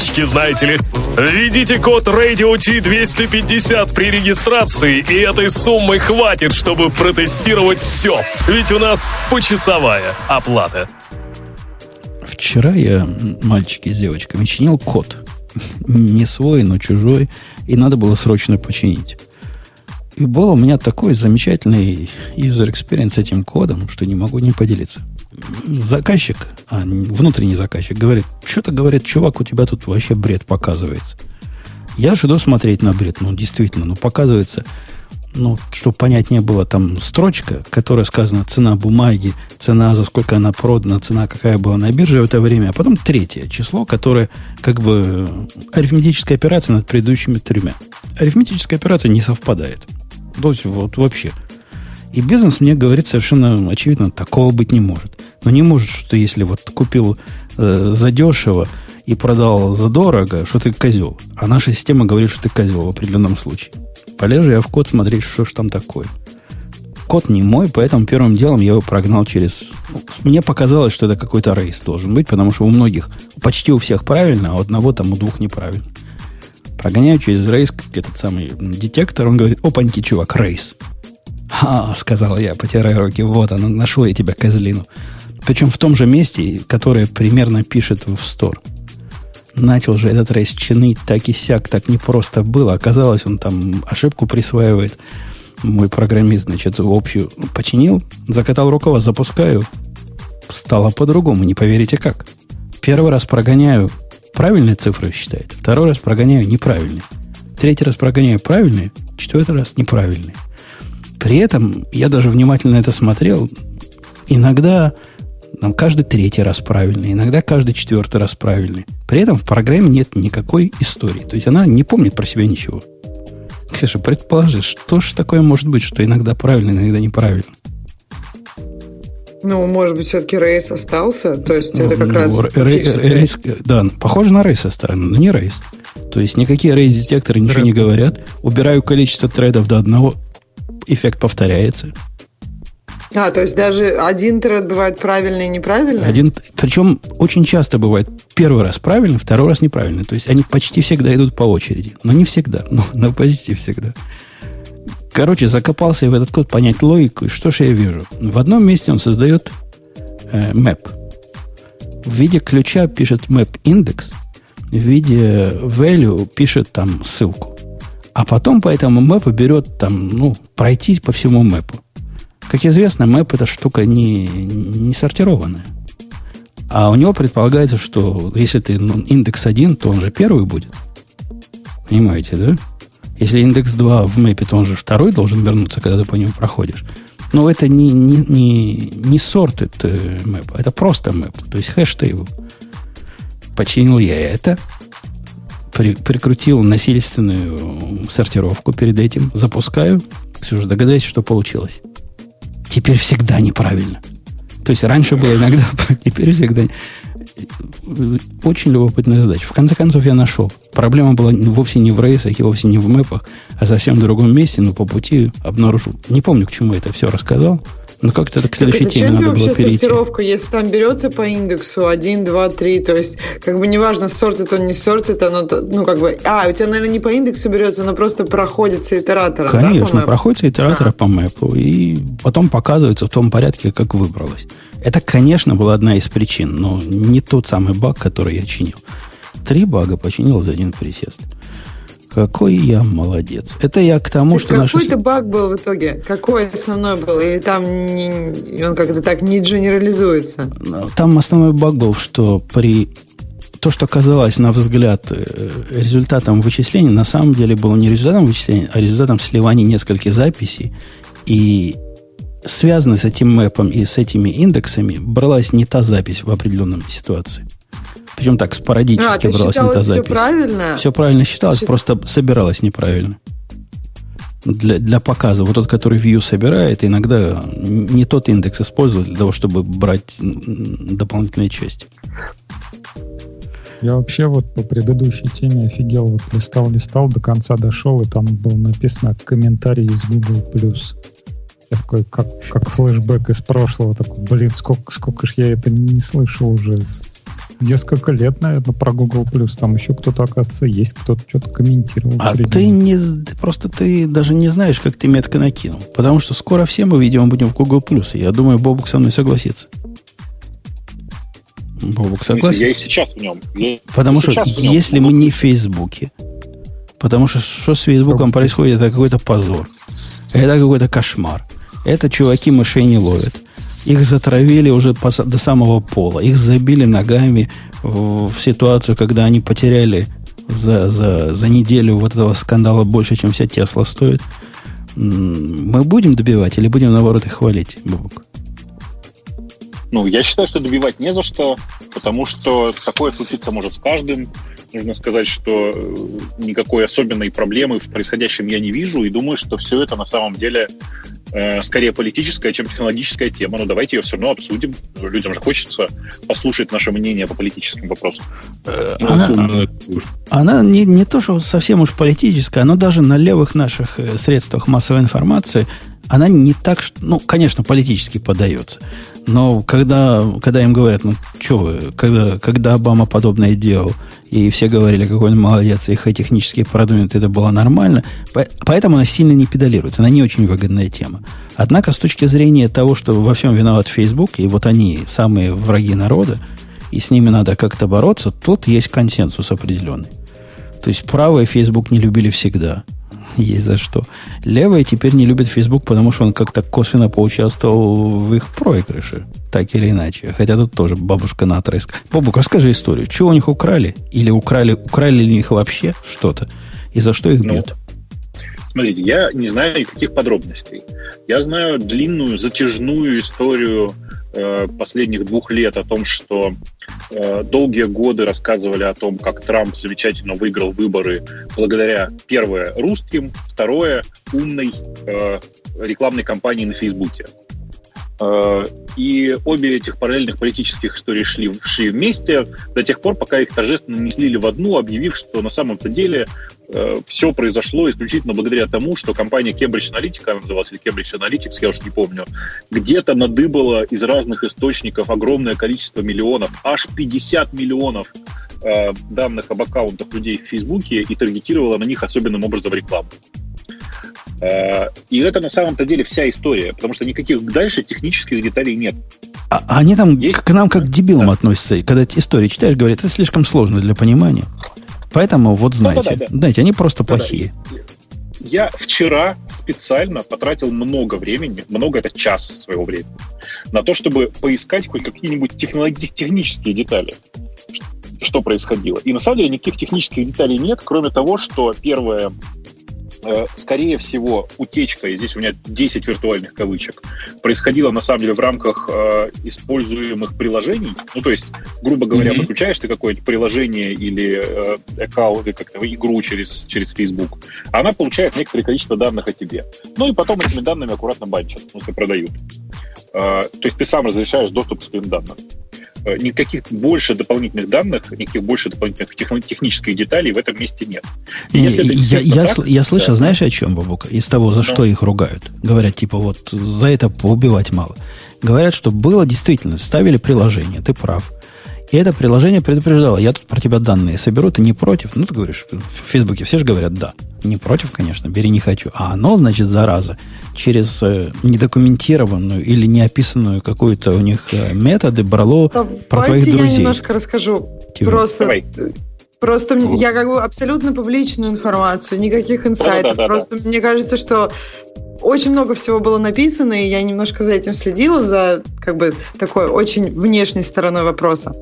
карточки, знаете ли. Введите код Radio T250 при регистрации, и этой суммы хватит, чтобы протестировать все. Ведь у нас почасовая оплата. Вчера я, мальчики с девочками, чинил код. Не свой, но чужой. И надо было срочно починить. И был у меня такой замечательный user experience с этим кодом, что не могу не поделиться заказчик, а внутренний заказчик, говорит, что-то, говорит, чувак, у тебя тут вообще бред показывается. Я же иду смотреть на бред. Ну, действительно, ну, показывается, ну, чтобы понятнее было, там строчка, которая сказана цена бумаги, цена, за сколько она продана, цена, какая была на бирже в это время, а потом третье число, которое как бы арифметическая операция над предыдущими тремя. Арифметическая операция не совпадает. То есть вот вообще. И бизнес мне говорит совершенно очевидно, такого быть не может. Но не может, что ты, если вот купил э, задешево и продал задорого, что ты козел. А наша система говорит, что ты козел в определенном случае. Полежу я в код смотреть, что ж там такое. Код не мой, поэтому первым делом я его прогнал через... Мне показалось, что это какой-то рейс должен быть, потому что у многих, почти у всех правильно, а у одного там у двух неправильно. Прогоняю через рейс этот самый детектор, он говорит, опаньки, чувак, рейс. «А, — сказал я, потирая руки, — вот оно, нашел я тебя, козлину. Причем в том же месте, которое примерно пишет в стор. Начал же этот рейс чинить так и сяк, так непросто было. Оказалось, он там ошибку присваивает. Мой программист, значит, общую починил, закатал рукава, запускаю. Стало по-другому, не поверите как. Первый раз прогоняю, правильные цифры считает. Второй раз прогоняю неправильные. Третий раз прогоняю правильные, четвертый раз неправильные. При этом я даже внимательно это смотрел. Иногда там, каждый третий раз правильный, иногда каждый четвертый раз правильный. При этом в программе нет никакой истории. То есть она не помнит про себя ничего. Ксюша, предположи, что же такое может быть, что иногда правильно, иногда неправильно? Ну, может быть, все-таки рейс остался? То есть это как ну, раз... Рейс, да, похоже на рейс со стороны, но не рейс. То есть никакие рейс-детекторы ничего не говорят. Убираю количество трейдов до одного, эффект повторяется. А, то есть даже один тред бывает правильный и неправильный? Один, причем очень часто бывает первый раз правильный, второй раз неправильный. То есть они почти всегда идут по очереди. Но не всегда, *laughs* но, но почти всегда. Короче, закопался я в этот код понять логику. Что же я вижу? В одном месте он создает э, map. В виде ключа пишет map индекс, в виде value пишет там ссылку. А потом по этому мэпу берет там, ну, пройтись по всему мэпу. Как известно, мэп это штука не, не сортированная. А у него предполагается, что если ты ну, индекс 1, то он же первый будет. Понимаете, да? Если индекс 2 в мэпе, то он же второй должен вернуться, когда ты по нему проходишь. Но это не, не, не, не sorted мэп, это просто мэп, то есть хэш-тейбл. Починил я это, при, прикрутил насильственную сортировку перед этим, запускаю. Ксюша, догадайся, что получилось. Теперь всегда неправильно. То есть раньше было иногда, *laughs* теперь всегда. Очень любопытная задача. В конце концов, я нашел. Проблема была вовсе не в рейсах и вовсе не в мэпах, а совсем в другом месте, но по пути обнаружил. Не помню, к чему это все рассказал. Ну, как-то к следующей так, теме надо было перейти. вообще сортировка, если там берется по индексу 1, 2, 3, то есть, как бы неважно, сортит он, не сортит, оно, ну, как бы, а, у тебя, наверное, не по индексу берется, оно просто проходится итератором, Конечно, да, проходится итератора а. по мэпу, и потом показывается в том порядке, как выбралось. Это, конечно, была одна из причин, но не тот самый баг, который я чинил. Три бага починил за один присест. Какой я молодец. Это я к тому, так что... Какой-то наши... баг был в итоге? Какой основной был? Или там не, он как-то так не генерализуется? Там основной баг был, что при... То, что казалось, на взгляд, э, результатом вычисления, на самом деле было не результатом вычисления, а результатом сливания нескольких записей. И связанной с этим мэпом и с этими индексами бралась не та запись в определенной ситуации. Причем так спорадически а, бралась не та запись. Все правильно? Все правильно считалось, Счит... просто собиралась неправильно. Для, для показа. Вот тот, который view собирает, иногда не тот индекс использует для того, чтобы брать дополнительные части. Я вообще вот по предыдущей теме офигел. Вот листал, листал, до конца дошел, и там было написано комментарий из Google+. Я такой, как, как флешбэк из прошлого. Такой, блин, сколько, сколько ж я это не слышал уже несколько лет, наверное, про Google Plus. Там еще кто-то, оказывается, есть, кто-то что-то комментировал. А ты не просто ты даже не знаешь, как ты метко накинул. Потому что скоро все мы, видимо, будем в Google Plus. И я думаю, Бобук со мной согласится. Бобук согласен? Я и сейчас в нем. Я потому что если мы не в Фейсбуке, потому что что с Фейсбуком происходит, это какой-то позор. Это какой-то кошмар. Это чуваки мышей не ловят. Их затравили уже до самого пола. Их забили ногами в, в ситуацию, когда они потеряли за, за, за неделю вот этого скандала больше, чем вся Тесла стоит. Мы будем добивать или будем, наоборот, их хвалить, Бабук? Ну, я считаю, что добивать не за что, потому что такое случиться может с каждым. Нужно сказать, что э, никакой особенной проблемы в происходящем я не вижу, и думаю, что все это на самом деле э, скорее политическая, чем технологическая тема. Но давайте ее все равно обсудим. Людям же хочется послушать наше мнение по политическим вопросам. Э, она, она не, не то, что совсем уж политическая, но даже на левых наших средствах массовой информации она не так, ну, конечно, политически подается. Но когда, когда им говорят, ну, что вы, когда, когда Обама подобное делал, и все говорили, какой он молодец, и технически продвинут, это было нормально, поэтому она сильно не педалируется, она не очень выгодная тема. Однако, с точки зрения того, что во всем виноват Facebook, и вот они самые враги народа, и с ними надо как-то бороться, тут есть консенсус определенный. То есть правые Facebook не любили всегда – *laughs* есть за что. Левые теперь не любят Facebook, потому что он как-то косвенно поучаствовал в их проигрыше. Так или иначе. Хотя тут тоже бабушка на отрыск. Бабук, расскажи историю. Чего у них украли? Или украли, украли ли их вообще что-то? И за что их ну, бьют? Смотрите, я не знаю никаких подробностей. Я знаю длинную, затяжную историю последних двух лет о том, что э, долгие годы рассказывали о том, как Трамп замечательно выиграл выборы благодаря, первое, русским, второе, умной э, рекламной кампании на Фейсбуке. Э, и обе этих параллельных политических историй шли, шли вместе до тех пор, пока их торжественно не слили в одну, объявив, что на самом-то деле э, все произошло исключительно благодаря тому, что компания Cambridge Analytica, она называлась, или Cambridge Analytics, я уж не помню, где-то надыбала из разных источников огромное количество миллионов, аж 50 миллионов э, данных об аккаунтах людей в Фейсбуке и таргетировала на них особенным образом рекламу. Э, и это на самом-то деле вся история, потому что никаких дальше технических деталей нет. А, а они там Есть? к нам как к дебилам да. относятся. Когда эти истории читаешь, говорят, это слишком сложно для понимания. Поэтому вот знаете, да, да, да. знаете, они просто плохие. Я вчера специально потратил много времени, много это час своего времени, на то, чтобы поискать хоть какие-нибудь технические детали что происходило. И на самом деле никаких технических деталей нет, кроме того, что первое скорее всего, утечка, и здесь у меня 10 виртуальных кавычек, происходила на самом деле в рамках э, используемых приложений. Ну, то есть, грубо говоря, mm-hmm. подключаешь ты какое-то приложение или э, аккаунт, или как-то игру через, через Facebook, она получает некоторое количество данных о тебе. Ну и потом этими данными аккуратно банчат, в смысле продают. Э, то есть ты сам разрешаешь доступ к своим данным. Э, никаких больше дополнительных данных, никаких больше дополнительных технических деталей в этом месте нет. И если я, я, так, я слышал, да. знаешь, о чем, Бабука? Из того, за да. что их ругают. Говорят, типа, вот за это поубивать мало. Говорят, что было действительно, ставили приложение, ты прав. И это приложение предупреждало, я тут про тебя данные соберу, ты не против? Ну, ты говоришь, в Фейсбуке все же говорят, да. Не против, конечно, бери не хочу. А оно, значит, зараза, через э, недокументированную или неописанную какую-то у них э, методы брало Давайте про твоих друзей. я немножко расскажу. Типа. Просто... Давай. Просто я как бы абсолютно публичную информацию, никаких инсайтов. Да, да, да, Просто да. мне кажется, что очень много всего было написано, и я немножко за этим следила, за как бы такой очень внешней стороной вопроса.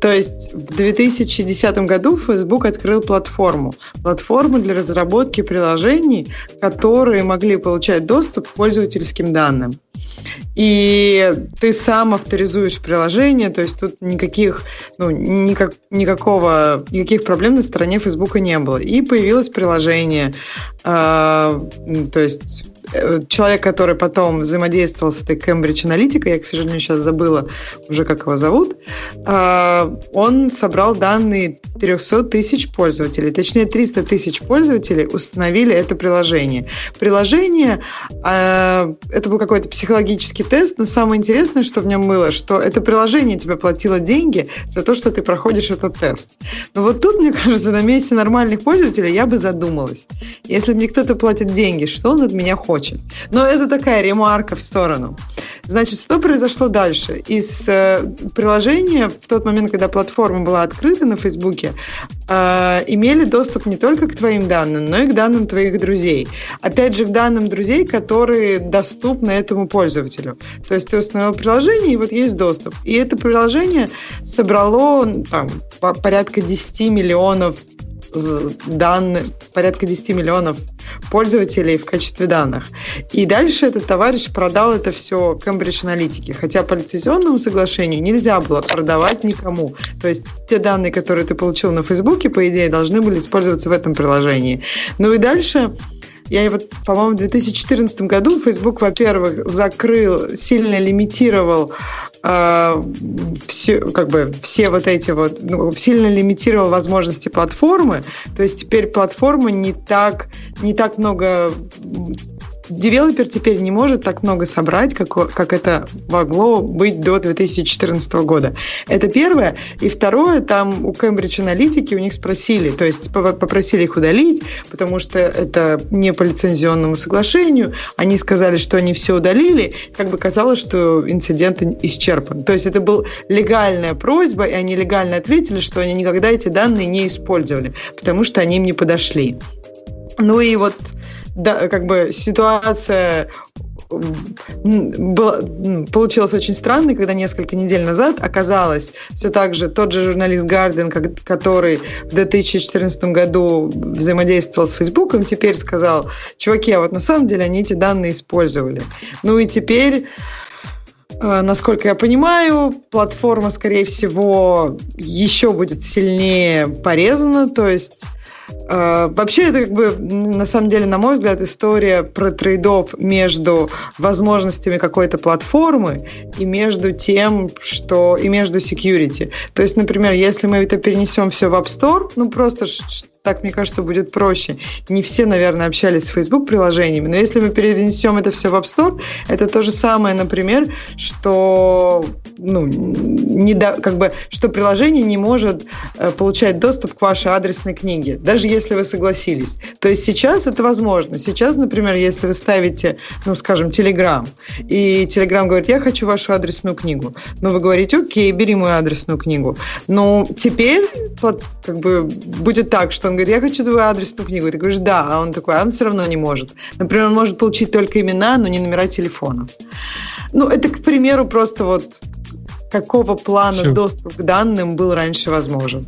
То есть в 2010 году Facebook открыл платформу. Платформу для разработки приложений, которые могли получать доступ к пользовательским данным. И ты сам авторизуешь приложение, то есть тут никаких, ну, никак, никакого, никаких проблем на стороне Facebook не было. И появилось приложение, э, то есть человек, который потом взаимодействовал с этой Cambridge Analytica, я, к сожалению, сейчас забыла уже, как его зовут, а, он собрал данные 300 тысяч пользователей, точнее 300 тысяч пользователей установили это приложение. Приложение, а, это был какой-то психологический тест, но самое интересное, что в нем было, что это приложение тебе платило деньги за то, что ты проходишь этот тест. Но вот тут, мне *laughs* кажется, на месте нормальных пользователей я бы задумалась. Если мне кто-то платит деньги, что он от меня хочет? Хочет. Но это такая ремарка в сторону. Значит, что произошло дальше? Из э, приложения в тот момент, когда платформа была открыта на Фейсбуке, э, имели доступ не только к твоим данным, но и к данным твоих друзей. Опять же, к данным друзей, которые доступны этому пользователю. То есть ты установил приложение, и вот есть доступ. И это приложение собрало там, порядка 10 миллионов данных, порядка 10 миллионов пользователей в качестве данных. И дальше этот товарищ продал это все Cambridge Analytica, хотя по лицензионному соглашению нельзя было продавать никому. То есть те данные, которые ты получил на Фейсбуке, по идее, должны были использоваться в этом приложении. Ну и дальше я вот, по-моему, в 2014 году Facebook, во-первых, закрыл, сильно лимитировал э, все, как бы все вот эти вот, ну, сильно лимитировал возможности платформы. То есть теперь платформа не так, не так много девелопер теперь не может так много собрать, как, как это могло быть до 2014 года. Это первое. И второе, там у Cambridge Аналитики у них спросили, то есть попросили их удалить, потому что это не по лицензионному соглашению. Они сказали, что они все удалили. Как бы казалось, что инцидент исчерпан. То есть это была легальная просьба, и они легально ответили, что они никогда эти данные не использовали, потому что они им не подошли. Ну и вот да, как бы ситуация была, получилось очень странной, когда несколько недель назад оказалось все так же тот же журналист Гардин, который в 2014 году взаимодействовал с Фейсбуком, теперь сказал, чуваки, а вот на самом деле они эти данные использовали. Ну и теперь э, Насколько я понимаю, платформа, скорее всего, еще будет сильнее порезана, то есть вообще, это как бы, на самом деле, на мой взгляд, история про трейдов между возможностями какой-то платформы и между тем, что и между security. То есть, например, если мы это перенесем все в App Store, ну просто так, мне кажется, будет проще. Не все, наверное, общались с Facebook приложениями, но если мы перенесем это все в App Store, это то же самое, например, что ну, не до, как бы, что приложение не может э, получать доступ к вашей адресной книге, даже если вы согласились. То есть сейчас это возможно. Сейчас, например, если вы ставите, ну, скажем, Telegram, и Telegram говорит, я хочу вашу адресную книгу, но вы говорите, окей, бери мою адресную книгу. Но теперь как бы будет так, что он говорит, я хочу твою адресную книгу. И ты говоришь, да, а он такой, а он все равно не может. Например, он может получить только имена, но не номера телефонов. Ну, это, к примеру, просто вот какого плана Все. доступ к данным был раньше возможен.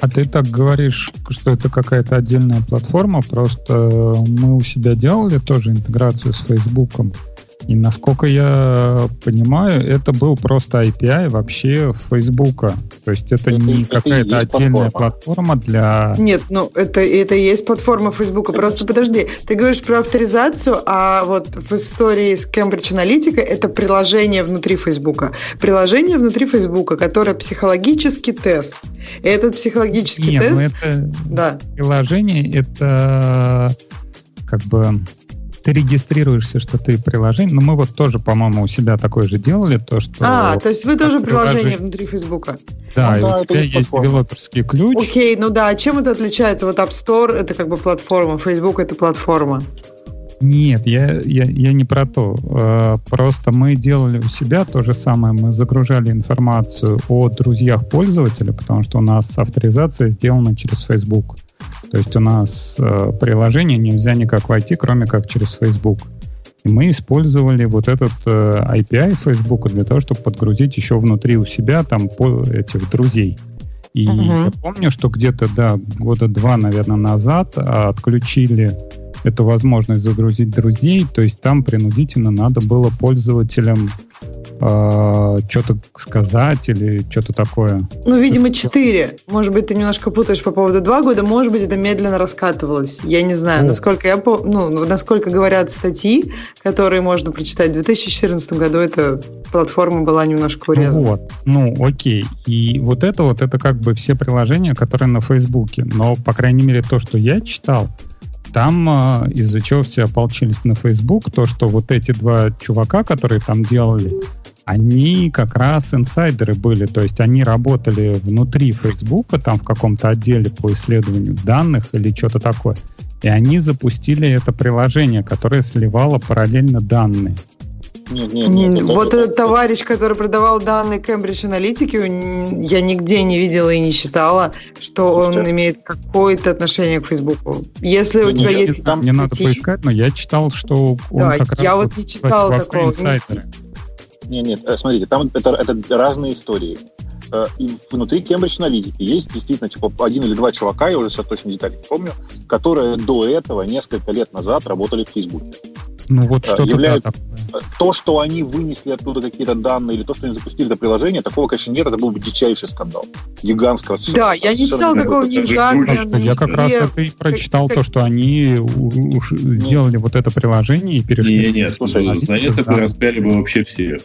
А ты так говоришь, что это какая-то отдельная платформа, просто мы у себя делали тоже интеграцию с Фейсбуком. И насколько я понимаю, это был просто API вообще Фейсбука. То есть это, это не какая-то отдельная платформа. платформа для... Нет, ну это, это и есть платформа Фейсбука. Просто подожди, ты говоришь про авторизацию, а вот в истории с Cambridge Analytica это приложение внутри Фейсбука. Приложение внутри Фейсбука, которое психологический тест. И этот психологический Нет, ну тест... Ну это да. приложение, это как бы ты регистрируешься, что ты приложение. Но мы вот тоже, по-моему, у себя такое же делали, то что. А, то есть вы тоже приложение внутри Фейсбука. Да, ну, и да, у тебя есть, есть девелоперский ключ. Окей, ну да, а чем это отличается? Вот App Store это как бы платформа, Facebook это платформа. Нет, я, я, я не про то. А, просто мы делали у себя то же самое. Мы загружали информацию о друзьях пользователя, потому что у нас авторизация сделана через Facebook. То есть у нас э, приложение нельзя никак войти, кроме как через Facebook. И мы использовали вот этот API Facebook для того, чтобы подгрузить еще внутри у себя там этих друзей. И uh-huh. я помню, что где-то, да, года два, наверное, назад отключили эту возможность загрузить друзей, то есть там принудительно надо было пользователям э, что-то сказать или что-то такое. Ну, видимо, 4. Может быть, ты немножко путаешь по поводу 2 года, может быть, это медленно раскатывалось. Я не знаю, О. насколько я ну, насколько говорят статьи, которые можно прочитать в 2014 году, эта платформа была немножко урезана. Ну, вот, ну, окей. И вот это вот, это как бы все приложения, которые на Фейсбуке. Но, по крайней мере, то, что я читал, там э, из-за чего все ополчились на Facebook, то, что вот эти два чувака, которые там делали, они как раз инсайдеры были, то есть они работали внутри Фейсбука, там в каком-то отделе по исследованию данных или что-то такое. И они запустили это приложение, которое сливало параллельно данные. Нет, нет, нет, вот этот товарищ, который продавал данные Cambridge Analytica, я нигде не видела и не считала, что он имеет какое-то отношение к Фейсбуку. Если у тебя есть там Мне надо поискать, но я читал, что он да, как я раз вот не читала такого. Нет, нет, э, смотрите, там это, это разные истории. Э, и внутри Кембридж аналитики есть действительно типа один или два чувака, я уже сейчас точно детали не помню, которые до этого несколько лет назад работали в Фейсбуке. Ну вот что являют... да, То, что они вынесли оттуда какие-то данные, или то, что они запустили это приложение, такого, конечно, нет, это был бы дичайший скандал. Гигантского. Да, я не читал такого ни гигантского. Я как раз это и прочитал, то, что они уж сделали вот это приложение и перешли. Нет, нет, слушай, за это бы распяли бы вообще все.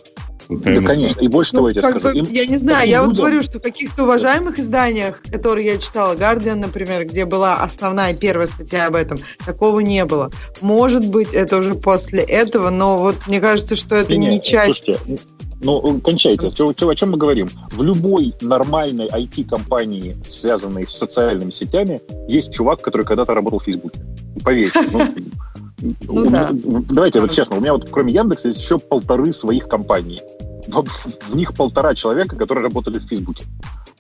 Да, конечно. И больше того, я тебе Ну, скажу. бы, им- я не знаю, я вот людям- говорю, что в каких-то уважаемых изданиях, которые я читала, Guardian, например, где была основная первая статья об этом, такого не было. Может быть, это уже после этого, но вот мне кажется, что это Не-не, не часть. Слушайте, ну, кончайте. Чё- чё- о чем мы говорим? В любой нормальной IT-компании, связанной с социальными сетями, есть чувак, который когда-то работал в Фейсбуке. Поверьте. ну, *laughs* Ну у да. меня- Давайте вот честно, у меня вот кроме Яндекса есть еще полторы своих компаний. В них полтора человека, которые работали в Фейсбуке.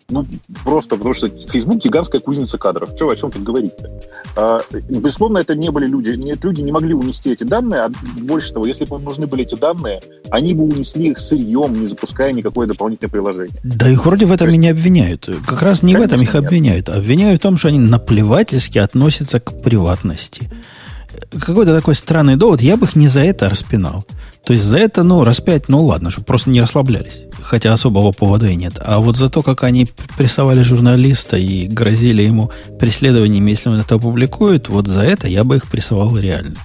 Ну, просто потому что Фейсбук гигантская кузница кадров. Че, о чем тут говорить-то? А, безусловно, это не были люди. Нет, люди не могли унести эти данные, а больше того, если бы им нужны были эти данные, они бы унесли их сырьем, не запуская никакое дополнительное приложение. Да их вроде в этом То есть- и не обвиняют. Как раз не в этом их Конечно, нет. обвиняют. Обвиняют в том, что они наплевательски относятся к приватности. Какой-то такой странный довод, я бы их не за это распинал. То есть за это, ну, распять, ну ладно, чтобы просто не расслаблялись. Хотя особого повода и нет. А вот за то, как они прессовали журналиста и грозили ему преследованием, если он это опубликует, вот за это я бы их прессовал реально.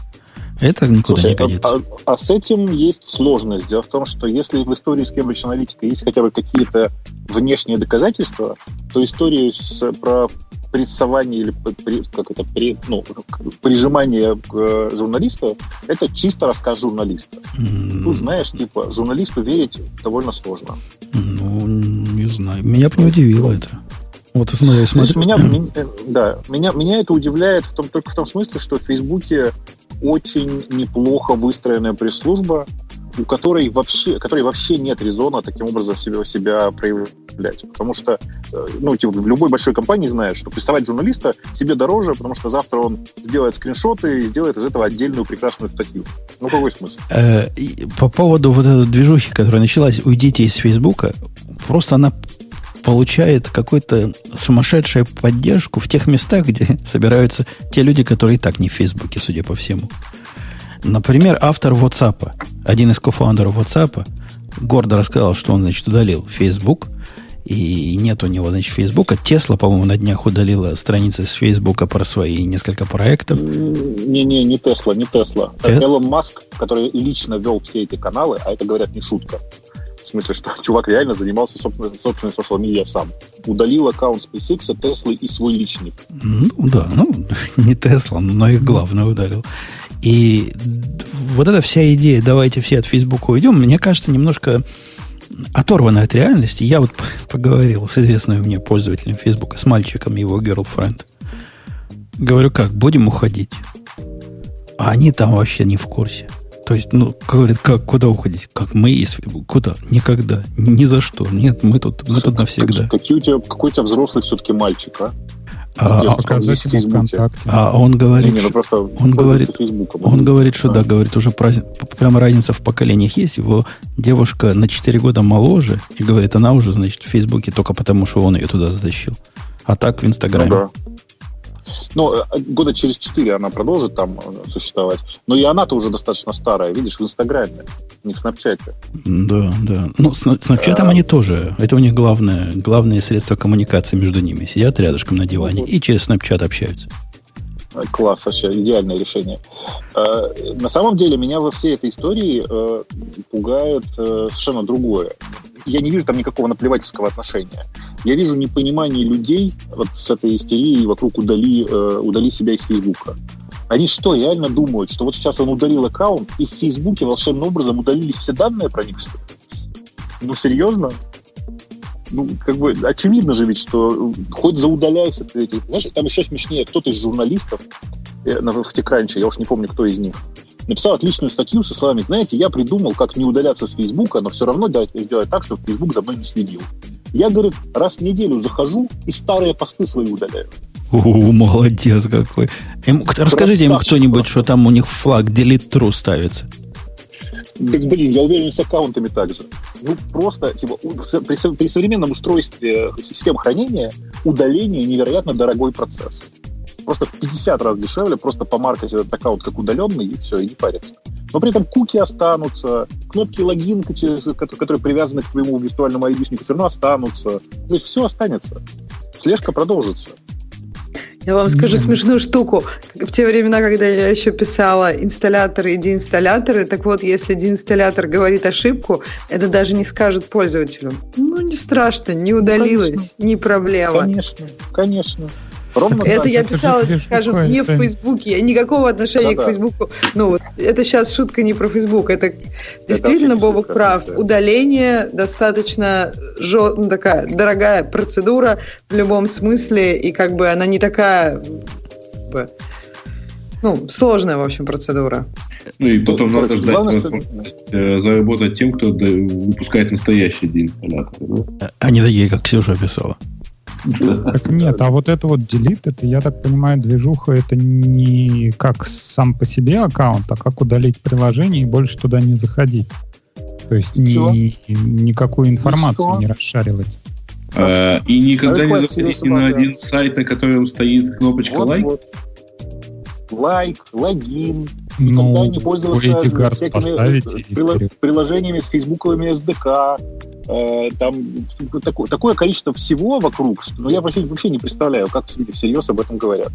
Это никуда Слушай, не годится. а, а с этим есть сложность. Дело в том, что если в истории с Cambridge Analytica есть хотя бы какие-то внешние доказательства, то историю с, про прессование или при- как это, при- ну, прижимание к, э, журналиста, это чисто рассказ журналиста. М, Тут, знаешь, типа, журналисту верить довольно сложно. Ну, не знаю. Меня бы не удивило это. Вот смотри, смотри. меня, *clears throat* меня- э, да, меня, меня это удивляет в том, только в том смысле, что в Фейсбуке очень неплохо выстроенная пресс-служба, у которой вообще, которой вообще нет резона таким образом себя, себя проявлять. Потому что э, ну, типа, в любой большой компании знают, что прессовать журналиста себе дороже, потому что завтра он сделает скриншоты и сделает из этого отдельную прекрасную статью. Ну, какой смысл? Э, по поводу вот этой движухи, которая началась, уйдите из Фейсбука, просто она получает какую-то сумасшедшую поддержку в тех местах, где *laughs* собираются те люди, которые и так не в Фейсбуке, судя по всему. Например, автор WhatsApp, один из кофаундеров WhatsApp, гордо рассказал, что он, значит, удалил Facebook, и нет у него, значит, Фейсбука. Тесла, по-моему, на днях удалила страницы с Фейсбука про свои несколько проектов. Не-не, не Тесла, не Тесла. Тес- Элон Маск, который лично вел все эти каналы, а это, говорят, не шутка. Смысле, что *laughs* чувак реально занимался собственной, собственной social media сам. Удалил аккаунт SpaceX, Теслы и свой личный. Ну, да, ну, *laughs* не Тесла, но их главное ударил. И вот эта вся идея, давайте все от Фейсбука уйдем, мне кажется, немножко оторвана от реальности. Я вот *laughs* поговорил с известным мне пользователем Фейсбука, с мальчиком его girlfriend. Говорю, как, будем уходить? А они там вообще не в курсе. То есть, ну, говорят, как, куда уходить? Как мы из? Куда? Никогда. Ни за что. Нет, мы тут, мы тут навсегда. Какие, какие у тебя, какой у тебя взрослый все-таки мальчик, а? А, Я а- показать в Фейсбуке. А он Не, говорит, не, ну просто он говорит-. Он говорит, что да, А. говорит, уже праздник, прям разница в поколениях есть. Его девушка на 4 года моложе, и говорит, она уже, значит, в Фейсбуке только потому, что он ее туда затащил. А так в Ну, Инстаграме. да. Ну, э, года через четыре она продолжит там э, существовать. Но и она-то уже достаточно старая, видишь, в Инстаграме, не в Снапчате. Да, да. Ну, с Snapchat они тоже. Это у них главное, главное средство коммуникации между ними. Сидят рядышком на диване Ну, вот. и через Snapchat общаются. Класс вообще, идеальное решение. Э, На самом деле меня во всей этой истории э, пугает э, совершенно другое. Я не вижу там никакого наплевательского отношения. Я вижу непонимание людей вот с этой истерией вокруг удали, э, удали себя из Фейсбука. Они что, реально думают, что вот сейчас он удалил аккаунт, и в Фейсбуке волшебным образом удалились все данные про них, что? Ну, серьезно? Ну, как бы, очевидно же ведь, что э, хоть заудаляйся ты эти... Знаешь, там еще смешнее, кто-то из журналистов э, в Текранче, я уж не помню, кто из них, написал отличную статью со словами, знаете, я придумал, как не удаляться с Фейсбука, но все равно сделать так, чтобы Фейсбук за мной не следил. Я, говорит, раз в неделю захожу и старые посты свои удаляю. У, молодец какой. Ему- кто- расскажите Красавчик кто-нибудь, что там у них флаг delete true ставится. Так, блин, я уверен, с аккаунтами также. Ну, просто, типа, при, при современном устройстве систем хранения удаление невероятно дорогой процесс. Просто в 50 раз дешевле просто помаркать этот аккаунт как удаленный, и все, и не париться. Но при этом куки останутся, кнопки логин, которые привязаны к твоему виртуальному айдишнику, все равно останутся. То есть все останется. Слежка продолжится. Я вам скажу смешную штуку. В те времена, когда я еще писала инсталляторы и деинсталляторы, так вот, если деинсталлятор говорит ошибку, это даже не скажет пользователю. Ну, не страшно, не удалилось, Конечно. не проблема. Конечно, конечно. Ровно Это так. я это писала, скажем, не в это- Фейсбуке. Я никакого отношения Да-да. к Фейсбуку. Ну, вот, это сейчас шутка не про Фейсбук. Это действительно, вообще не Бобок прав. да. Удаление достаточно жё- ну, такая дорогая процедура в любом смысле. И как бы она не такая... Ну, сложная, в общем, процедура. Ну и потом Короче, надо ждать главное, что- возможность э, заработать тем, кто да, выпускает настоящие деинсталляторы. Да? Они такие, как Ксюша описала. Так нет, а вот это вот delete, это, я так понимаю, движуха, это не как сам по себе аккаунт, а как удалить приложение и больше туда не заходить. То есть ни, никакую информацию не расшаривать. Э, И никогда не ни на один сайт, на котором стоит кнопочка Вот, лайк. вот. Лайк, логин, никогда не пользоваться всякими прила- вперед. приложениями с фейсбуковыми SDK. Э, там такое, такое количество всего вокруг, что ну, я вообще, вообще не представляю, как люди всерьез об этом говорят.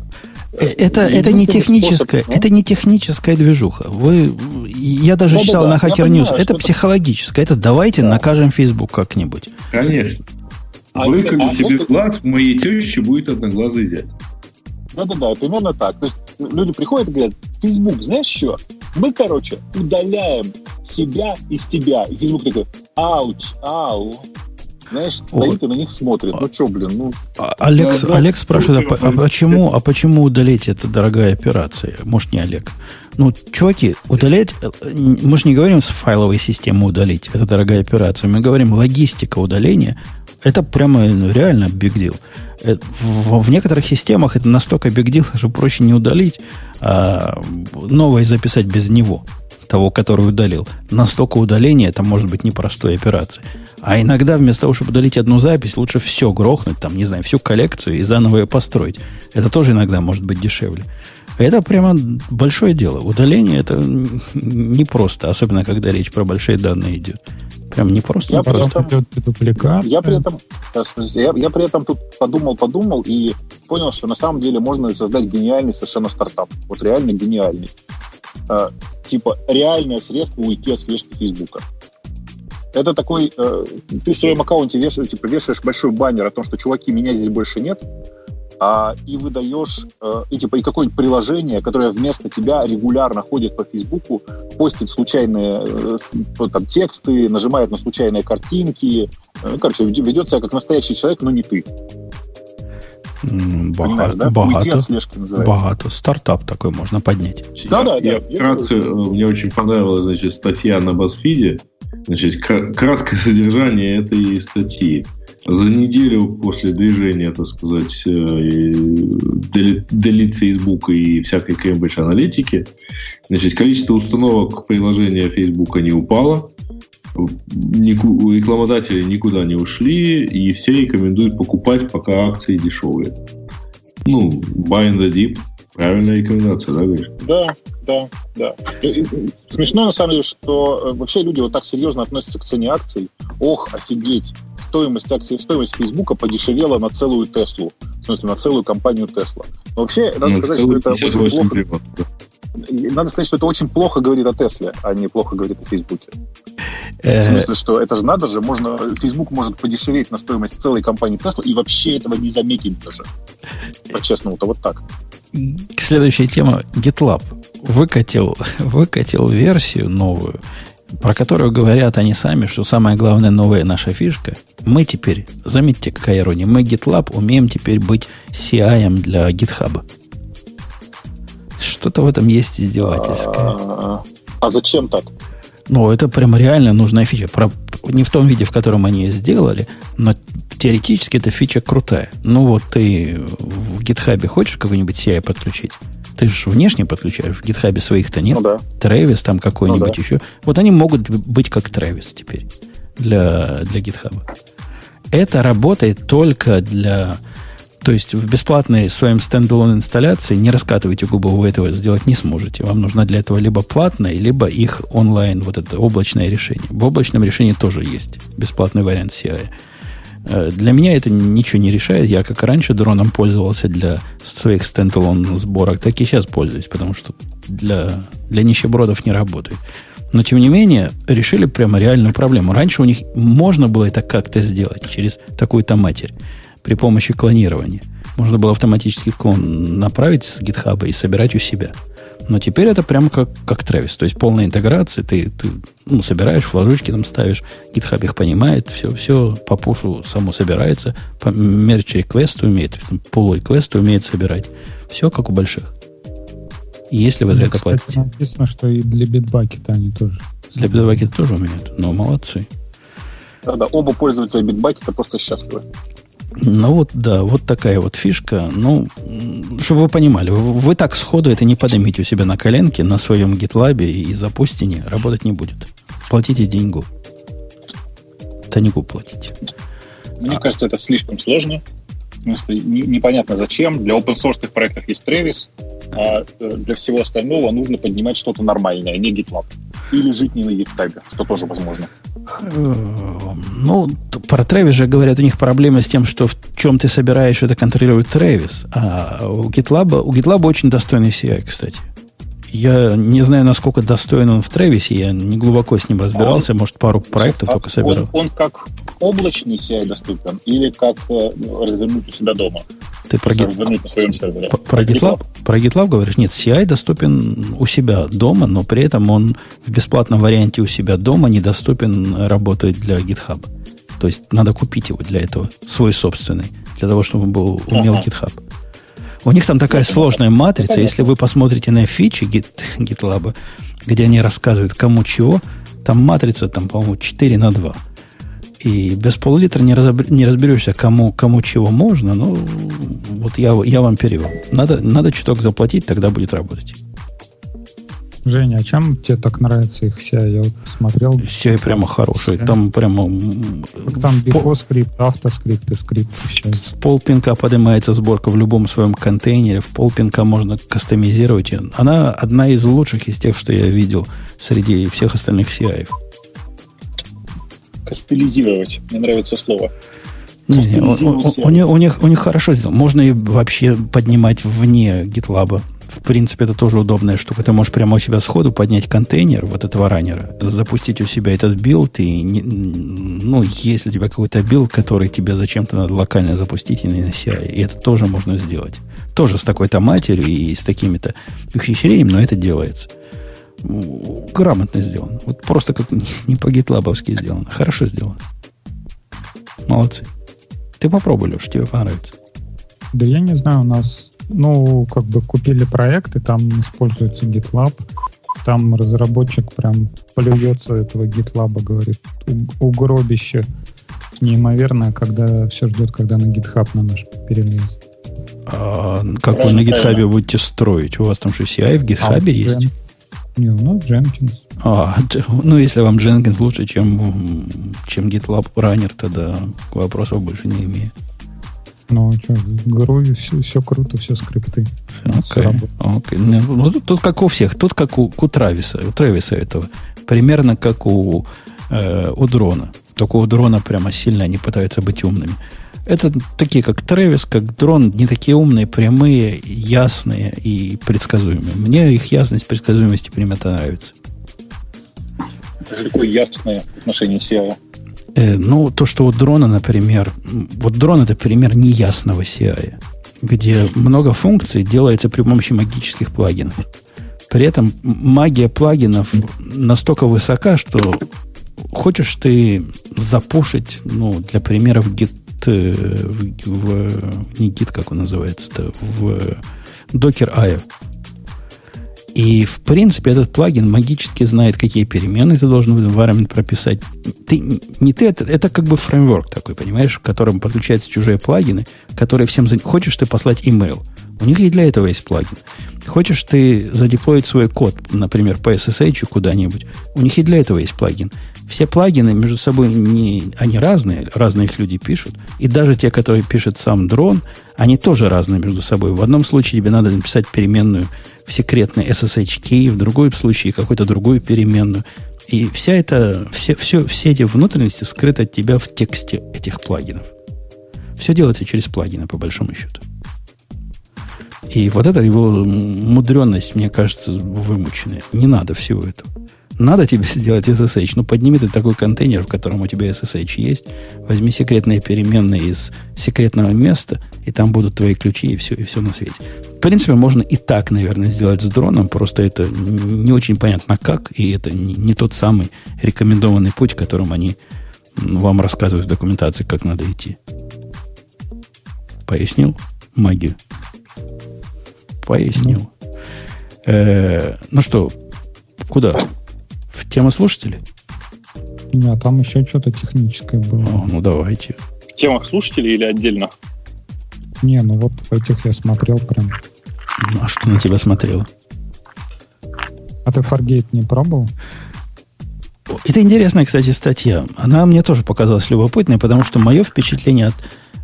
Э, Это, это не техническая, способ, ну, это не техническая движуха. Вы, я даже Да-да-да, читал на я Hacker News. Это психологическое. Это давайте Да. накажем Facebook как-нибудь. Конечно. А Выколи это- а себе знаешь, глаз, моей теще будет одноглазый дядь. Да-да-да, примерно так. То есть люди приходят и говорят, Facebook, знаешь что? Мы, короче, удаляем себя из тебя. И Facebook такой, ауч, ау. Знаешь, стоит и на них смотрит. Ну что, блин, ну... А- Алекс, Да, да. Алекс спрашивает, а, а почему, а почему удалить это дорогая операция? Может, не Олег. Ну, чуваки, удалять, э, мы же не говорим с файловой системы удалить, это дорогая операция. Мы говорим логистика удаления. Это прямо реально big deal. Э, В, некоторых системах это настолько big deal, что проще не удалить, а новое записать без него того, который удалил. Настолько удаления это может быть непростой операцией. А иногда вместо того, чтобы удалить одну запись, лучше все грохнуть, там, не знаю, всю коллекцию и заново ее построить. Это тоже иногда может быть дешевле. Это прямо большое дело. Удаление это непросто, особенно когда речь про большие данные идет. Прям не просто. Я не при просто. этом-. Я при этом, я, я при этом тут подумал, подумал и понял, что на самом деле можно создать гениальный совершенно стартап. Вот реально гениальный. Э, типа реальное средство уйти от слежки Фейсбука. Это такой, э, ты в своем аккаунте вешаешь, типа, вешаешь большой баннер о том, что, чуваки, меня здесь больше нет, а, и выдаешь, э, и, типа, и какое-нибудь приложение, которое вместо тебя регулярно ходит по Фейсбуку, постит случайные э, там, тексты, нажимает на случайные картинки, э, ну, короче, ведет себя как настоящий человек, но не ты. Богато. да? Богато. слежки называется. Богато. Стартап такой можно поднять. Да, да, я, да. я вкратце, э, мне очень понравилась, значит, статья на BuzzFeed. Значит, кра- краткое содержание этой статьи. За неделю после движения, так сказать, э, делит, Facebook и всякой Cambridge аналитики, значит, количество установок приложения Facebook не упало, рекламодатели никуда не ушли, и все рекомендуют покупать, пока акции дешевые. Ну, buy in the deep. Правильная рекомендация, да, Гриш? Да, да, да. Смешно, на самом деле, что э, вообще люди вот так серьезно относятся к цене акций. Ох, офигеть, стоимость акций, стоимость Фейсбука подешевела на целую Теслу. В смысле, на целую компанию Тесла. Но вообще, надо Ну, сказать, что это очень 58 плохо. миллионов, да. Надо сказать, что это очень плохо говорит о Тесле, а не плохо говорит о Фейсбуке. Э, В смысле, что это же надо же, можно, Facebook может подешеветь на стоимость целой компании Tesla и вообще этого не заметить даже. По-честному-то вот так. Следующая тема. GitLab выкатил, выкатил версию новую, про которую говорят они сами, что самая главная новая наша фишка. Мы теперь, заметьте, какая ирония, мы GitLab умеем теперь быть CI для GitHub. Что-то в этом есть издевательское. А, а зачем так? Ну, это прям реально нужная фича. Про- не в том виде, в котором они ее сделали, но теоретически эта фича крутая. Ну, вот ты в GitHub хочешь какой-нибудь CI подключить? Ты же внешне подключаешь. В GitHub своих-то нет. Ну да. Travis там какой-нибудь Ну да. еще. Вот они могут быть как Travis теперь для, для GitHub. Это работает только для... То есть в бесплатной своем стендалон инсталляции не раскатывайте губы, вы этого сделать не сможете. Вам нужно для этого либо платное, либо их онлайн, вот это облачное решение. В облачном решении тоже есть бесплатный вариант CI. Э, для меня это ничего не решает. Я как раньше дроном пользовался для своих стендалон сборок, так и сейчас пользуюсь, потому что для, для нищебродов не работает. Но, тем не менее, решили прямо реальную проблему. Раньше у них можно было это как-то сделать через такую-то матерь при помощи клонирования. Можно было автоматически клон направить с GitHub и собирать у себя. Но теперь это прямо как, как Travis. То есть полная интеграция. Ты, ты ну, собираешь, флажочки там ставишь, GitHub их понимает, все, все по пушу само собирается, по мерч реквесту умеет, пул реквесту умеет собирать. Все как у больших. Если вы за это кстати, платите. написано, что и для битбакета они тоже. Для битбакета тоже умеют. Но молодцы. Да, да, оба пользователя битбакета просто счастливы. Ну вот, да, вот такая вот фишка. Ну, чтобы вы понимали, вы, вы так сходу это не поднимите у себя на коленке, на своем GitLab и запустите, работать не будет. Платите деньгу. Тайнику платите. Мне а. кажется, это слишком сложно. Не, непонятно зачем. Для open source проектов есть Travis, а э, для всего остального нужно поднимать что-то нормальное, не GitLab. Или жить не на GitHub, что тоже возможно. Ну, про Travis же говорят, у них проблемы с тем, что в чем ты собираешь, это контролирует Travis. А у GitLab, у GitLab очень достойный CI, кстати. Я не знаю, насколько достоин он в Тревисе, я не глубоко с ним разбирался, он, может, пару проектов только собирал. Он, он как облачный CI доступен или как э, развернуть у себя дома? Ты про, развернуть на своем сервере. Про, про, GitLab? про GitLab говоришь? Нет, CI доступен у себя дома, но при этом он в бесплатном варианте у себя дома недоступен работать для GitHub. То есть надо купить его для этого, свой собственный, для того, чтобы был умел ага. GitHub. У них там такая сложная матрица. Если вы посмотрите на фичи Git, GitLab, где они рассказывают, кому чего, там матрица, там, по-моему, 4 на 2. И без пол-литра не, разобр... не разберешься, кому, кому чего можно. Ну, вот я, я вам перевел. Надо, надо чуток заплатить, тогда будет работать. Женя, а чем тебе так нравится их вся? Я вот смотрел. CI прямо хороший. Там прямо... Там бифоскрипт, автоскрипт и скрипт. В полпинка поднимается сборка в любом своем контейнере. В полпинка можно кастомизировать ее. Она одна из лучших из тех, что я видел среди всех остальных CI. Кастелизировать. Мне нравится слово. Не, не, у, у, у, них, у, них, у них хорошо сделано. Можно и вообще поднимать вне GitLab в принципе, это тоже удобная штука. Ты можешь прямо у себя сходу поднять контейнер вот этого раннера, запустить у себя этот билд, и, не, ну, если у тебя какой-то билд, который тебе зачем-то надо локально запустить и на CI, и это тоже можно сделать. Тоже с такой-то матерью и с такими-то ухищрениями, но это делается. Грамотно сделано. Вот просто как не по-гитлабовски сделано. Хорошо сделано. Молодцы. Ты попробуй, Леш, тебе понравится. Да я не знаю, у нас ну, как бы купили проект, и там используется GitLab. Там разработчик прям плюется этого GitLab, говорит, угробище неимоверное, когда все ждет, когда на GitHub на наш перелезет. А как вы на GitHub будете строить? У вас там что, CI в GitHub а, есть? Джен... Не, у нас Jenkins. А, ну, если вам Jenkins лучше, чем, чем GitLab Runner, тогда вопросов больше не имею. Ну, что, Groovy, все, все круто, все скрипты. Okay. Okay. Ну, тут, тут как у всех, тут как у, у Трависа, у Трависа этого. Примерно как у, э, у дрона. Только у дрона прямо сильно они пытаются быть умными. Это такие, как Трэвис, как дрон, не такие умные, прямые, ясные и предсказуемые. Мне их ясность, предсказуемость и примета нравится. Это такое ясное отношение CI. Э, ну, то, что у дрона, например, вот дрон это пример неясного CI, где много функций делается при помощи магических плагинов. При этом магия плагинов настолько высока, что хочешь ты запушить, ну, для примера, в Git, э, в, в не Git, как он называется-то, в Docker IO. И, в принципе, этот плагин магически знает, какие перемены ты должен в environment прописать. Ты, не ты, это, это как бы фреймворк такой, понимаешь, в котором подключаются чужие плагины, которые всем... Хочешь ты послать email, у них и для этого есть плагин. Хочешь ты задеплоить свой код, например, по SSH куда-нибудь, у них и для этого есть плагин. Все плагины между собой не, они разные, разные их люди пишут. И даже те, которые пишет сам дрон, они тоже разные между собой. В одном случае тебе надо написать переменную в секретный SSH key, в другом случае какую-то другую переменную. И вся эта, все, все, все эти внутренности скрыты от тебя в тексте этих плагинов. Все делается через плагины, по большому счету. И вот эта его мудренность, мне кажется, вымученная. Не надо всего этого. Надо тебе сделать SSH. Ну, подними ты такой контейнер, в котором у тебя SSH есть. Возьми секретные переменные из секретного места, и там будут твои ключи, и все, и все на свете. В принципе, можно и так, наверное, сделать с дроном, просто это не очень понятно как, и это не, не тот самый рекомендованный путь, которым они вам рассказывают в документации, как надо идти. Пояснил магию? Пояснил. Ну, э, ну что, куда? В тему слушателей? Нет, там еще что-то техническое было. О, ну давайте. В темах слушателей или отдельно? Не, ну вот в этих я смотрел прям. Ну, а что на тебя смотрело? А ты Fargate не пробовал? Это интересная, кстати, статья. Она мне тоже показалась любопытной, потому что мое впечатление от,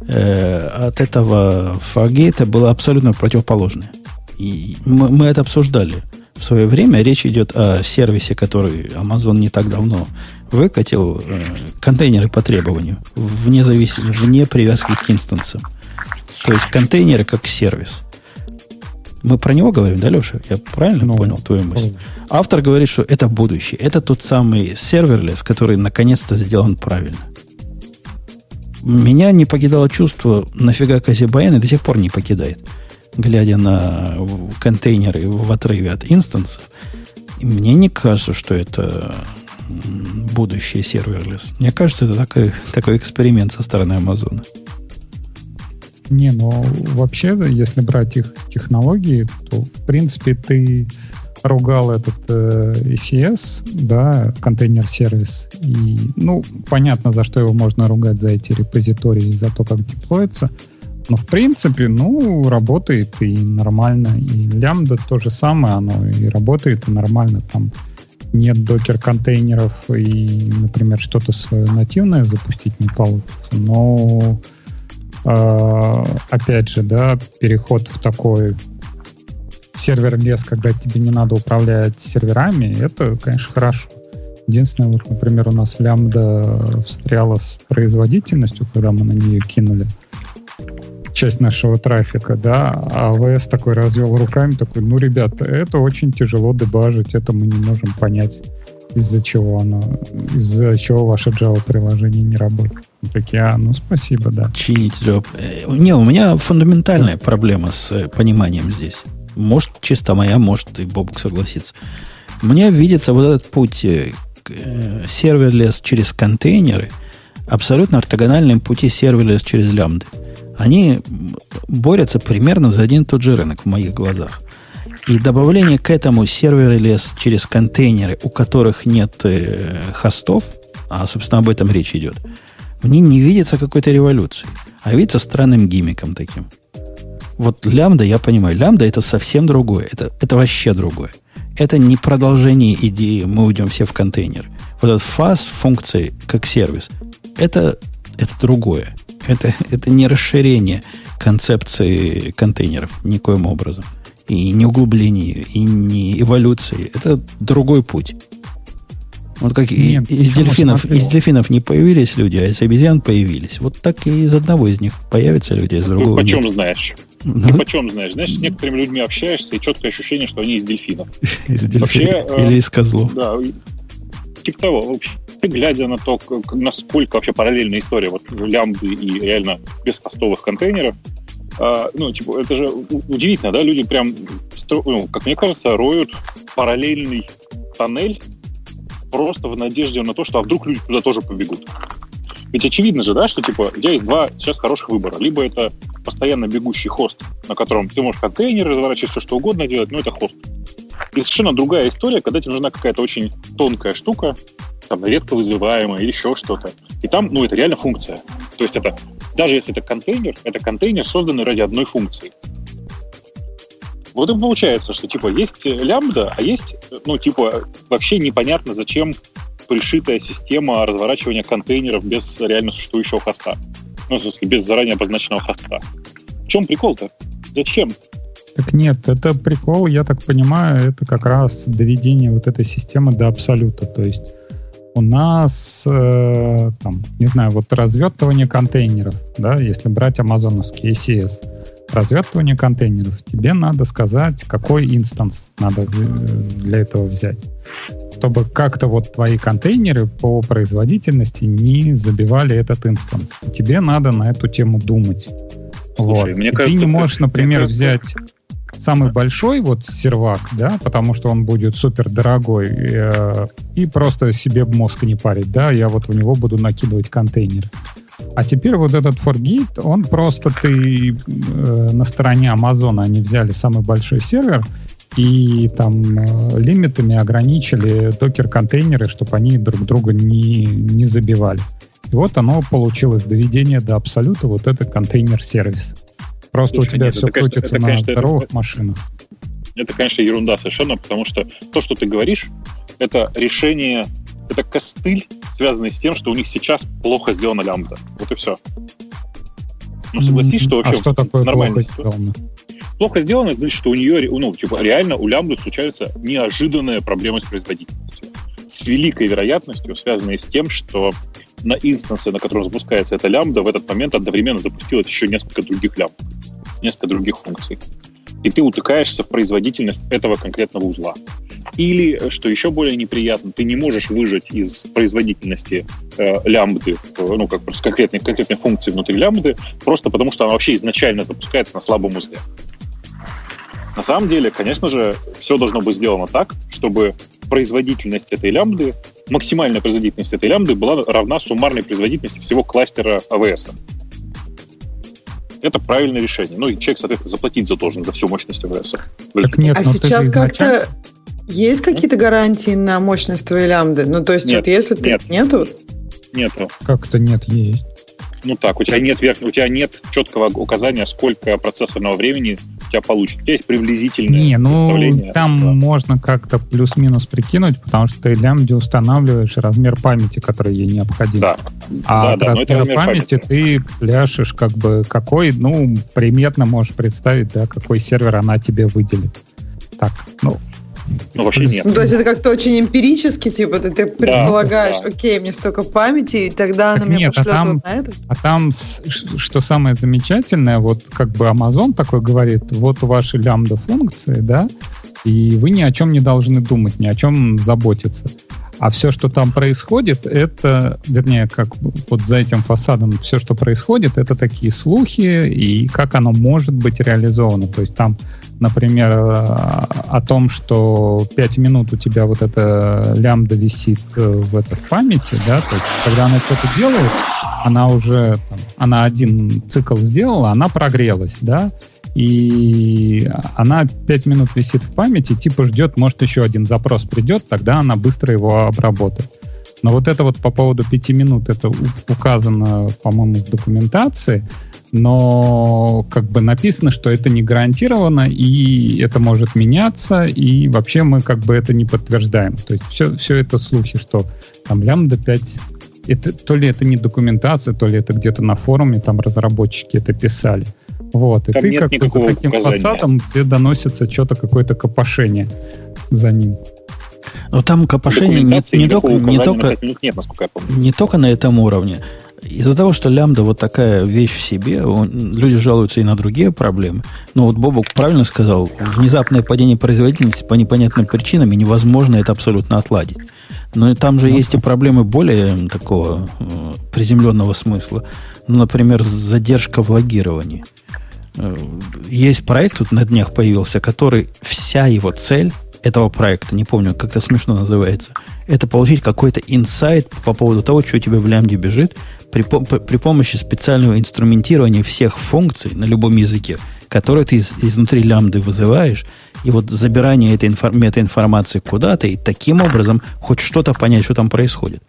э, от этого Fargate было абсолютно противоположное. И мы, мы это обсуждали в свое время. Речь идет о сервисе, который Amazon не так давно выкатил. Э, контейнеры по требованию, вне, зависимости, вне привязки к инстансам. То есть контейнеры как сервис. Мы про него говорим, да, Леша? Я правильно ну, понял твою мысль? Автор говорит, что это будущее. Это тот самый serverless, который наконец-то сделан правильно. Меня не покидало чувство, нафига козе баян, и до сих пор не покидает глядя на контейнеры в отрыве от инстансов, мне не кажется, что это будущее serverless. Мне кажется, это такой, такой эксперимент со стороны Амазона. Не, ну вообще, если брать их технологии, то в принципе ты ругал этот э, ECS, да, контейнер-сервис. И, ну, понятно, за что его можно ругать, за эти репозитории, за то, как деплоится. Но в принципе, ну, работает и нормально. И лямбда то же самое, оно и работает, и нормально. Там нет докер-контейнеров, и, например, что-то свое нативное запустить не получится. Но, э, опять же, да, переход в такой сервер-лес, когда тебе не надо управлять серверами, это, конечно, хорошо. Единственное, вот, например, у нас лямбда встряла с производительностью, когда мы на нее кинули часть нашего трафика, да, а АВС такой развел руками, такой, ну, ребята, это очень тяжело дебажить, это мы не можем понять, из-за чего оно, из-за чего ваше Java-приложение не работает. Мы такие, а, ну, спасибо, да. Чинить Java. Э, не, у меня фундаментальная да. проблема с э, пониманием здесь. Может, чисто моя, может, и Бобук согласится. Мне видится вот этот путь э, serverless через контейнеры абсолютно ортогональным пути serverless через лямбды они борются примерно за один и тот же рынок в моих глазах. И добавление к этому serverless через контейнеры, у которых нет э, хостов, а, собственно, об этом речь идет, мне не видится какой-то революции, а видится странным гимиком таким. Вот лямбда, я понимаю, лямбда это совсем другое, это, это вообще другое. Это не продолжение идеи, мы уйдем все в контейнер. Вот этот фаз функции как сервис, это, это другое. Это, это не расширение концепции контейнеров никоим образом. И не углубление, и не эволюции. Это другой путь. Вот как Нет, из дельфинов, из дельфинов не появились люди, а из обезьян появились. Вот так и из одного из них появятся люди, а из другого. Ты почем нет. знаешь? Ну? Ты почем знаешь? Знаешь, с некоторыми людьми общаешься, и четкое ощущение, что они из дельфинов. *laughs* Из дельфинов. Или из козлов. Да, типа того. Вообще, глядя на то, как, насколько вообще параллельная история вот лямбды и реально бескостовых контейнеров, а, ну, типа, это же удивительно, да, люди прям, ну, как мне кажется, роют параллельный тоннель просто в надежде на то, что а вдруг люди туда тоже побегут. Ведь очевидно же, да, что типа у тебя есть два сейчас хороших выбора. Либо это постоянно бегущий хост, на котором ты можешь контейнер разворачивать, все что угодно делать, но это хост. И совершенно другая история, когда тебе нужна какая-то очень тонкая штука, там, редко вызываемая или еще что-то. И там, ну, это реально функция. То есть это, даже если это контейнер, это контейнер, созданный ради одной функции. Вот и получается, что, типа, есть лямбда, а есть, ну, типа, вообще непонятно, зачем пришитая система разворачивания контейнеров без реально существующего хоста. Ну, в смысле, без заранее обозначенного хоста. В чем прикол-то? Зачем? Так нет, это прикол, я так понимаю, это как раз доведение вот этой системы до абсолюта. То есть у нас, э, там, не знаю, вот развертывание контейнеров, да, если брать амазоновский ACS, развертывание контейнеров, тебе надо сказать, какой инстанс надо для этого взять. Чтобы как-то вот твои контейнеры по производительности не забивали этот инстанс. Тебе надо на эту тему думать. Слушай, вот. Мне кажется, ты не можешь, например, кажется... взять самый большой вот сервак, да, потому что он будет супер дорогой, э, и просто себе мозг не парить, да, я вот в него буду накидывать контейнер. А теперь вот этот Forgit, он просто ты э, на стороне Амазона они взяли самый большой сервер и там э, лимитами ограничили докер-контейнеры, чтобы они друг друга не, не забивали. И вот оно получилось доведение до абсолюта, вот этот контейнер-сервис. Просто Слушай, у тебя нет, все это, крутится это, на конечно, здоровых это, машинах. Это, конечно, ерунда совершенно, потому что то, что ты говоришь, это решение, это костыль, связанный с тем, что у них сейчас плохо сделана лямбда. Вот и все. Ну, согласись, что вообще а что такое нормально плохо сделано? Плохо сделано, значит, что у нее, ну, типа, реально у лямбды случаются неожиданные проблемы с производительностью. С великой вероятностью, связанные с тем, что на инстансе, на котором запускается эта лямбда, в этот момент одновременно запустилось еще несколько других лямбд, несколько других функций. И ты утыкаешься в производительность этого конкретного узла. Или, что еще более неприятно, ты не можешь выжать из производительности э, лямбды, ну, как просто конкретной, конкретной функции внутри лямбды, просто потому что она вообще изначально запускается на слабом узле. На самом деле, конечно же, все должно быть сделано так, чтобы производительность этой лямбды, максимальная производительность этой лямбды была равна суммарной производительности всего кластера АВС. Это правильное решение. Ну и человек, соответственно, заплатить за должен за всю мощность АВС. Так нет, а сейчас как-то есть какие-то гарантии на мощность твоей лямбды? Ну, то есть, нет, вот если ты нет. нету? Нету. Как-то нет, есть. Ну так, у тебя нет верх, у тебя нет четкого указания, сколько процессорного времени у тебя получит. У тебя есть приблизительное Не, ну там да. можно как-то плюс-минус прикинуть, потому что ты лямбде устанавливаешь размер памяти, который ей необходим. Да. А да, от да, размера памяти, памяти ты пляшешь как бы какой, ну, приметно можешь представить, да, какой сервер она тебе выделит. Так, ну, ну, вообще нет. Ну, то есть это как-то очень эмпирически, типа, ты, ты предполагаешь, да, да. окей, мне столько памяти, и тогда так она нет, мне пошлет а там, вот на это? А там, что самое замечательное, вот как бы Amazon такой говорит, вот ваши лямбда-функции, да, и вы ни о чем не должны думать, ни о чем заботиться. А все, что там происходит, это, вернее, как вот за этим фасадом все, что происходит, это такие слухи и как оно может быть реализовано. То есть там, например, о том, что 5 минут у тебя вот эта лямбда висит э, в этой памяти, да, то есть когда она что-то делает, она уже, там, она один цикл сделала, она прогрелась, да, и она 5 минут висит в памяти, типа ждет, может, еще один запрос придет, тогда она быстро его обработает. Но вот это вот по поводу 5 минут, это указано, по-моему, в документации, но как бы написано, что это не гарантировано, и это может меняться, и вообще мы как бы это не подтверждаем. То есть все, все это слухи, что там лямбда 5 это, то ли это не документация, то ли это где-то на форуме там разработчики это писали. Вот, и Там ты как бы за таким указания. фасадом тебе доносится что-то, какое-то копошение за ним. Но там копошение не, не, только, не, только, нет, насколько я помню. не только на этом уровне. Из-за того, что лямбда вот такая вещь в себе, он, люди жалуются и на другие проблемы. Но вот Бобок правильно сказал, внезапное падение производительности по непонятным причинам, и невозможно это абсолютно отладить. Но там же ну, есть и проблемы более такого э, приземленного смысла. Ну, например, задержка в логировании. Есть проект, тут на днях появился, который вся его цель этого проекта, не помню, как-то смешно называется, это получить какой-то инсайт по поводу того, что у тебя в лямбде бежит при, при помощи специального инструментирования всех функций на любом языке, которые ты из, изнутри лямбды вызываешь, и вот забирание этой инфор, метаинформации куда-то, и таким образом хоть что-то понять, что там происходит.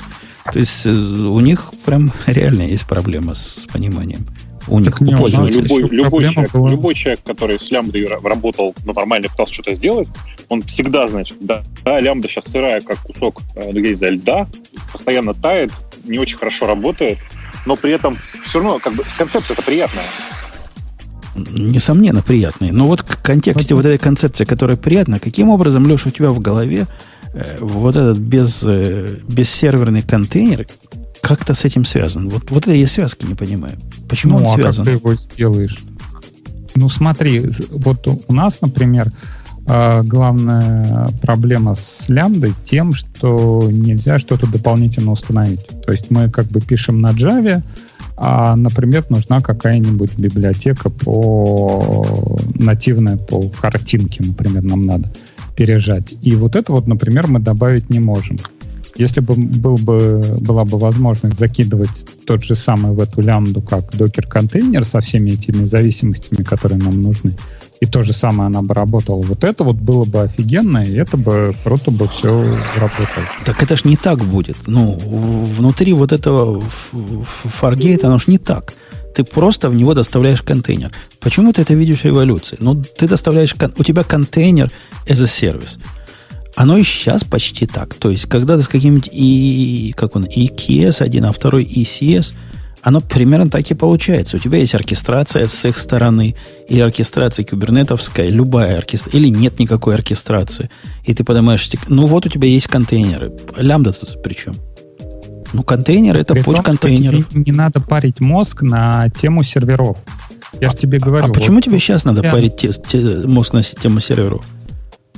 То есть э, у них прям реально есть проблема с, с пониманием у них не, у любой, любой, человек, любой человек, который с лямбдой работал, ну, нормально пытался что-то сделать, он всегда, значит, да, да лямбда сейчас сырая, как кусок, э, ну, я льда, постоянно тает, не очень хорошо работает, но при этом все равно, как бы, концепция это приятная. Несомненно, приятная. Но вот в контексте вот этой концепции, которая приятна, каким образом, Леша, у тебя в голове э, вот этот без, э, бессерверный контейнер как-то с этим связан. Вот, вот это я связки не понимаю. Почему ну, он а связан? как ты его сделаешь? Ну, смотри, вот у нас, например, э, главная проблема с лямбдой тем, что нельзя что-то дополнительно установить. То есть мы как бы пишем на Java, а, например, нужна какая-нибудь библиотека по нативная по картинке, например, нам надо пережать. И вот это вот, например, мы добавить не можем. Если бы, был бы была бы возможность закидывать тот же самый в эту лямбду, как докер-контейнер со всеми этими зависимостями, которые нам нужны, и то же самое она бы работала, вот это вот было бы офигенно, и это бы круто бы все работало. Так это ж не так будет. Ну, внутри вот этого фаргейта оно ж не так. Ты просто в него доставляешь контейнер. Почему ты это видишь революцией? Ну, ты доставляешь... У тебя контейнер as a service. Оно и сейчас почти так. То есть, когда ты с каким-нибудь и, как он, EKS один, а второй ECS, оно примерно так и получается. У тебя есть оркестрация с их стороны, или оркестрация кубернетовская, любая оркестрация, или нет никакой оркестрации. И ты поднимаешь, ну вот у тебя есть контейнеры. Лямбда тут при чем? Ну, контейнер это При путь том, контейнеров. Тебе не надо парить мозг на тему серверов. Я же тебе говорю. А вот, почему тебе сейчас надо парить те, те, мозг на тему серверов?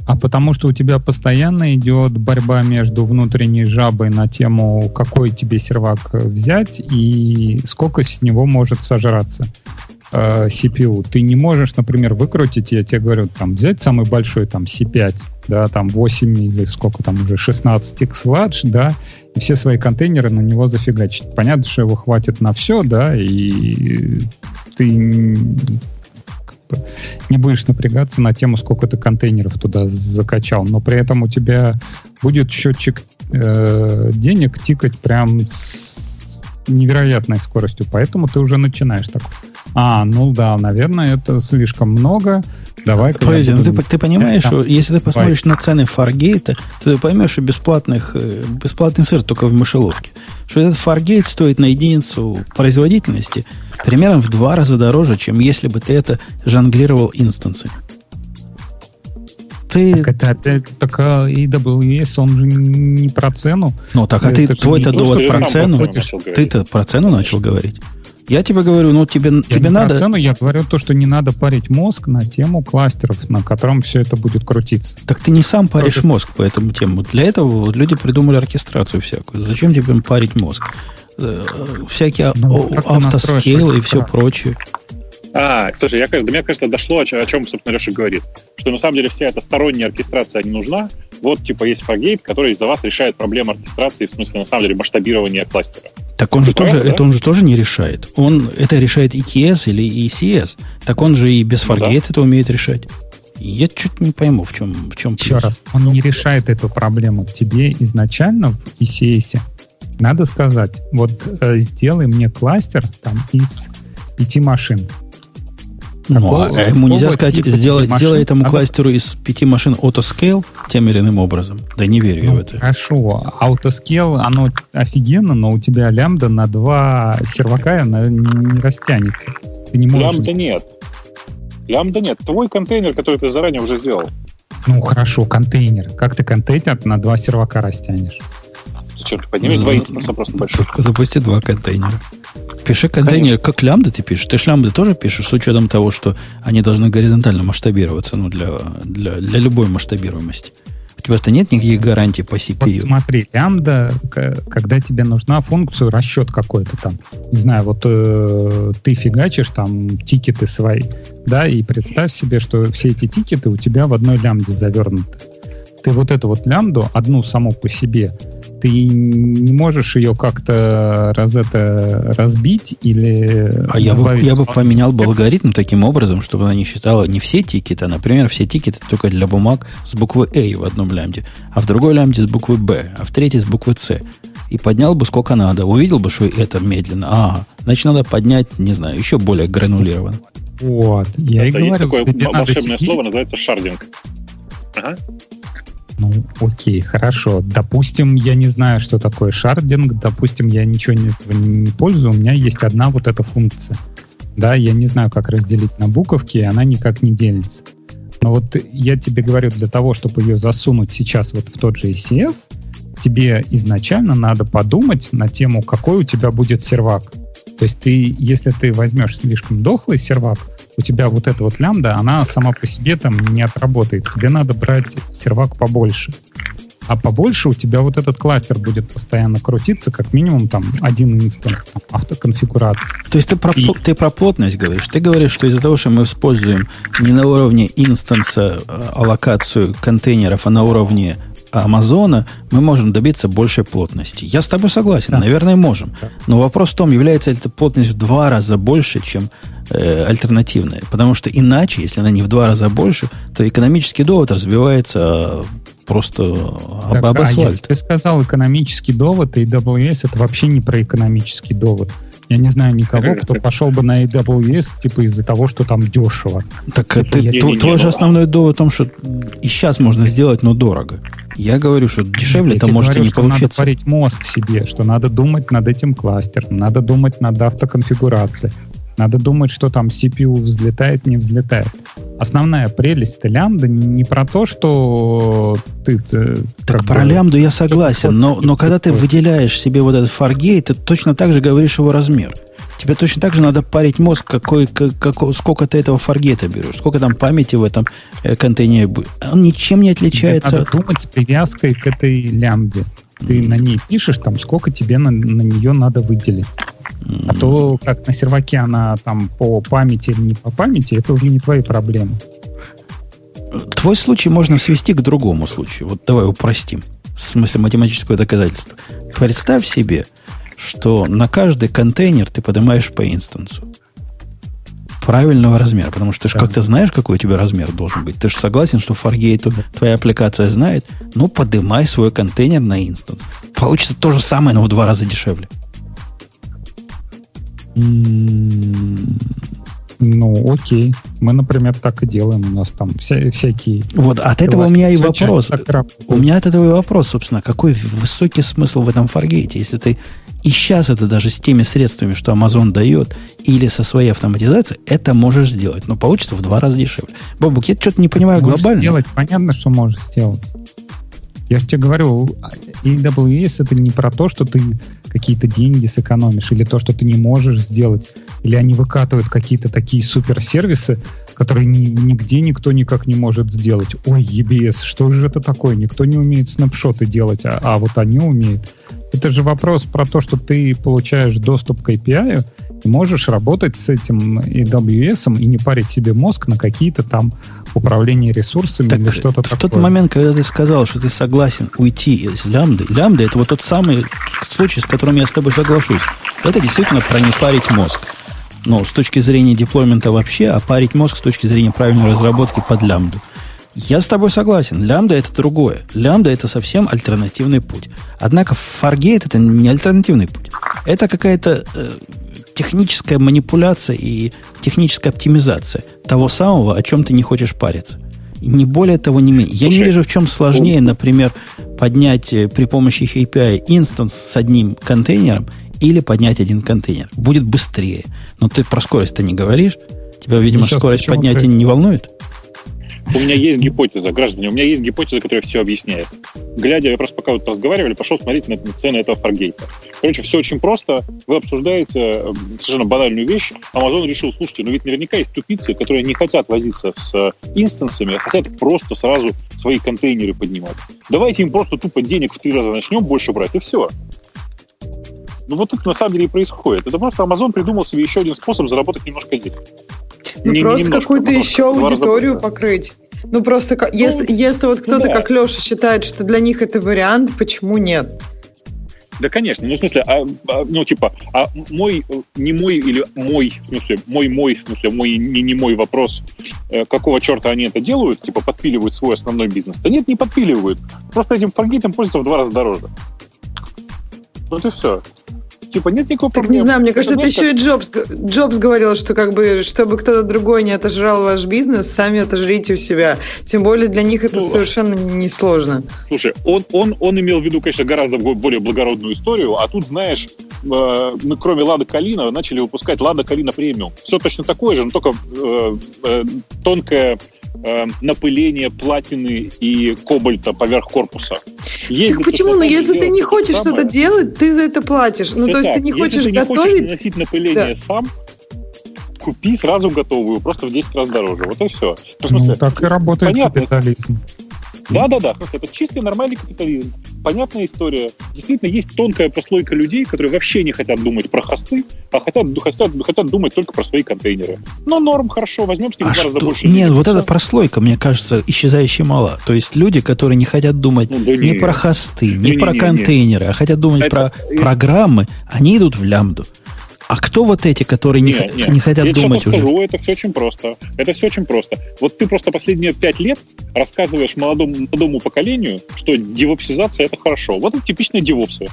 А потому что у тебя постоянно идет борьба между внутренней жабой на тему, какой тебе сервак взять и сколько с него может сожраться э, CPU. Ты не можешь, например, выкрутить, я тебе говорю, там, взять самый большой, там, C5, да, там, 8 или сколько там уже, 16 X large, да, и все свои контейнеры на него зафигачить. Понятно, что его хватит на все, да, и ты не будешь напрягаться на тему, сколько ты контейнеров туда закачал, но при этом у тебя будет счетчик э, денег тикать прям с невероятной скоростью, поэтому ты уже начинаешь так. А, ну да, наверное, это слишком много. Давай. Подожди, ну ты, ты понимаешь, что если ты посмотришь Давай. на цены Fargate, то ты поймешь, что бесплатных, э, бесплатный сыр только в мышеловке. Что этот Fargate стоит на единицу производительности примерно в два раза дороже, чем если бы ты это жонглировал инстансы. Ты... Так это опять так AWS, он же не про цену. Ну так, а ты твой-то довод про цену, ты-то про цену начал говорить. Я тебе говорю, ну тебе, я тебе надо... цену, я говорю то, что не надо парить мозг на тему кластеров, на котором все это будет крутиться. Так ты не сам паришь Тоже... мозг по этому тему. Для этого люди придумали оркестрацию всякую. Зачем тебе парить мозг? Э, всякие ну, автоскейлы и все прочее. А, слушай, я, до меня, кажется, дошло, о чем, собственно, Леша говорит. Что на самом деле вся эта сторонняя оркестрация не нужна. Вот, типа, есть Fargate, который за вас решает проблему оркестрации, в смысле, на самом деле, масштабирования кластера. Так он же тоже, правда, это да? он же тоже не решает. Он это решает EKS или ECS. Так он же и без Fargate ну, да. это умеет решать. Я чуть не пойму, в чем, в чем Еще раз, он не решает эту проблему. Тебе изначально в ECS надо сказать, вот э, сделай мне кластер там из пяти машин. Ну, а ему нельзя сказать, типа сделай, сделай этому надо... кластеру из пяти машин autoscale тем или иным образом. Да не верю ну, я в это. Хорошо. Autoscale, оно офигенно, но у тебя лямбда на два сервака она не растянется. Ты не можешь... Лямбда нет. Лямбда нет. Твой контейнер, который ты заранее уже сделал. Ну, хорошо, контейнер. Как ты контейнер на два сервака растянешь? Зачем ты поднимешь два инстанса просто больших? Запусти два контейнера. Пиши контейнер, как лямбда ты пишешь. Ты ж лямбды тоже пишешь с учетом того, что они должны горизонтально масштабироваться ну, для, для, для любой масштабируемости. У тебя-то нет никаких гарантий по CPU. Вот смотри, лямбда, когда тебе нужна функцию расчет какой-то там. Не знаю, вот э, ты фигачишь там тикеты свои, да, и представь себе, что все эти тикеты у тебя в одной лямбде завернуты. Ты вот эту вот лямбду, одну саму по себе, ты не можешь ее как-то раз это разбить или... А я бы, я бы поменял бы алгоритм таким образом, чтобы она не считала не все тикеты, а, например, все тикеты только для бумаг с буквы A в одном лямбде, а в другой лямбде с буквы B, а в третьей с буквы C. И поднял бы сколько надо. Увидел бы, что это медленно. Ага, значит, надо поднять, не знаю, еще более гранулированно. Вот, я это и говорю. Есть такое волшебное слово, называется шардинг. Ага. Ну, окей, хорошо. Допустим, я не знаю, что такое шардинг, допустим, я ничего не, не пользую, у меня есть одна вот эта функция. Да, я не знаю, как разделить на буковки, и она никак не делится. Но вот я тебе говорю, для того, чтобы ее засунуть сейчас вот в тот же ECS, тебе изначально надо подумать на тему, какой у тебя будет сервак. То есть ты, если ты возьмешь слишком дохлый сервак, у тебя вот эта вот лямбда, она сама по себе там не отработает. Тебе надо брать сервак побольше. А побольше у тебя вот этот кластер будет постоянно крутиться, как минимум там один инстанс там, автоконфигурации. То есть ты про, И... ты про плотность говоришь. Ты говоришь, что из-за того, что мы используем не на уровне инстанса э, аллокацию контейнеров, а на уровне Амазона, мы можем добиться большей плотности. Я с тобой согласен, да. наверное, можем. Да. Но вопрос в том, является ли эта плотность в два раза больше, чем э, альтернативная. Потому что иначе, если она не в два раза больше, то экономический довод разбивается просто так, об, об асфальт. А тебе сказал, экономический довод и AWS это вообще не про экономический довод. Я не знаю никого, кто пошел бы на AWS типа из-за того, что там дешево. Так типа, ты, я, твой, твой же основной довод в том, что и сейчас можно сделать, но дорого. Я говорю, что дешевле это может говорю, и не получиться. Надо парить мозг себе, что надо думать над этим кластером, надо думать над автоконфигурацией, надо думать, что там CPU взлетает, не взлетает. Основная прелесть лямбда не про то, что ты... ты так про бы, лямбду я согласен, но, но когда ты выделяешь себе вот этот Fargate, ты точно так же говоришь его размер. Тебе точно так же надо парить мозг, какой, как, сколько ты этого фаргета берешь, сколько там памяти в этом э, контейнере будет. Он ничем не отличается. Тебе надо думать с привязкой к этой лямбде. Ты на ней пишешь, там, сколько тебе на, на нее надо выделить. А то, как на серваке она там по памяти или не по памяти, это уже не твои проблемы. Твой случай можно свести к другому случаю. Вот давай упростим. В смысле математического доказательства. Представь себе, что на каждый контейнер ты поднимаешь по инстансу правильного размера, потому что ты же как-то знаешь, какой у тебя размер должен быть. Ты же согласен, что Fargate твоя аппликация знает, ну, подымай свой контейнер на инстанс. Получится то же самое, но в два раза дешевле. Ну, окей. Мы, например, так и делаем. У нас там вся, всякие... Вот от этого у меня и вопрос. У меня от этого и вопрос, собственно, какой высокий смысл в этом фаргейте, если ты и сейчас это даже с теми средствами, что Amazon дает, или со своей автоматизацией, это можешь сделать. Но получится в два раза дешевле. Бобук, я что-то не понимаю можешь глобально. Сделать, понятно, что можешь сделать. Я же тебе говорю, AWS это не про то, что ты какие-то деньги сэкономишь, или то, что ты не можешь сделать, или они выкатывают какие-то такие суперсервисы, которые ни, нигде никто никак не может сделать. Ой, EBS, что же это такое? Никто не умеет снапшоты делать, а, а вот они умеют. Это же вопрос про то, что ты получаешь доступ к API, и можешь работать с этим AWS и не парить себе мозг на какие-то там управления ресурсами так или что-то такое. В тот момент, когда ты сказал, что ты согласен уйти из лямбды, лямбда это вот тот самый случай, с которым я с тобой соглашусь. Это действительно про не парить мозг. Но с точки зрения деплоймента вообще, а парить мозг с точки зрения правильной разработки под лямбду. Я с тобой согласен. Лямбда это другое. Лямбда это совсем альтернативный путь. Однако Fargate это не альтернативный путь. Это какая-то э, техническая манипуляция и техническая оптимизация того самого, о чем ты не хочешь париться. И не более того, не менее. Я Слушай, не вижу, в чем сложнее, например, поднять э, при помощи API инстанс с одним контейнером или поднять один контейнер. Будет быстрее. Но ты про скорость-то не говоришь. Тебя, видимо, ну, скорость поднятия ты... не волнует? У меня есть гипотеза, граждане, у меня есть гипотеза, которая все объясняет. Глядя, я просто пока вот разговаривали, пошел смотреть на, на цены этого фаргейта. Короче, все очень просто. Вы обсуждаете э, совершенно банальную вещь. Amazon решил, слушайте, ну ведь наверняка есть тупицы, которые не хотят возиться с инстансами, а хотят просто сразу свои контейнеры поднимать. Давайте им просто тупо денег в три раза начнем больше брать, и все. Ну вот так на самом деле и происходит. Это просто Amazon придумал себе еще один способ заработать немножко денег. Ну не, просто какую-то еще аудиторию покрыть. Ну просто, ну, если, если вот кто-то, да. как Леша, считает, что для них это вариант, почему нет? Да, конечно. Ну, в смысле, а, а, ну, типа, а мой, не мой или мой, в смысле, мой, мой, в смысле, мой, не, не мой вопрос, э, какого черта они это делают, типа, подпиливают свой основной бизнес? Да нет, не подпиливают. Просто этим фаргейтом пользуются в два раза дороже. Вот и все. Типа нет никакого так проблемы. Не знаю, мне кажется, это еще и Джобс, Джобс говорил, что как бы, чтобы кто-то другой не отожрал ваш бизнес, сами отожрите у себя. Тем более для них это ну, совершенно несложно. Слушай, он, он, он имел в виду, конечно, гораздо более благородную историю, а тут, знаешь, э, мы кроме Лада Калина начали выпускать Лада Калина премиум. Все точно такое же, но только э, э, тонкая э, напыления платины и кобальта поверх корпуса. Есть так почему? Ну, если ты не хочешь что-то делать, ты за это платишь. Ну, то есть так. ты не если хочешь ты не готовить... хочешь наносить напыление да. сам, купи сразу готовую, просто в 10 раз дороже. Вот и все. Ну, смысле, так и работает понятно, капитализм. Да, да, да. Это чистый нормальный капитализм. Понятная история. Действительно, есть тонкая прослойка людей, которые вообще не хотят думать про хосты, а хотят, хотят, хотят думать только про свои контейнеры. Но норм, хорошо, возьмем с них а два раза больше. Нет, вот эта прослойка, мне кажется, исчезающая мала. То есть люди, которые не хотят думать ну, да не нет. про хосты, не, не про не, контейнеры, не. а хотят думать это, про программы, они идут в лямбду. А кто вот эти, которые не, не, не, не хотят я думать уже? скажу, это все очень просто. Это все очень просто. Вот ты просто последние пять лет рассказываешь молодому, молодому поколению, что девопсизация это хорошо. Вот это типичная девопсия.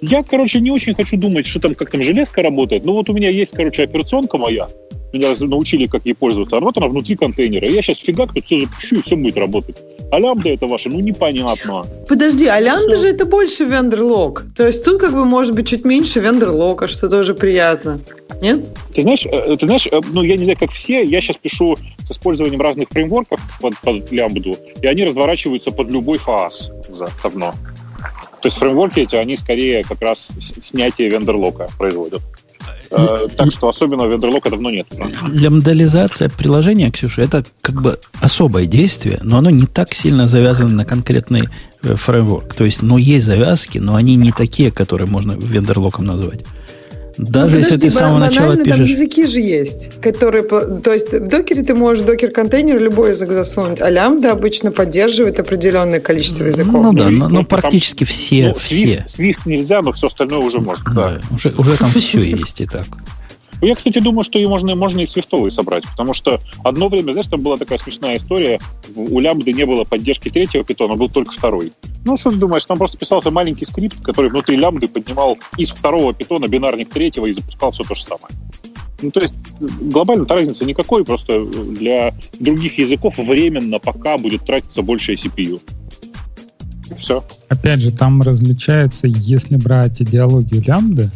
Я, короче, не очень хочу думать, что там, как там железка работает. Ну вот у меня есть, короче, операционка моя, меня научили, как ей пользоваться. А вот она внутри контейнера. Я сейчас фигак тут все запущу, и все будет работать. А лямбда это ваше, ну непонятно. Подожди, а лямбда же это больше вендерлог. То есть тут как бы может быть чуть меньше вендерлока, что тоже приятно. Нет? Ты знаешь, э, ты знаешь, э, ну я не знаю, как все, я сейчас пишу с использованием разных фреймворков под, под лямбду, и они разворачиваются под любой фаз уже давно. То есть фреймворки эти, они скорее как раз снятие вендерлока производят. Э, так что особенного вендерлока давно нет. Лямдализация приложения, Ксюша, это как бы особое действие, но оно не так сильно завязано на конкретный э, фреймворк. То есть, ну, есть завязки, но они не такие, которые можно вендерлоком назвать. Даже ну, если подожди, ты с самого начала пишешь... Там языки же есть, которые... То есть в докере ты можешь докер-контейнер любой язык засунуть, а лямбда обычно поддерживает определенное количество языков. Ну да, но, но практически все. Ну, все. Swift, нельзя, но все остальное уже можно. Да, да. Уже, уже там *laughs* все есть и так. Ну, я, кстати, думаю, что и можно, можно и свифтовые собрать, потому что одно время, знаешь, там была такая смешная история, у лямбды не было поддержки третьего питона, был только второй. Ну, что ты думаешь, там просто писался маленький скрипт, который внутри лямбды поднимал из второго питона бинарник третьего и запускал все то же самое. Ну, то есть глобально разницы никакой, просто для других языков временно пока будет тратиться больше CPU. Все. Опять же, там различается, если брать идеологию лямбды,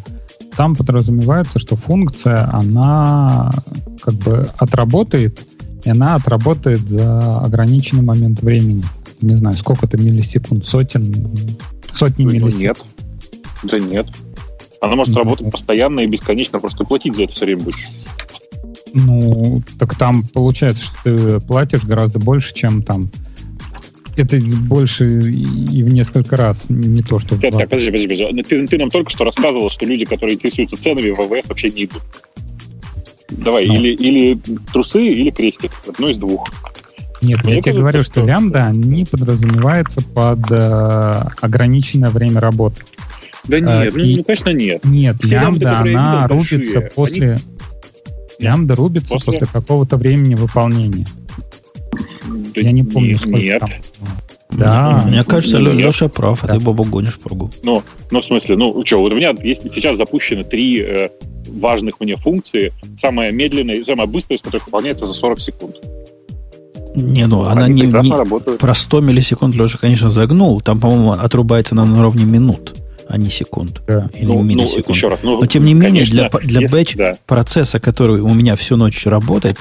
там подразумевается, что функция, она как бы отработает, и она отработает за ограниченный момент времени. Не знаю, сколько-то миллисекунд, сотен, сотни ну, миллисекунд. Нет. Да нет. Она может ну, работать постоянно и бесконечно, просто платить за это все время будешь. Ну, так там получается, что ты платишь гораздо больше, чем там это больше и в несколько раз, не то, что... Нет, так, подожди, подожди, подожди. Ты, ты нам только что рассказывал, что люди, которые интересуются ценами, в ВВС вообще не идут. Давай, ну. или, или трусы, или крестик. Одно из двух. Нет, Мне я тебе говорю, что, что лямбда не подразумевается под э, ограниченное время работы. Да нет, а, ну, и... ну, конечно, нет. Нет, Все лямбда, она рубится большие, после... Они... Лямбда рубится после, после какого-то времени выполнения. Да я не помню, сколько нет. там. Да. Мне кажется, ну, Леша прав, а ты Бобу гонишь прогу. Ну, ну, в смысле, ну, что, вот у меня есть сейчас запущены три э, важных мне функции. Самая медленная, самая быстрая из которых выполняется за 40 секунд. Не, ну, она не, не про 100 миллисекунд Леша, конечно, загнул. Там, по-моему, отрубается на уровне минут, а не секунд. Да. Или ну, ну миллисекунд. Ну, еще раз, ну, Но, тем не менее, для, для если, бэч да. процесса, который у меня всю ночь работает,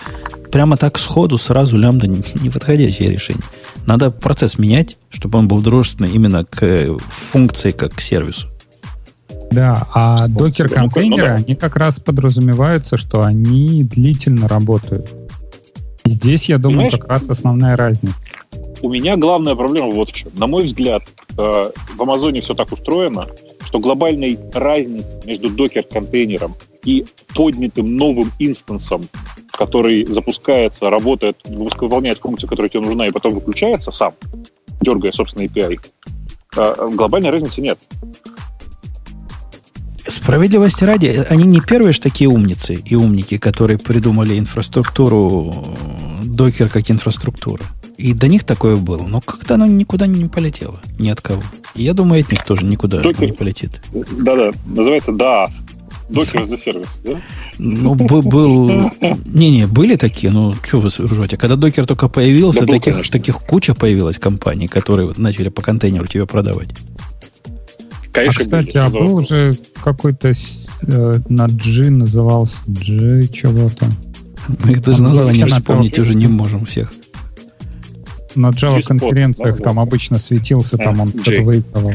прямо так сходу сразу лямбда не, не подходящее решение. Надо процесс менять, чтобы он был дружественный именно к э, функции, как к сервису. Да, а докер-контейнеры, ну, они как раз подразумеваются, что они длительно работают. И здесь, я думаю, Понимаешь, как раз основная разница. У меня главная проблема вот в чем. На мой взгляд, э, в Амазоне все так устроено, что глобальной разницы между докер-контейнером и поднятым новым инстансом, который запускается, работает, выполняет функцию, которая тебе нужна, и потом выключается сам, дергая, собственно, API, а, глобальной разницы нет. Справедливости ради, они не первые же такие умницы и умники, которые придумали инфраструктуру, докер как инфраструктуру. И до них такое было, но как-то оно никуда не полетело, ни от кого. И я думаю, от них тоже никуда Докер, не полетит. Да-да, называется DAS. Докер за сервис, да? Ну, был... *laughs* Не-не, были такие, ну, что вы ржете? Когда докер только появился, да, был, таких, таких куча появилась компаний, которые начали по контейнеру тебе продавать. Конечно, а, кстати, были, а был уже какой-то э, на G назывался G чего-то. Мы их даже название вспомнить уже не можем всех. На Java конференциях там обычно светился, там он что-то выигрывал.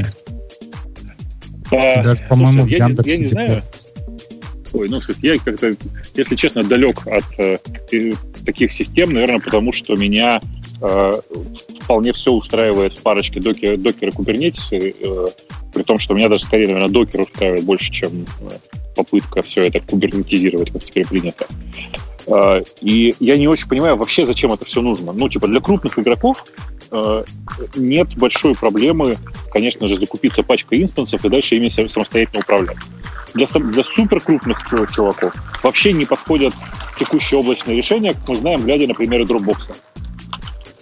А, Даже, по-моему, в Яндексе. Я не знаю. Ой, ну, я как-то, если честно, далек от э, таких систем, наверное, потому что меня э, вполне все устраивает в парочке докер, докера Kubernetes, э, при том, что меня даже скорее, наверное, докер устраивает больше, чем э, попытка все это кубернетизировать, как теперь принято. Э, и я не очень понимаю вообще, зачем это все нужно. Ну, типа, для крупных игроков э, нет большой проблемы, конечно же, закупиться пачкой инстансов и дальше ими самостоятельно управлять. Для, для суперкрупных чуваков вообще не подходят текущие облачные решения, как мы знаем, глядя на примеры Dropbox.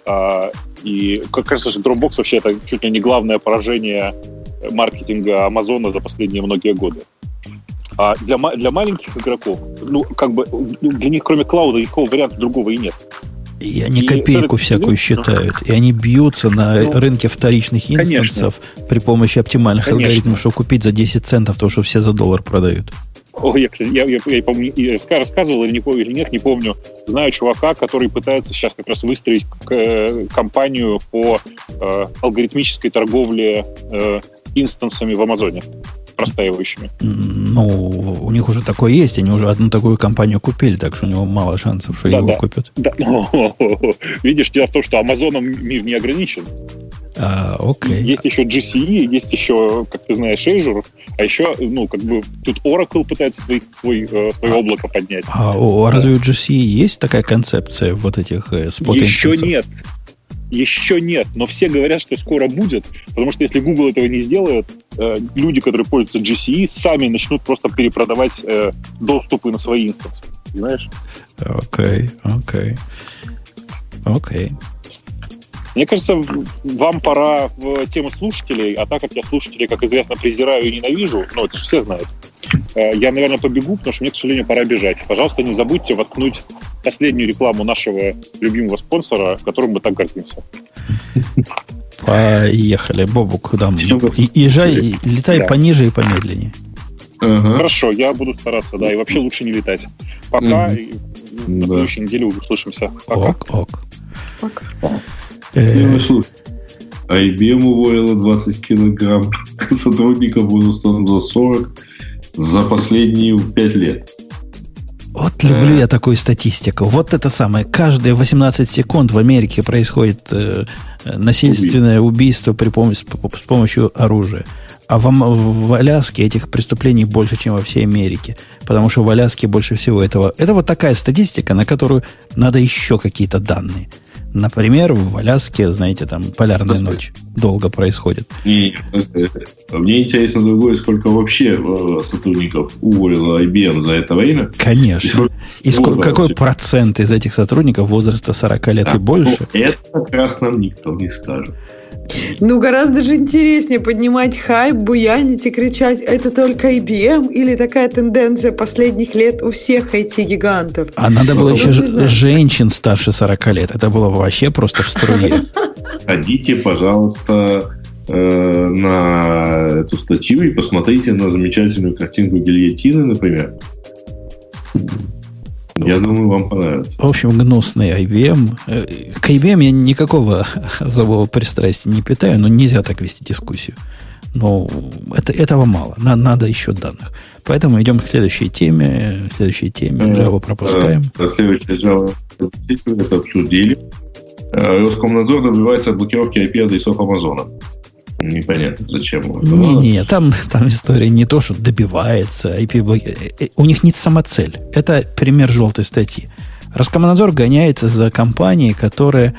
А, и, как кажется, что Dropbox вообще это чуть ли не главное поражение маркетинга Амазона за последние многие годы. А для, для маленьких игроков, ну, как бы, для них кроме клауда никакого варианта другого и нет. И они и копейку всякую считают. И они бьются на ну, рынке вторичных инстансов конечно. при помощи оптимальных конечно. алгоритмов, чтобы купить за 10 центов то, что все за доллар продают. О, я, я, я, я, помню, я рассказывал или, не, или нет, не помню. Знаю чувака, который пытается сейчас как раз выстроить э, компанию по э, алгоритмической торговле э, инстансами в Амазоне простаивающими. Ну, у них уже такое есть, они уже одну такую компанию купили, так что у него мало шансов, что да, его да. купят. Да. *laughs* Видишь, дело в том, что Амазоном мир не ограничен. А, окей. Есть еще GCE, есть еще, как ты знаешь, Azure, а еще, ну, как бы тут Oracle пытается свой, свой, э, свое а, облако поднять. А, а разве у GCE есть такая концепция вот этих э, спот Еще нет. Еще нет, но все говорят, что скоро будет, потому что если Google этого не сделает, э, люди, которые пользуются GCE, сами начнут просто перепродавать э, доступы на свои инстансы. Понимаешь? Окей, окей. Окей. Мне кажется, вам пора в тему слушателей, а так как я слушателей, как известно, презираю и ненавижу, ну, это же все знают, э, я, наверное, побегу, потому что мне, к сожалению, пора бежать. Пожалуйста, не забудьте воткнуть последнюю рекламу нашего любимого спонсора, которым мы так гордимся. Поехали, Бобук. И, езжай, летай да. пониже и помедленнее. Ага. Хорошо, я буду стараться, да, и вообще лучше не летать. Пока, на следующей неделе услышимся. Пока. Ок, ок. Пока. Э, ну, слушай, IBM уволила 20 килограмм *laughs* сотрудников Windows за 40 за последние 5 лет. Вот люблю я такую статистику. Вот это самое. Каждые 18 секунд в Америке происходит э, насильственное убийство при помощи, с помощью оружия. А в, в Аляске этих преступлений больше, чем во всей Америке. Потому что в Аляске больше всего этого. Это вот такая статистика, на которую надо еще какие-то данные. Например, в Аляске, знаете, там полярная Достаточно. ночь долго происходит. И, мне интересно другое, сколько вообще э, сотрудников уволила IBM за это время. Конечно. И, сколько, какой вообще? процент из этих сотрудников возраста 40 лет да, и больше? Ну, это как раз нам никто не скажет. Ну, гораздо же интереснее поднимать хайп, буянить и кричать «это только IBM» или такая тенденция последних лет у всех IT-гигантов. А надо было ну, еще ж- женщин старше 40 лет. Это было вообще просто в струе. Ходите, пожалуйста, э, на эту статью и посмотрите на замечательную картинку гильотины, например. Я думаю, вам понравится. В общем, гнусный IBM. Э, к IBM я никакого *laughs* особого пристрастия не питаю, но нельзя так вести дискуссию. Но это, этого мало. Надо, надо еще данных. Поэтому идем к следующей теме. К следующей теме Java пропускаем. Следующая Java действительно это обсудили. Э, Роскомнадзор добивается блокировки IP-адресов Амазона. Непонятно, зачем. Не-не, там, там история не то, что добивается IP. Э, э, у них нет самоцель. Это пример желтой статьи. Роскомнадзор гоняется за компанией, которая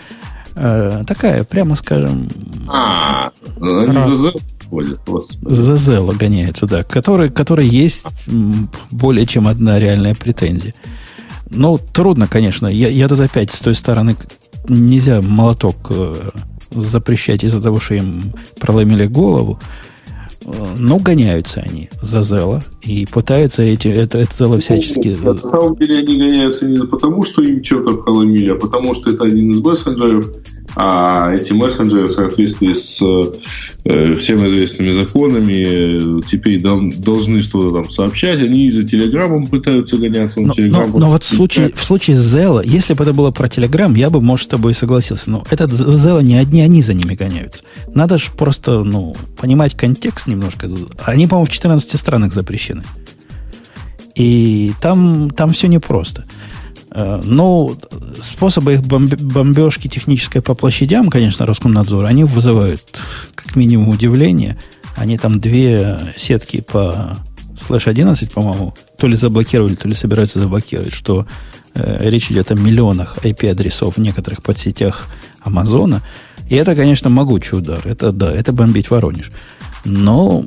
э, такая, прямо скажем... А, они за ходят, да. Который, который есть более чем одна реальная претензия. Ну, трудно, конечно. Я, я тут опять с той стороны нельзя молоток э, запрещать из-за того, что им проломили голову. Но гоняются они за Зела и пытаются эти, это, это Зела всячески... На самом деле они гоняются не потому, что им что-то проломили, а потому что это один из мессенджеров, А эти мессенджеры в соответствии с э, всем известными законами теперь дол- должны что-то там сообщать. Они и за Телеграмом пытаются гоняться. Но, но, но вот в случае, в случае Zella, если бы это было про Телеграм, я бы, может, с тобой согласился. Но этот Zella не одни они за ними гоняются. Надо же просто ну, понимать контекст немножко. Они, по-моему, в 14 странах запрещены. И там, там все непросто. Э, но способы их бомбежки технической по площадям, конечно, Роскомнадзор, они вызывают как минимум удивление. Они там две сетки по слэш 11, по-моему, то ли заблокировали, то ли собираются заблокировать, что э, речь идет о миллионах IP-адресов в некоторых подсетях Амазона. И это, конечно, могучий удар. Это да, это бомбить Воронеж. Но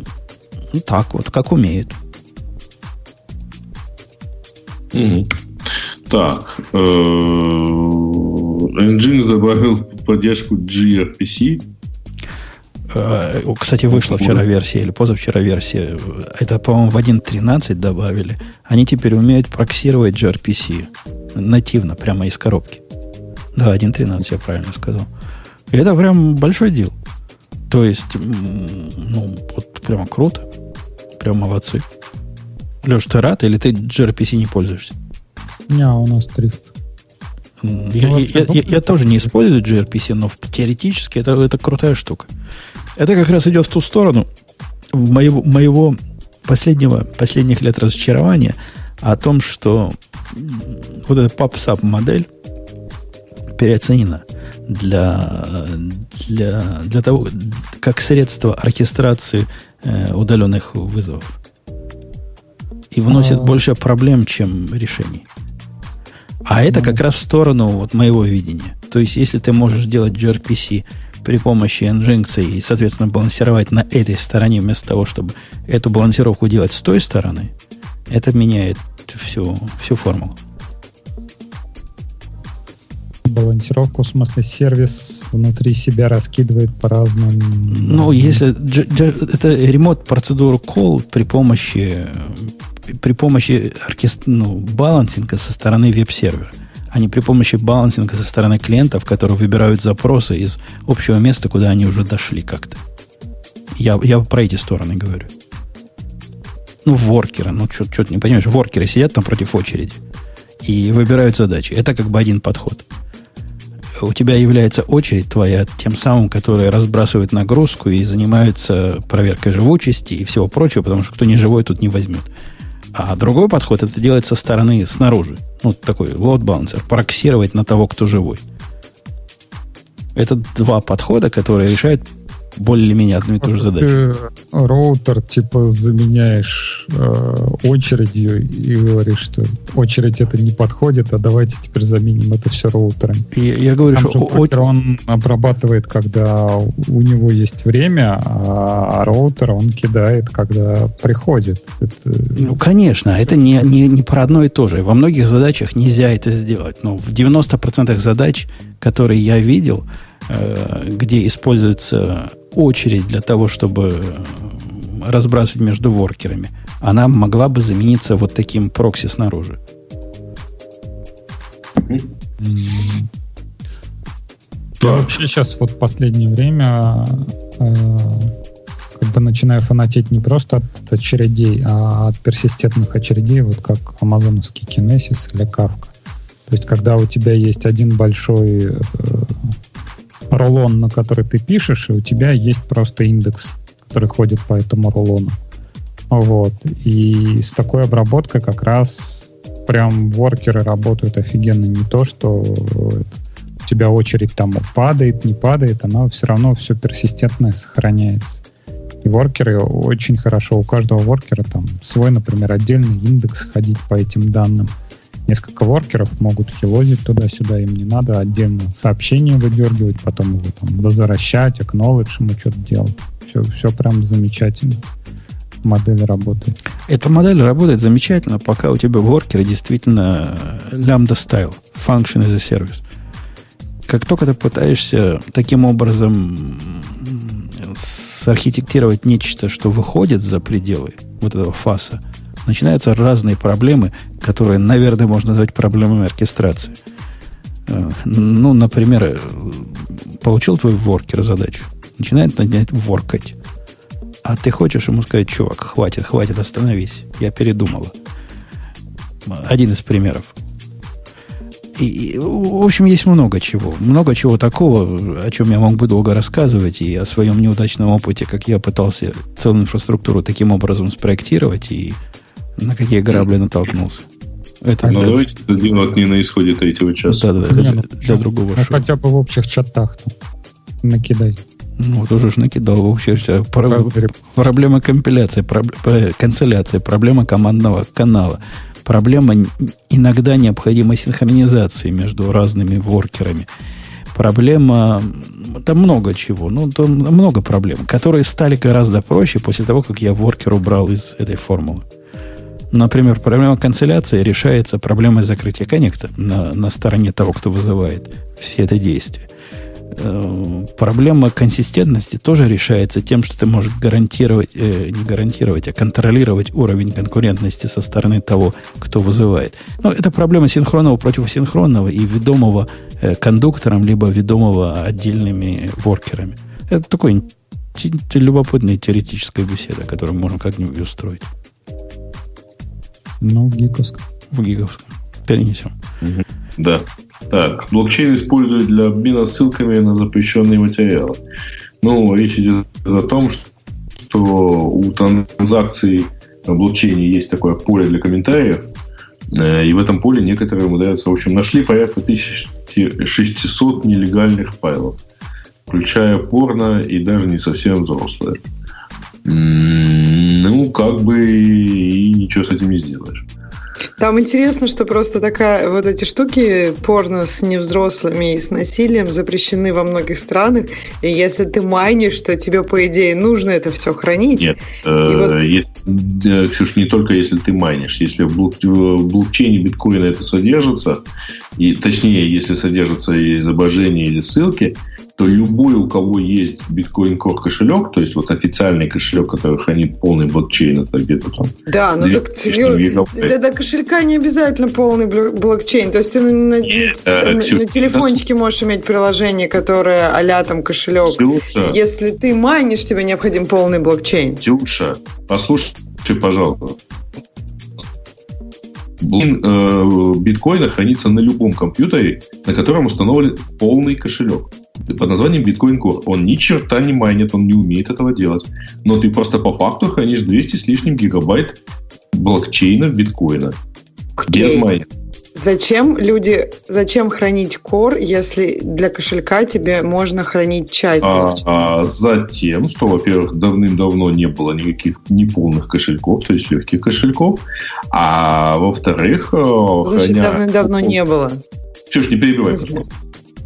так вот, как умеют. Mm-hmm. Так. Э, Nginx добавил поддержку gRPC. Э, кстати, вышла вчера версия или позавчера версия. Это, по-моему, в 1.13 добавили. Они теперь умеют проксировать gRPC нативно, прямо из коробки. Да, 1.13, я правильно сказал. И это прям большой дел. То есть, ну, вот прямо круто. Прям молодцы. Леш, ты рад или ты gRPC не пользуешься? Не, у нас трифт. Я, я, я, я, я тоже не использую gRPC, но теоретически это, это крутая штука. Это как раз идет в ту сторону моего, моего последнего, последних лет разочарования о том, что вот эта PubSub модель переоценена для, для, для того, как средство оркестрации э, удаленных вызовов. И вносит а... больше проблем, чем решений. А это как раз в сторону вот моего видения. То есть, если ты можешь делать gRPC при помощи Nginx и, соответственно, балансировать на этой стороне вместо того, чтобы эту балансировку делать с той стороны, это меняет всю, всю формулу. Балансировку, в смысле, сервис внутри себя раскидывает по разным... Ну, если это ремонт процедуру call при помощи при помощи оркестр, ну, балансинга со стороны веб-сервера, а не при помощи балансинга со стороны клиентов, которые выбирают запросы из общего места, куда они уже дошли как-то. Я, я про эти стороны говорю. Ну, воркеры, ну, что-то не понимаешь, воркеры сидят там против очереди и выбирают задачи. Это как бы один подход. У тебя является очередь твоя тем самым, который разбрасывает нагрузку и занимаются проверкой живучести и всего прочего, потому что кто не живой, тут не возьмет. А другой подход это делать со стороны снаружи. Ну, такой balancer, проксировать на того, кто живой. Это два подхода, которые решают более-менее одну и ту же задачу. Ты роутер типа заменяешь э, очередью и говоришь, что очередь это не подходит, а давайте теперь заменим это все роутером. Я, я говорю, Там что роутер он обрабатывает, когда у него есть время, а, а роутер он кидает, когда приходит. Это... Ну, конечно, это не, не, не про одно и то же. Во многих задачах нельзя это сделать. Но в 90% задач, которые я видел, э, где используется очередь для того, чтобы разбрасывать между воркерами, она могла бы замениться вот таким прокси снаружи. Я вообще сейчас вот последнее время э, как бы начинаю фанатеть не просто от очередей, а от персистентных очередей, вот как амазоновский Kinesis или Kafka. То есть, когда у тебя есть один большой э, рулон, на который ты пишешь, и у тебя есть просто индекс, который ходит по этому рулону. Вот. И с такой обработкой как раз прям воркеры работают офигенно. Не то, что у тебя очередь там падает, не падает, она все равно все персистентное сохраняется. И воркеры очень хорошо, у каждого воркера там свой, например, отдельный индекс ходить по этим данным несколько воркеров могут хилозить туда-сюда, им не надо отдельно сообщение выдергивать, потом его там возвращать, acknowledge ему что-то делать. Все, все прям замечательно. Модель работает. Эта модель работает замечательно, пока у тебя воркеры действительно lambda style, function as a service. Как только ты пытаешься таким образом сархитектировать нечто, что выходит за пределы вот этого фаса, начинаются разные проблемы, которые, наверное, можно назвать проблемами оркестрации. Э, ну, например, получил твой воркер задачу, начинает над воркать. А ты хочешь ему сказать, чувак, хватит, хватит, остановись. Я передумала. Один из примеров. И, и, в общем, есть много чего. Много чего такого, о чем я мог бы долго рассказывать, и о своем неудачном опыте, как я пытался целую инфраструктуру таким образом спроектировать, и на какие грабли натолкнулся. Это ну, для... давайте это делать не на исходе третьего часа. Да, да, для, ну, для другого ну, шоу. Хотя бы в общих чатах накидай. Ну, тоже ж накидал в общих чатах. Проблема компиляции, проб... канцеляции, проблема командного канала Проблема иногда необходимой синхронизации между разными воркерами. Проблема, там много чего, ну, там много проблем, которые стали гораздо проще после того, как я воркер убрал из этой формулы. Например, проблема канцеляции решается проблемой закрытия коннекта на, на стороне того, кто вызывает все это действие. Э, проблема консистентности тоже решается тем, что ты можешь гарантировать, э, не гарантировать, а контролировать уровень конкурентности со стороны того, кто вызывает. Но это проблема синхронного против асинхронного и ведомого э, кондуктором, либо ведомого отдельными воркерами. Это такой любопытная теоретическая беседа, которую можно как-нибудь устроить. Ну, в гиковском. В гиковском. Перенесем. Да. Так, блокчейн используют для обмена ссылками на запрещенные материалы. Ну, речь идет о том, что у транзакций на блокчейне есть такое поле для комментариев, э, и в этом поле некоторые умудряются, в общем, нашли порядка 1600 нелегальных файлов, включая порно и даже не совсем взрослые. Ну, как бы и ничего с этим не сделаешь. Там интересно, что просто такая вот эти штуки порно с невзрослыми и с насилием запрещены во многих странах. И если ты майнишь, то тебе, по идее, нужно это все хранить. Нет, э, вот... если, Ксюш, не только если ты майнишь. Если в блокчейне биткоина это содержится, и точнее, если содержится изображение или ссылки, то любой, у кого есть Bitcoin Core кошелек, то есть вот официальный кошелек, который хранит полный блокчейн, это где-то там. Да, ну так для, для кошелька не обязательно полный блокчейн. То есть ты на, Нет, на, на, на телефончике можешь иметь приложение, которое а там кошелек. Ксюша, Если ты майнишь, тебе необходим полный блокчейн. Ксюша, послушай, пожалуйста. Э, биткоина хранится на любом компьютере, на котором установлен полный кошелек под названием Bitcoin Core. Он ни черта не майнит, он не умеет этого делать. Но ты просто по факту хранишь 200 с лишним гигабайт блокчейна биткоина. Где майнит? Зачем люди, зачем хранить core, если для кошелька тебе можно хранить часть? А, а, затем, что, во-первых, давным-давно не было никаких неполных кошельков, то есть легких кошельков, а во-вторых, э, Значит, храня... давным-давно не было. Чушь, не перебивай, пожалуйста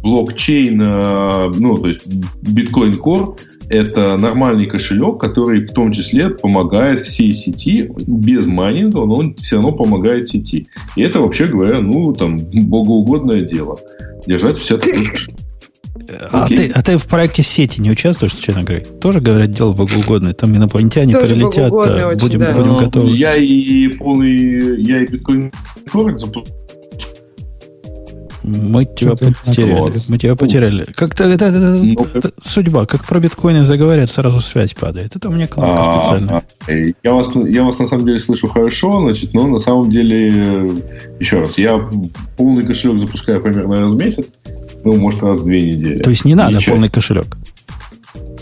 блокчейн, э, ну, то есть Bitcoin Core, это нормальный кошелек, который в том числе помогает всей сети без майнинга, но он все равно помогает сети. И это, вообще говоря, ну, там, богоугодное дело. Держать все а ты, а ты в проекте сети не участвуешь, честно говоря? Тоже, говорят, дело богоугодное. Там инопланетяне Тоже прилетят, да, очень, будем, да. будем готовы. Я и полный, я и биткоин мы тебя потеряли. Мы тебя потеряли. Как-то это, ну, это, судьба. Как про биткоины заговорят, сразу связь падает. Это у меня кнопка специальная. Я вас, я вас на самом деле слышу хорошо, значит, но на самом деле, еще раз, я полный кошелек запускаю примерно раз в месяц, ну, может, раз в две недели. То есть не надо полный кошелек?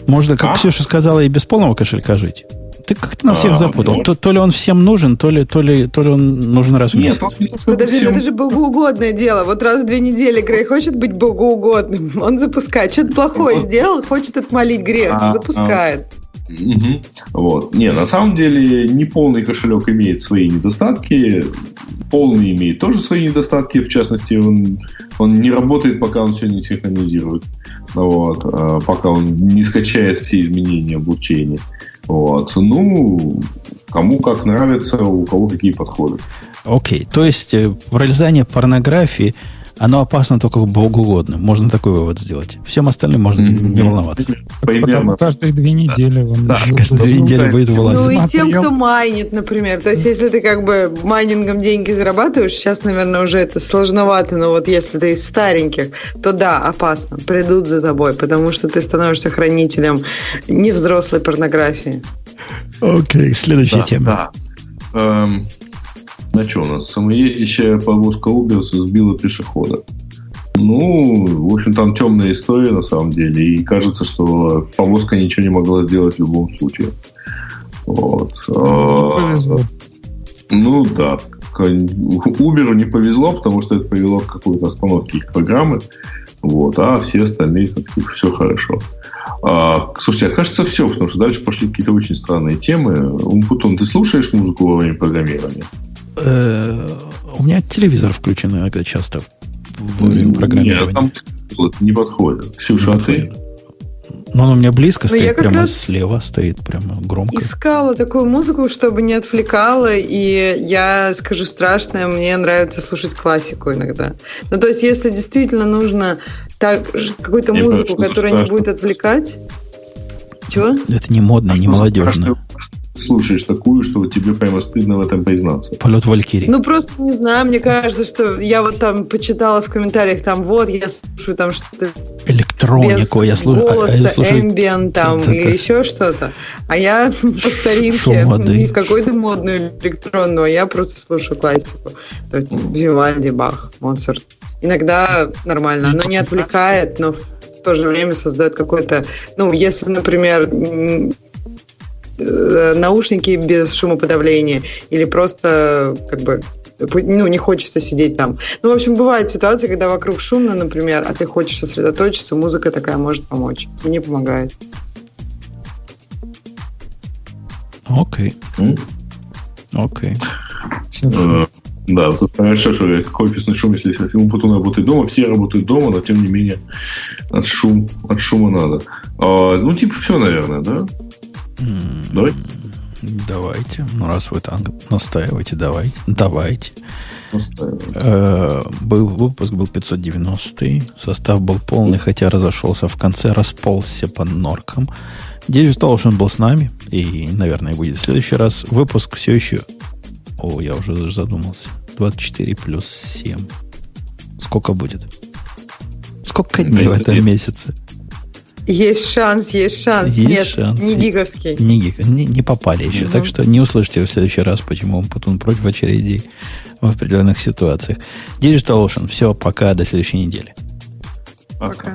Можно, как а? Ксюша сказала, и без полного кошелька жить. Ты как-то на всех а, запутал. То, то ли он всем нужен, то ли, то ли, то ли он нужен раз в месяц. Нет, Подожди, всем... это же богоугодное дело. Вот раз в две недели Грей хочет быть богоугодным. *laughs* Он запускает. Что-то плохое сделал, хочет отмолить грех. А, запускает. Угу. Вот. Не, на самом деле неполный кошелек имеет свои недостатки, полный имеет тоже свои недостатки, в частности, он, он не работает, пока он все не синхронизирует, вот, а пока он не скачает все изменения в блокчейне. Вот. Ну, кому как нравится, у кого какие подходы. Окей, okay. то есть э, пролезание порнографии Оно опасно только богу угодно. Можно такой вывод сделать. Всем остальным можно mm-hmm. не волноваться. Примерно. каждые две недели он да, каждые две недели будет влазить. Ну и тем, кто майнит, например. То есть, если ты как бы майнингом деньги зарабатываешь, сейчас, наверное, уже это сложновато, но вот если ты из стареньких, то да, опасно. Придут за тобой, потому что ты становишься хранителем невзрослой порнографии. Окей, okay, следующая да, тема. На что у нас? Самоездящая повозка Uber сбила пешехода. Ну, в общем, там темная история на самом деле. И кажется, что повозка ничего не могла сделать в любом случае. Вот. Повезло. Ну да. Uber не повезло, потому что это привело к какой-то остановке их программы. Вот, а все остальные как все хорошо. А, слушайте, а кажется все, потому что дальше пошли какие-то очень странные темы. Умпутун, ты слушаешь музыку во время программирования? Э, у меня телевизор включен иногда часто во время программирования. Нет, там не подходит. Ксюша, а ты? Но он у меня близко Но стоит, прямо слева стоит, прямо громко. Искала такую музыку, чтобы не отвлекала, и я скажу страшное, мне нравится слушать классику иногда. Ну, то есть, если действительно нужно так, какую-то музыку, которая страшно. не будет отвлекать... Чего? Это не модно, не молодежно слушаешь такую, что тебе прямо стыдно в этом признаться. Полет Валькирии. Ну, просто не знаю, мне кажется, что я вот там почитала в комментариях, там вот, я слушаю там что-то... Электронику, без я слушаю... Голоса, а, я слушаю... Ambient там это, или еще что-то. А я *laughs* по старинке, не какой-то модную электронную, а я просто слушаю классику. То есть Вивальди, Бах, Моцарт. Иногда нормально. Оно не отвлекает, но в то же время создает какой-то... Ну, если, например, наушники без шумоподавления или просто как бы ну, не хочется сидеть там. Ну, в общем, бывают ситуации, когда вокруг шумно, например, а ты хочешь сосредоточиться, музыка такая может помочь. Мне помогает. Окей. Окей. Э, да, тут хорошо, что какой офисный шум, если ему потом работает дома, все работают дома, но тем не менее от, шум, от шума надо. А, ну, типа, все, наверное, да? Давайте. Давайте. Ну, раз вы так настаиваете, давайте. Давайте. Э, был выпуск был 590 состав был полный, хотя разошелся в конце, расползся по норкам. Digital Ocean был с нами, и, наверное, будет в следующий раз. Выпуск все еще... О, я уже задумался. 24 плюс 7. Сколько будет? Сколько дней в этом месяце? Есть шанс, есть шанс. Есть Нет, шанс. не гиговский. Не, гиг, не, не попали еще. Угу. Так что не услышите в следующий раз, почему он Путун против очередей в определенных ситуациях. Digital Ocean. Все, пока, до следующей недели. Пока.